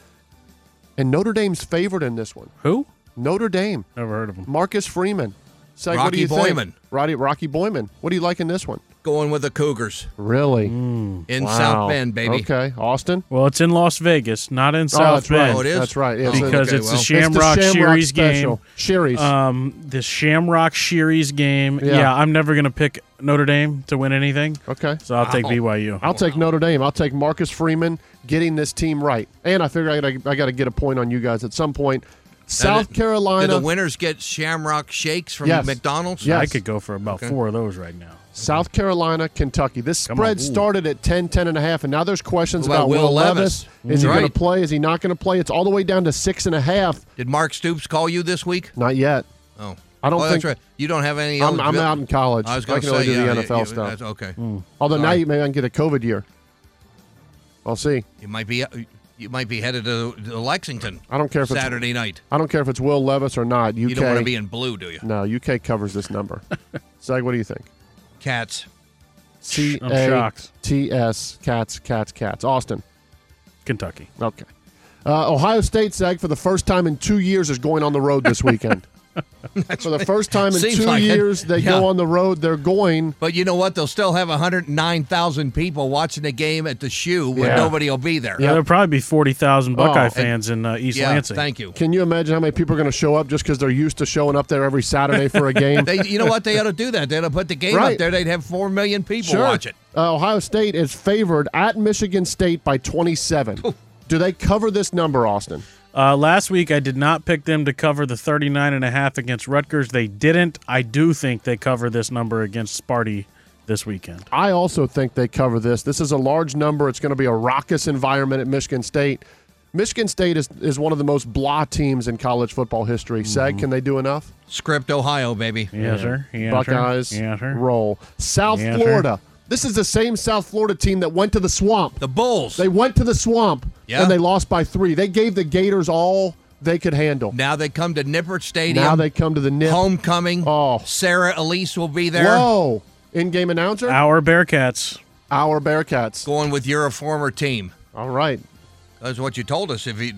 and Notre Dame's favored in this one. Who? Notre Dame. Never heard of him. Marcus Freeman. Seg, what do Rocky you think? Boiman. Roddy, Rocky Boiman. What do you like in this one? Going with the Cougars Really? in Wow. South Bend, baby. Okay, Austin. Well, it's in Las Vegas, not in Oh, South that's right. Bend. Oh, it is? That's right. It's because a- it's well. the It's the Shamrock, Shamrock Series special. game. Series. Um, the Shamrock Series game. Yeah. Yeah, I'm never going to pick Notre Dame to win anything. Okay. So I'll take BYU. I'll take Notre Dame. I'll take Marcus Freeman getting this team right, and I figure I got I got to get a point on you guys at some point. South Carolina. Do the winners get Shamrock shakes from Yes. McDonald's? Yes. I could go for about Okay. four of those right now. South Carolina, Kentucky. This Come spread started at 10, 10 and a half, and now there's questions about about Will Will Levis. Levis? Is he Right. going to play? Is he not going to play? It's all the way down to six and a half. Did Mark Stoops call you this week? Not yet. Oh, I don't oh, think. that's right. You don't have any. I'm, I'm out in college. I was going to can only say do the yeah, NFL you- stuff. That's okay. Hmm. Mm. Although now Sorry. you may not get a COVID year. I'll see. You might be uh, you might be headed to, to Lexington. I don't care if it's- Saturday night. I don't care if it's Will Levis or not. UK. You don't want to be in blue, do you? No, UK covers this number. [laughs] Zach, what do you think? Cats. C I'm A shocked. T S Cats Cats Cats. Austin. Kentucky. Okay. Uh, Ohio State, Zach, for the first time in two years, is going on the road this [laughs] weekend. For the first time in Seems two like it. years, they Yeah. go on the road. They're going. But you know what? They'll still have 109,000 people watching the game at the shoe, but Yeah. nobody will be there. Yeah, there'll probably be 40,000 Buckeye Oh, fans in uh, East Yeah, Lansing. thank you. Can you imagine how many people are going to show up just because they're used to showing up there every Saturday for a [laughs] game? They, you know what? They ought to do that. They ought to put the game Right. up there. They'd have 4 million people Sure. watch it. Uh, Ohio State is favored at Michigan State by 27. Do they cover this number, Austin? Uh, last week, I did not pick them to cover the 39 and a half against Rutgers. They didn't. I do think they cover this number against Sparty this weekend. I also think they cover this. This is a large number. It's going to be a raucous environment at Michigan State. Michigan State is, is one of the most blah teams in college football history. Seg, can they do enough? Script Ohio, baby. Yes, sir. Yes, Buckeyes sir. Yes, sir. roll. South Yes, sir. Florida. This is the same South Florida team that went to the swamp. The Bulls. They went to the swamp Yeah. and they lost by three. They gave the Gators all they could handle. Now they come to Nippert Stadium. Now they come to the nip. Homecoming. Oh. Sarah Elise will be there. Whoa. In game announcer? Our Bearcats. Our Bearcats. Going with your former team. All right. That's what you told us. If you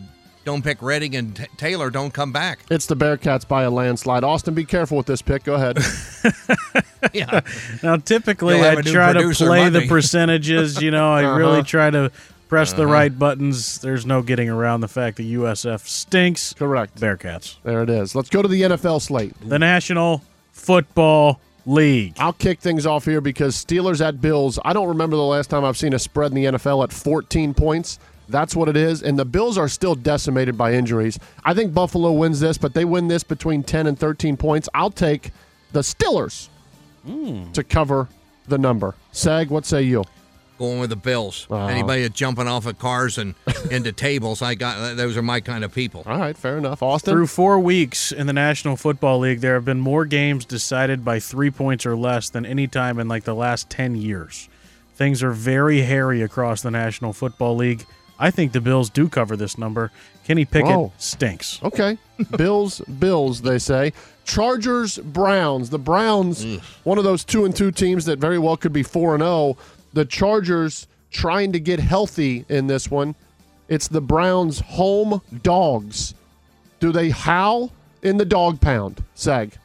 don't pick Reading and T- Taylor, don't come back. It's the Bearcats by a landslide. Austin, be careful with this pick. Go ahead. [laughs] yeah. [laughs] Now, typically, You'll have I a new try to producer play the [laughs] percentages. You know, I Uh-huh. really try to press the Uh-huh. right buttons. There's no getting around the fact that USF stinks. Correct. Bearcats. There it is. Let's go to the NFL slate. The National Football League. I'll kick things off here because Steelers at Bills. I don't remember the last time I've seen a spread in the NFL at 14 points. That's what it is. And the Bills are still decimated by injuries. I think Buffalo wins this, but they win this between 10 and 13 points. I'll take the Steelers hmm. to cover the number. Sag, what say you? Going with the Bills. Wow. Anybody that's jumping off of cars and [laughs] into tables, I got. Those are my kind of people. All right, fair enough. Austin? Through four weeks in the National Football League, there have been more games decided by three points or less than any time in like the last 10 years. Things are very hairy across the National Football League. I think the Bills do cover this number. Kenny Pickett Whoa. stinks. Okay. [laughs] Bills, Bills, they say. Chargers, Browns. The Browns, one of those two and two teams that very well could be four and zero. The Chargers trying to get healthy in this one. It's the Browns' home dogs. Do they howl in the dog pound? Sag.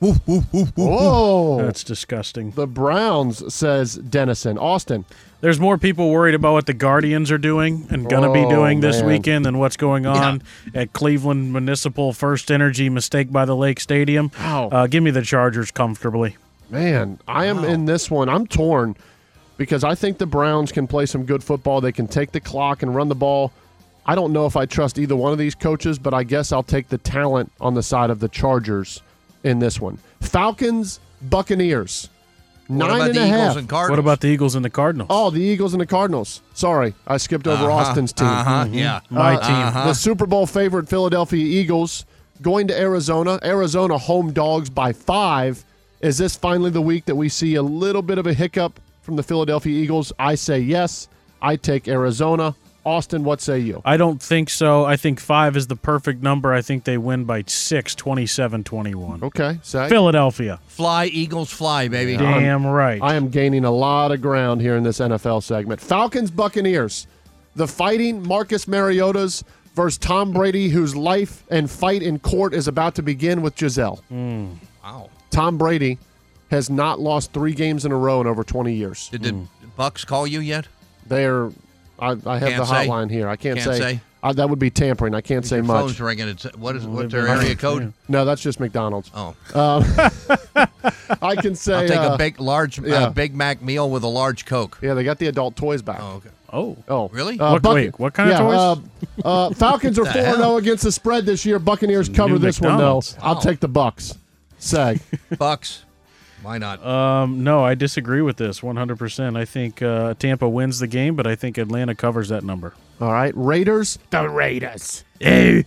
Whoa. That's disgusting. The Browns, says Dennison. Austin. There's more people worried about what the Guardians are doing and going to be Oh, doing this man. weekend than what's going on at Cleveland Municipal First Energy Mistake by the Lake Stadium. Wow. Uh, give me the Chargers comfortably. Man, I am in this one. I'm torn because I think the Browns can play some good football. They can take the clock and run the ball. I don't know if I trust either one of these coaches, but I guess I'll take the talent on the side of the Chargers in this one. Falcons, Buccaneers. What Nine about and the a Eagles half. and Cardinals? What about the Eagles and the Cardinals? Oh, the Eagles and the Cardinals. Sorry, I skipped over Uh-huh, Austin's team. uh-huh, yeah. My Uh, team. Uh-huh. The Super Bowl favorite Philadelphia Eagles going to Arizona. Arizona home dogs by five. Is this finally the week that we see a little bit of a hiccup from the Philadelphia Eagles? I say yes. I take Arizona. Austin, what say you? I don't think so. I think five is the perfect number. I think they win by six, 27 21. Okay, say. Philadelphia. Fly, Eagles, fly, baby. Damn right. I am gaining a lot of ground here in this NFL segment. Falcons, Buccaneers. The fighting Marcus Mariota's versus Tom Brady, whose life and fight in court is about to begin with Gisele. Hmm. Wow. Tom Brady has not lost three games in a row in over 20 years. Did the hmm. Bucks call you yet? They're. I, I have Can't the say? hotline here. I can't, Can't say. say? Uh, that would be tampering. I can't say Your much. phone's ringing. It's, what is what's their area code? No, that's just McDonald's. Oh. Um, [laughs] I can say. I'll take uh, a big, large, yeah. uh, Big Mac meal with a large Coke. Yeah, they got the adult toys back. Oh, okay. Oh. Oh, Really? Uh, What- Buc- wait, what kind of toys? Uh, uh, Falcons [laughs] are The four hell? zero against the spread this year. Buccaneers cover New this McDonald's. one though. I'll Wow. take the Bucks. Sag. [laughs] Bucks. Why not? Um, no, I disagree with this 100%. I think uh, Tampa wins the game, but I think Atlanta covers that number. All right, Raiders. The Raiders. Yeah,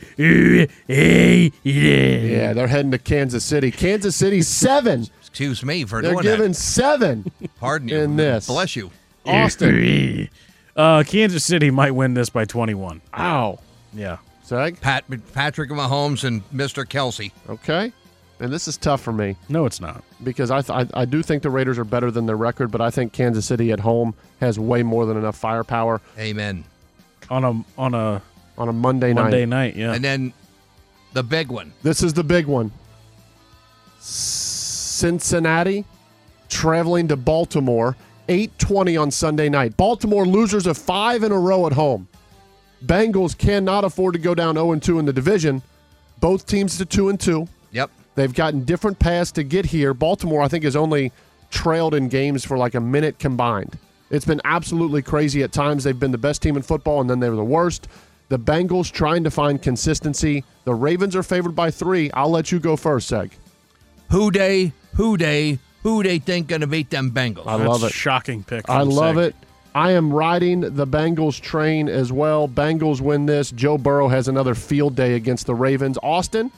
they're heading to Kansas City. Kansas City [laughs] seven. Excuse me for They're doing giving seven. Pardon you. in [laughs] this. Bless you. Austin. Uh, Kansas City might win this by 21. Ow. Yeah. Sag. Pat, Patrick Mahomes and Mr. Kelsey. Okay. And this is tough for me No, it's not. because I, th- I I do think the Raiders are better than their record, but I think Kansas City at home has way more than enough firepower Amen. On a on a on a Monday, night. Monday night. night, yeah. And then the big one. This is the big one. Cincinnati traveling to Baltimore, 8:20 on Sunday night. Baltimore losers of 5 in a row at home. Bengals cannot afford to go down 0 2 in the division. Both teams to 2 and 2. Yep. They've gotten different paths to get here. Baltimore I think has only trailed in games for like a minute combined. It's been absolutely crazy at times. They've been the best team in football and then they were the worst. The Bengals trying to find consistency. The Ravens are favored by 3. I'll let you go first, Seg. Who they, who they, who they think going to beat them Bengals? I love it. Shocking pick. I love Seg. it. I am riding the Bengals train as well. Bengals win this. Joe Burrow has another field day against the Ravens. Austin?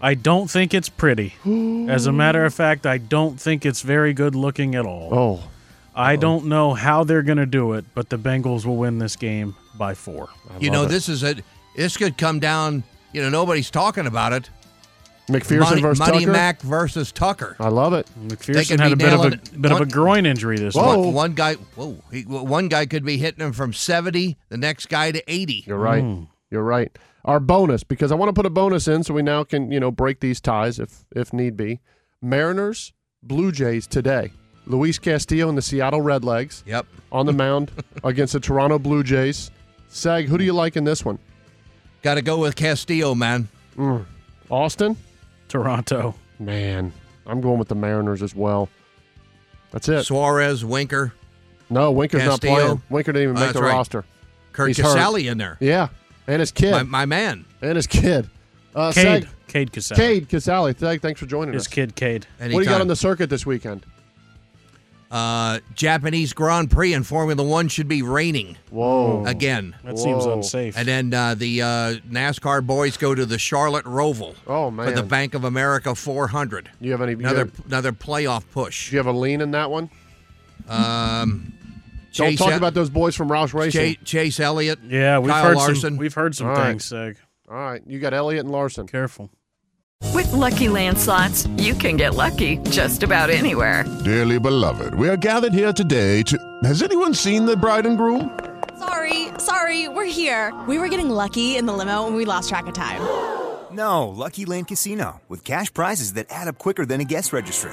I don't think it's pretty. [gasps] As a matter of fact, I don't think it's very good looking at all. Oh. I don't know how they're going to do it, but the Bengals will win this game by four. you know, this is a. This could come down. You know, nobody's talking about it. McPherson Money, versus Money Tucker. Mac versus Tucker. I love it. They McPherson could had be a bit of a nailing bit of a one- groin injury this Whoa. week. One, one guy, whoa, he, one guy could be hitting him from seventy. The next guy to eighty. You're right. Mm. You're right. Our bonus, because I want to put a bonus in so we now can, you know, break these ties if if need be. Mariners, Blue Jays today. Luis Castillo and the Seattle Redlegs Yep. on the mound [laughs] against the Toronto Blue Jays. Sag, who do you like in this one? Got to go with Castillo, man. Mm. Austin? Toronto. Man, I'm going with the Mariners as well. That's it. Suarez, Winker, No, Winker's not playing. Winker didn't even Oh, make that's the right. roster. Kurt He's hurt. Casali in there. Yeah, and his kid. My, my man. and his kid. Uh, Cade. Sag- Cade Casali. Cade Casali. Thank- Thanks for joining His us. His kid, Cade. What do you got on the circuit this weekend? Uh, Japanese Grand Prix in Formula One should be raining Whoa. again. That seems unsafe. And then uh, the uh, NASCAR boys go to the Charlotte Roval Oh man! for the. Bank of America 400. You have any? you Another have- another playoff push. do you have a lean in that one? Um, Don't Chase talk El- about those boys from Roush Racing. Chase, Chase Elliott. yeah, we've Kyle heard Larson. some. We've heard some All right. things, Seg. All right, you got Elliott and Larson. Careful. With Lucky Land slots, you can get lucky just about anywhere. Dearly beloved, we are gathered here today to. Has anyone seen the bride and groom? Sorry, sorry, we're here. We were getting lucky in the limo and we lost track of time. No, Lucky Land Casino, with cash prizes that add up quicker than a guest registry.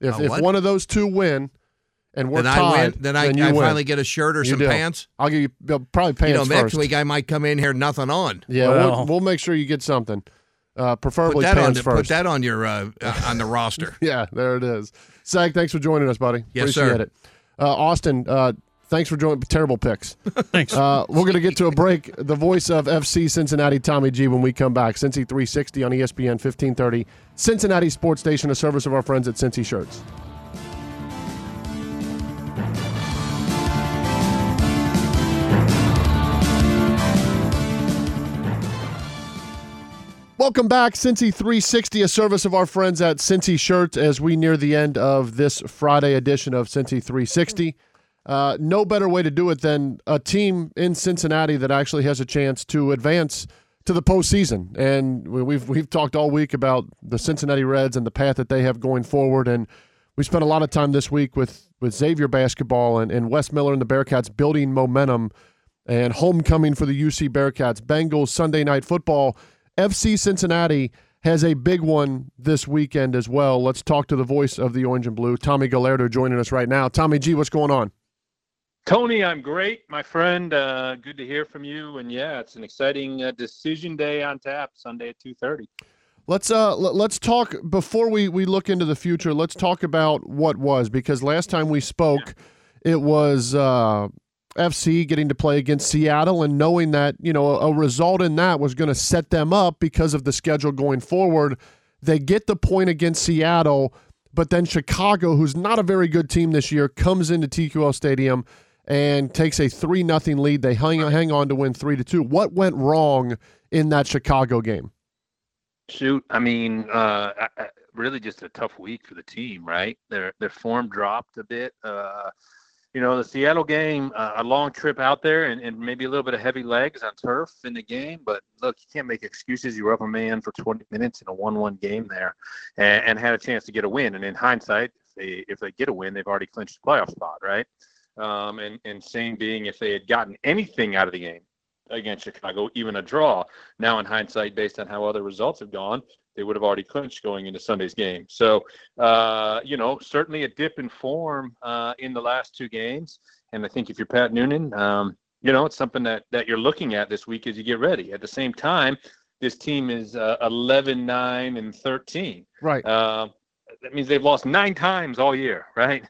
If, if one of those two win, and we're Then I tied, win. Then I, you I win. finally get a shirt or You some do. pants. I'll give you probably pants you know, next first. week I might come in here nothing on. yeah, Well- we'll, we'll make sure you get something. Uh, Put preferably that on. pants The, first. put that on your uh, uh, on the roster. [laughs] Yeah, there it is. Zach, thanks for joining us, buddy. Yes, Appreciate sir. it. Uh, Austin, uh, Thanks for joining. Terrible picks. [laughs] Thanks. Uh, we're going to get to a break. The voice of FC Cincinnati, Tommy G, when we come back. Cincy 360 on ESPN 1530. Cincinnati Sports Station, a service of our friends at Cincy Shirts. Welcome back, Cincy 360, a service of our friends at Cincy Shirts, as we near the end of this Friday edition of Cincy 360. Uh, no better way to do it than a team in Cincinnati that actually has a chance to advance to the postseason. And we've we've talked all week about the Cincinnati Reds and the path that they have going forward. And we spent a lot of time this week with with Xavier basketball and, and Wes Miller and the Bearcats building momentum and homecoming for the UC Bearcats. Bengals Sunday night football. FC Cincinnati has a big one this weekend as well. Let's talk to the voice of the Orange and Blue, Tommy Gallardo, joining us right now. Tommy G, what's going on? Tony, I'm great, my friend. Uh, good to hear from you. And yeah, it's an exciting uh, decision day on tap Sunday at two thirty. Let's uh let's talk before we we look into the future. Let's talk about what was because last time we spoke, it was uh FC getting to play against Seattle and knowing that, you know, a, a result in that was going to set them up because of the schedule going forward. They get the point against Seattle, but then Chicago, who's not a very good team this year, comes into TQL Stadium and takes a 3 nothing lead. They hang, hang on to win 3 to 2. What went wrong in that Chicago game? Shoot, I mean, uh, really just a tough week for the team, right? Their their form dropped a bit. Uh, you know, the Seattle game, uh, a long trip out there and, and maybe a little bit of heavy legs on turf in the game. But look, you can't make excuses. You were up a man for 20 minutes in a 1 1 game there and, and, had a chance to get a win. And in hindsight, if they, if they get a win, they've already clinched the playoff spot, right? Um, and, and same being if they had gotten anything out of the game against Chicago, even a draw, now in hindsight, based on how other results have gone, they would have already clinched going into Sunday's game. So, uh, you know, certainly a dip in form uh, in the last two games. And I think if you're Pat Noonan, um, you know, it's something that, that you're looking at this week as you get ready. At the same time, this team is uh, 11, 9, and 13. Right. Uh, that means they've lost nine times all year, [laughs] right?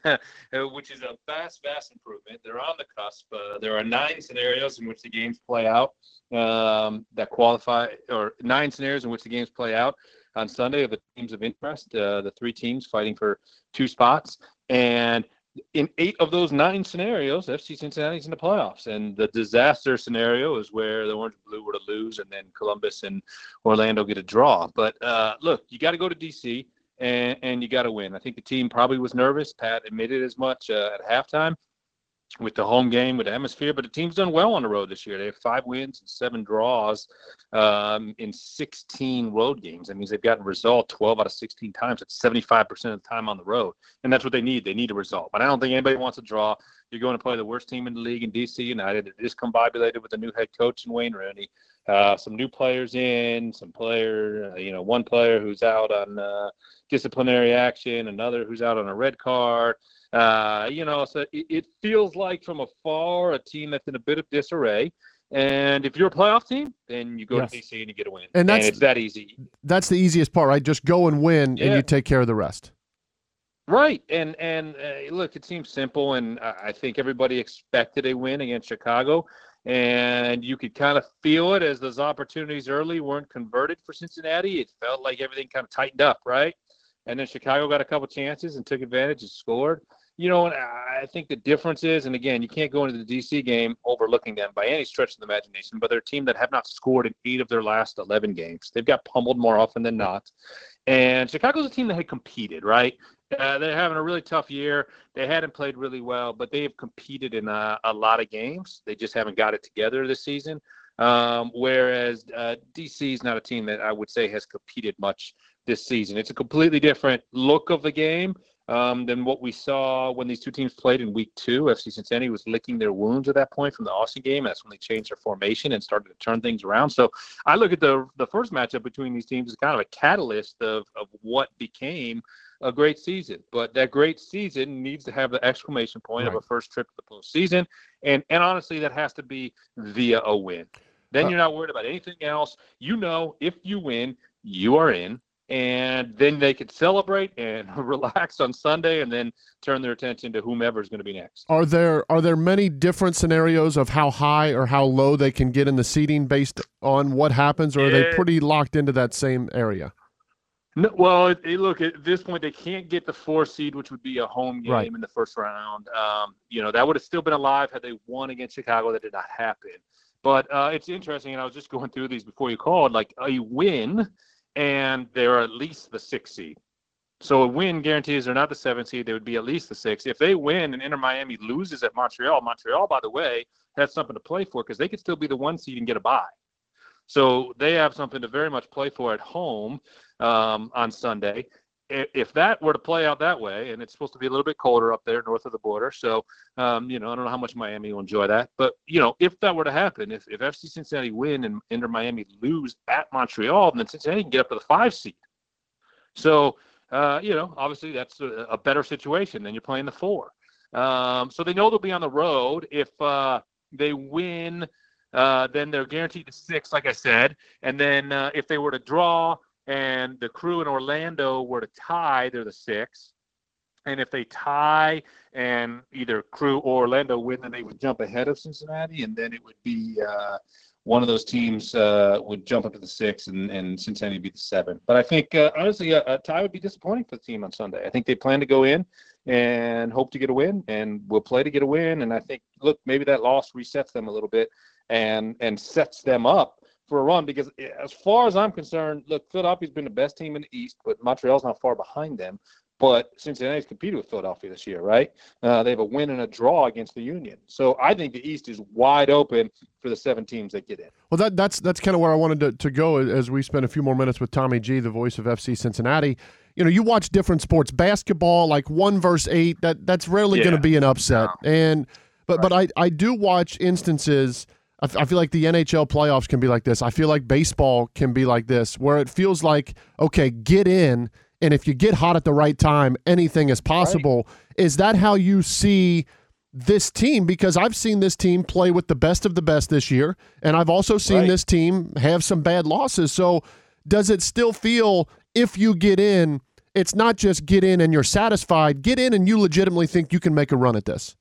which is a vast, vast improvement. They're on the cusp. Uh, there are nine scenarios in which the games play out um, that qualify, or nine scenarios in which the games play out on Sunday of the teams of interest, uh, the three teams fighting for two spots. And in eight of those nine scenarios, FC Cincinnati's in the playoffs. And the disaster scenario is where the Orange and Blue were to lose, and then Columbus and Orlando get a draw. But uh, look, you got to go to DC. And, and you got to win. I think the team probably was nervous. Pat admitted as much uh, at halftime with the home game with the atmosphere. But the team's done well on the road this year. They have five wins and seven draws um, in 16 road games. That means they've gotten a result 12 out of 16 times. It's 75% of the time on the road, and that's what they need. They need a result. But I don't think anybody wants a draw. You're going to play the worst team in the league in DC United. It is combobulated with a new head coach in Wayne Rooney. Uh, some new players in, some player, uh, you know, one player who's out on uh, disciplinary action, another who's out on a red card. Uh, you know, so it, it, feels like from afar a team that's in a bit of disarray. And if you're a playoff team, then you go yes. to DC and you get a win. And, that's, and it's that easy. That's the easiest part, right? Just go and win, yeah. and you take care of the rest. Right, and and uh, look, it seems simple, and I think everybody expected a win against Chicago, and you could kind of feel it as those opportunities early weren't converted for Cincinnati. It felt like everything kind of tightened up, right? And then Chicago got a couple chances and took advantage and scored you know, and I think the difference is, and again, you can't go into the DC game overlooking them by any stretch of the imagination, but they're a team that have not scored in eight of their last 11 games. They've got pummeled more often than not. And Chicago's a team that had competed, right? Uh, they're having a really tough year. They hadn't played really well, but they have competed in a, a lot of games. They just haven't got it together this season. Um, whereas uh, DC is not a team that I would say has competed much this season. It's a completely different look of the game um, than what we saw when these two teams played in week two. FC Cincinnati was licking their wounds at that point from the Austin game. That's when they changed their formation and started to turn things around. So I look at the the first matchup between these teams as kind of a catalyst of, of what became a great season. But that great season needs to have the exclamation point right. of a first trip to the postseason. And and honestly, that has to be via a win. Then uh, you're not worried about anything else. You know, if you win, you are in and then they could celebrate and [laughs] relax on Sunday, and then turn their attention to whomever is going to be next. Are there are there many different scenarios of how high or how low they can get in the seating based on what happens, or are they pretty locked into that same area? No, well, it, it, look at this point they can't get the four seed, which would be a home game right. in the first round. Um, you know that would have still been alive had they won against Chicago. That did not happen But uh, it's interesting, and I was just going through these before you called. Like a win, and they're at least the six seed. So a win guarantees they're not the seven seed. They would be at least the six. If they win and Inter Miami loses at Montreal, Montreal, by the way, has something to play for because they could still be the one seed and get a bye. So they have something to very much play for at home um, on Sunday. If that were to play out that way, and it's supposed to be a little bit colder up there north of the border, so um, you know I don't know how much Miami will enjoy that, but you know if that were to happen, if, if FC Cincinnati win and Inter Miami lose at Montreal, then Cincinnati can get up to the five seed. So uh, you know obviously that's a, a, better situation than you're playing the four. Um, so they know they'll be on the road if uh, they win uh, then they're guaranteed to six, like I said. And then uh, if they were to draw and the crew in Orlando were to tie, they're the six. And if they tie and either crew or Orlando win, then they would jump ahead of Cincinnati, and then it would be uh, one of those teams uh, would jump up to the six, and, and Cincinnati would be the seven. But I think uh, honestly, a, a, tie would be disappointing for the team on Sunday. I think they plan to go in and hope to get a win, and we'll play to get a win. And I think, look, maybe that loss resets them a little bit and and sets them up for a run because as far as I'm concerned, look, Philadelphia's been the best team in the East, but Montreal's not far behind them. But Cincinnati's competed with Philadelphia this year, right? Uh, they have a win and a draw against the Union, so I think the East is wide open for the seven teams that get in. Well, that, that's that's kind of where I wanted to, to go as we spend a few more minutes with Tommy G, the voice of FC Cincinnati. You know, you watch different sports, basketball, like one versus eight. That that's rarely yeah. going to be an upset, and but right. but I I do watch instances I, feel like the NHL playoffs can be like this. I feel like baseball can be like this, where it feels like, okay, get in, and if you get hot at the right time, anything is possible. Right. Is that how you see this team? Because I've seen this team play with the best of the best this year, and I've also seen right. this team have some bad losses. So, does it still feel if you get in, it's not just get in and you're satisfied, get in and you legitimately think you can make a run at this?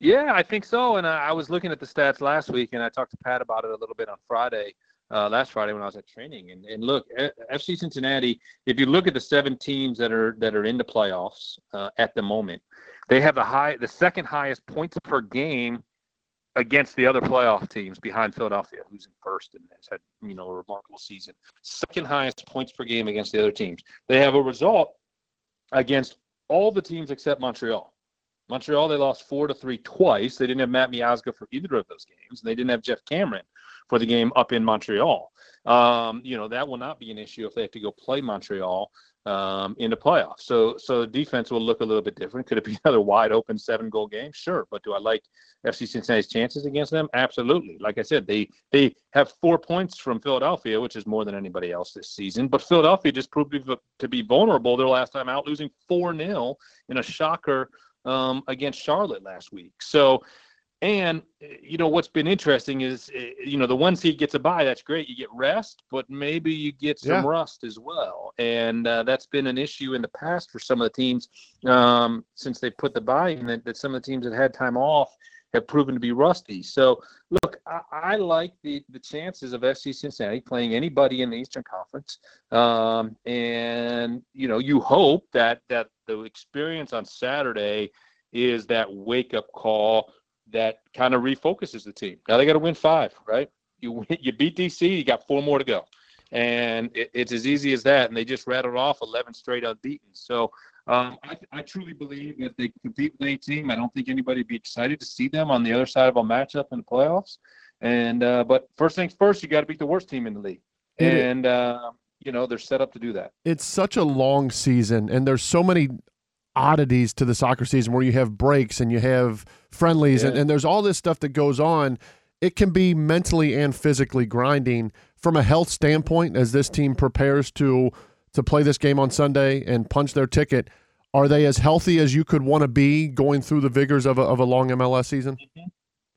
Yeah, I think so. And I, I was looking at the stats last week, and I talked to Pat about it a little bit on Friday, uh, last Friday when I was at training. And, and look, FC Cincinnati, if you look at the seven teams that are that are in the playoffs uh, at the moment, they have the high, the second highest points per game against the other playoff teams behind Philadelphia, who's in first and has had you know a remarkable season. Second highest points per game against the other teams. They have a result against all the teams except Montreal. Montreal, they lost four to three twice. They didn't have Matt Miazga for either of those games, and they didn't have Geoff Cameron for the game up in Montreal. Um, you know that will not be an issue if they have to go play Montreal um, in the playoffs. So, so the defense will look a little bit different. Could it be [laughs] another wide open seven goal game? Sure, but do I like FC Cincinnati's chances against them? Absolutely. Like I said, they they have four points from Philadelphia, which is more than anybody else this season. But Philadelphia just proved to be vulnerable their last time out, losing four 0 in a shocker um, against Charlotte last week. So, and you know what's been interesting is eh, you know the one seed gets a bye. That's great. You get rest, but maybe you get some yeah. rust as well, and uh, that's been an issue in the past for some of the teams um, since they put the bye in. That, that some of the teams that had time off have proven to be rusty. So, look, I, I, like the the chances of FC Cincinnati playing anybody in the Eastern Conference, um, and you know, you hope that that the experience on Saturday is that wake up call that kind of refocuses the team. Now they got to win five, right? You [laughs] you beat DC, you got four more to go, and it, it's as easy as that. And they just rattled off 11 straight unbeaten. So um, I, I, truly believe that they compete with any team. I don't think anybody would be excited to see them on the other side of a matchup in the playoffs. And uh, but first things first, you got to beat the worst team in the league. And uh, you know they're set up to do that. It's such a long season, and there's so many oddities to the soccer season where you have breaks and you have friendlies, yeah. and, and there's all this stuff that goes on. It can be mentally and physically grinding from a health standpoint as this team prepares to to play this game on Sunday and punch their ticket. Are they as healthy as you could want to be going through the vigors of a, of a long MLS season?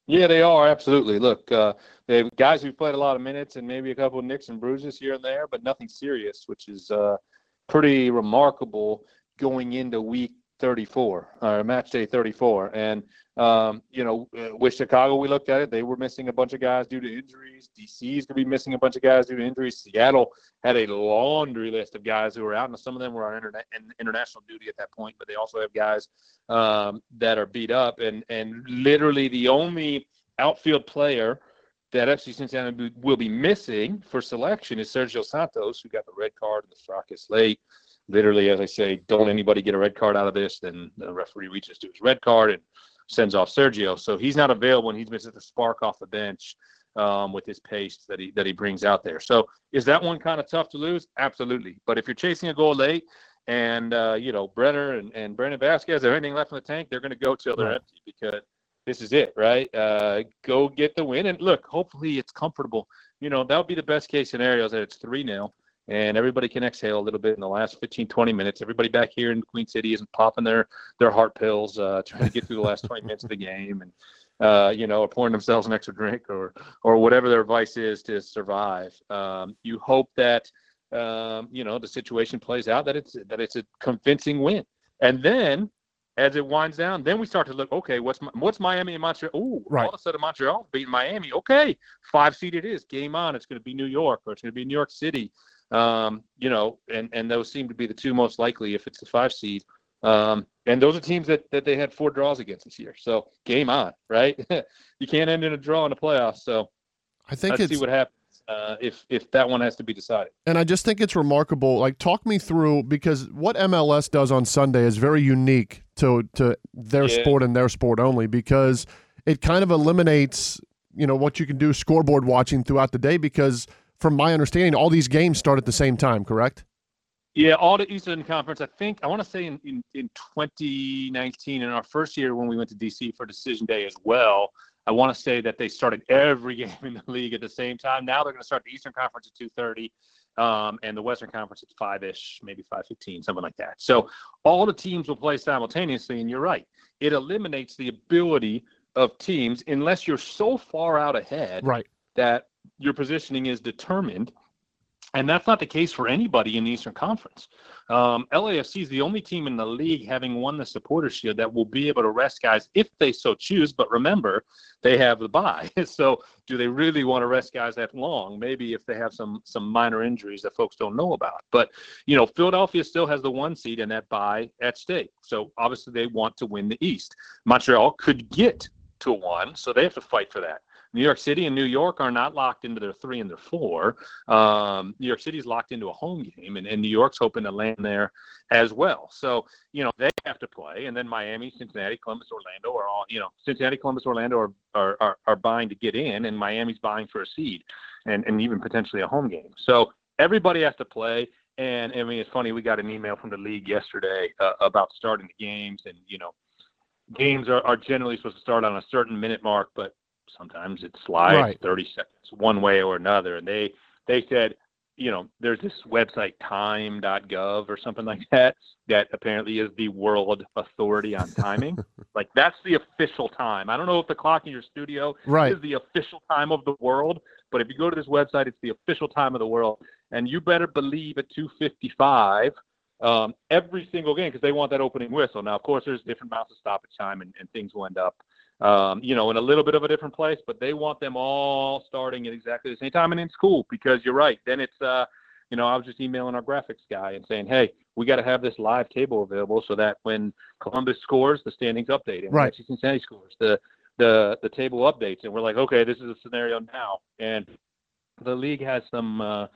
Yeah, they are absolutely. Look, uh, they have guys who've played a lot of minutes and maybe a couple of nicks and bruises here and there, but nothing serious, which is uh, pretty remarkable going into week 34 or match day 34. And um, you know, with Chicago, we looked at it. They were missing a bunch of guys due to injuries. DC is going to be missing a bunch of guys due to injuries. Seattle had a laundry list of guys who were out, and some of them were on interna- international duty at that point. But they also have guys um, that are beat up, and and literally the only outfield player that FC Cincinnati will be missing for selection is Sergio Santos, who got the red card in the fracas late. Literally, as I say, don't anybody get a red card out of this, then the referee reaches to his red card and sends off Sergio. So he's not available, and he's missing the spark off the bench um, with his pace that he that he brings out there. So is that one kind of tough to lose? Absolutely. But if you're chasing a goal late, and uh, you know Brenner and, and Brandon Vazquez have anything left in the tank, they're going to go till they're empty because this is it, right? Uh, go get the win, and look, hopefully it's comfortable. You know that would be the best case scenario is that it's three 0 and everybody can exhale a little bit in the last 15, 20 minutes. Everybody back here in Queen City isn't popping their their heart pills, uh, [laughs] trying to get through the last 20 minutes of the game, and uh, you know, or pouring themselves an extra drink or or whatever their vice is to survive. Um, you hope that um, you know the situation plays out that it's that it's a convincing win, and then as it winds down, then we start to look. Okay, what's Mi- what's Miami and Montreal? Oh, Right. all of a sudden Montreal beating Miami. Okay, five seed it is. Game on. It's going to be New York or it's going to be New York City. Um, you know, and and those seem to be the two most likely if it's the five seed. Um, and those are teams that, that they had four draws against this year. So game on, right? [laughs] you can't end in a draw in the playoffs. So I think let's it's see what happens uh, if if that one has to be decided. And I just think it's remarkable. Like, talk me through because what MLS does on Sunday is very unique to to their Yeah. sport and their sport only because it kind of eliminates you know what you can do scoreboard watching throughout the day because from my understanding all these games start at the same time. Correct? Yeah, all the Eastern Conference. I think I want to say in, in, in 2019, in our first year when we went to DC for Decision Day as well, I want to say that they started every [laughs] game in the league at the same time. Now they're going to start the Eastern Conference at 2:30, um, and the Western Conference at five-ish, maybe 5:15, something like that. So all the teams will play simultaneously, and you're right. It eliminates the ability of teams unless you're so far out ahead Right. that your positioning is determined. And that's not the case for anybody in the Eastern Conference. Um, LAFC is the only team in the league having won the Supporters Shield that will be able to rest guys if they so choose. But remember, they have the bye. [laughs] So, do they really want to rest guys that long? Maybe if they have some some minor injuries that folks don't know about. But you know, Philadelphia still has the one seed and that bye at stake. So obviously, they want to win the East. Montreal could get to one, so they have to fight for that. New York City and New York are not locked into their three and their four. Um, New York City's locked into a home game, and, and New York's hoping to land there as well. So, you know, they have to play. And then Miami, Cincinnati, Columbus, Orlando are all, you know, Cincinnati, Columbus, Orlando are, are, are, are buying to get in, and Miami's buying for a seed and, and even potentially a home game. So everybody has to play. And I mean, it's funny, we got an email from the league yesterday uh, about starting the games, and, you know, games are, are generally supposed to start on a certain minute mark, but sometimes it slides Right. 30 seconds one way or another. And they they said, you know, there's this website time.gov or something like [laughs] that that apparently is the world authority on timing. [laughs] like that's the official time. I don't know if the clock in your studio Right. is the official time of the world, but if you go to this website, it's the official time of the world. And you better believe at 255 um, every single game because they want that opening whistle. Now, of course, there's different amounts of stoppage time and, and things will end up, um, you know, in a little bit of a different place, but they want them all starting at exactly the same time. And it's cool because you're right. Then it's, uh, you know, I was just emailing our graphics guy and saying, hey, we got to have this live table available so that when Columbus scores, the standings update. And when Right. FC Cincinnati scores, the, the, the table updates. And we're like, okay, this is a scenario now. And the league has some, uh,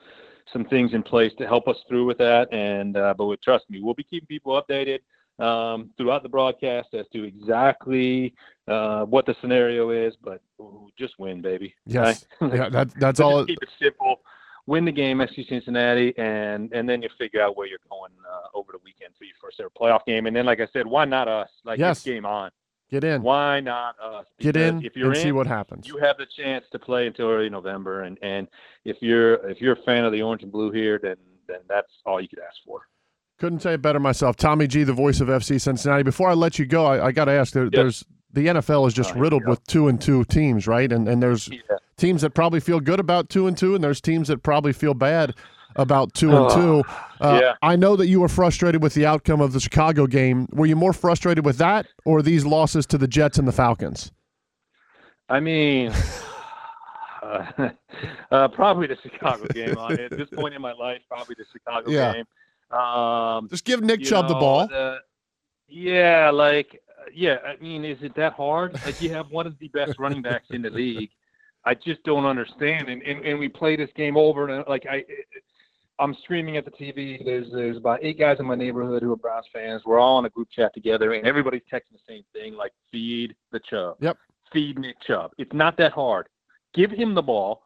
some things in place to help us through with that. And uh, but with, trust me, we'll be keeping people updated um, throughout the broadcast as to exactly uh, what the scenario is. But ooh, just win, baby. Yes. Right? [laughs] Yeah, that- that's all Keep it simple. Win the game, FC Cincinnati, and and then you figure out where you're going uh, over the weekend for your first ever playoff game. And then, like I said, why not us? Like Yes. this game on. Get in. Why not us? Get in if you're and in, see what happens. You have the chance to play until early November, and and if you're if you're a fan of the orange and blue here, then then that's all you could ask for. Couldn't say it better myself. Tommy G, the voice of FC Cincinnati. Before I let you go, I, I got to ask. There, There's the NFL is just riddled with two and two teams, right? And and there's teams that probably feel good about two and two, and there's teams that probably feel bad about two and two. Uh, yeah. I know that you were frustrated with the outcome of the Chicago game. Were you more frustrated with that, or these losses to the Jets and the Falcons? I mean, [laughs] uh, [laughs] uh, probably the Chicago game. At this point in my life, probably the Chicago Yeah. game. Um, Just give Nick Chubb the ball. the- yeah, like uh, yeah. I mean, is it that hard? Like you have one of the best running backs in the league. I just don't understand. And, and and we play this game over and like I, I'm screaming at the TV. There's there's about eight guys in my neighborhood who are Browns fans. We're all on a group chat together, and everybody's texting the same thing, like feed the Chubb. Yep. Feed Nick Chubb. It's not that hard. Give him the ball.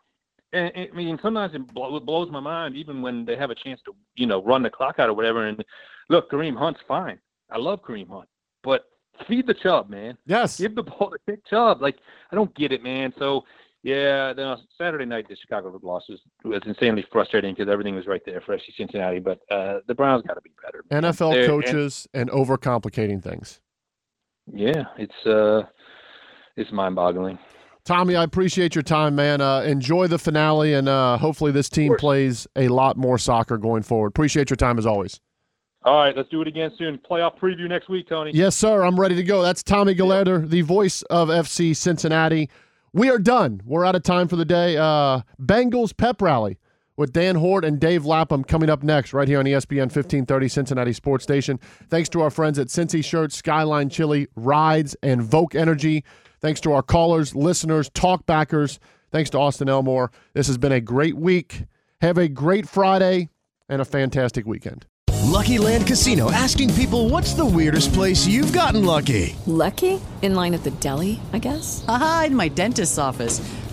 And, and, I mean, sometimes it, blow, it blows my mind, even when they have a chance to, you know, run the clock out or whatever. And look, Kareem Hunt's fine. I love Kareem Hunt, but feed the Chubb, man. Yes. Give the ball to Nick Chubb. Like I don't get it, man. So yeah, Saturday night the Chicago loss was, was insanely frustrating because everything was right there for FC Cincinnati. But uh, the Browns got to be better. NFL They're- coaches and, overcomplicating things. yeah, it's uh, it's mind-boggling. Tommy, I appreciate your time, man. Uh, enjoy the finale, and uh, hopefully this team plays a lot more soccer going forward. Appreciate your time as always. All right, let's do it again soon. Playoff preview next week, Tony. Yes, sir. I'm ready to go. That's Tommy Galerder, the voice of FC Cincinnati. We are done. We're out of time for the day. Uh, Bengals pep rally with Dan Hoard and Dave Lapham coming up next, right here on ESPN 1530 Cincinnati Sports Station. Thanks to our friends at Cincy Shirts, Skyline Chili, Rides, and Voke Energy. Thanks to our callers, listeners, talkbackers. Thanks to Austin Elmore. This has been a great week. Have a great Friday and a fantastic weekend. Lucky Land Casino asking people what's the weirdest place you've gotten lucky? Lucky? In line at the deli, I guess? Aha, in my dentist's office.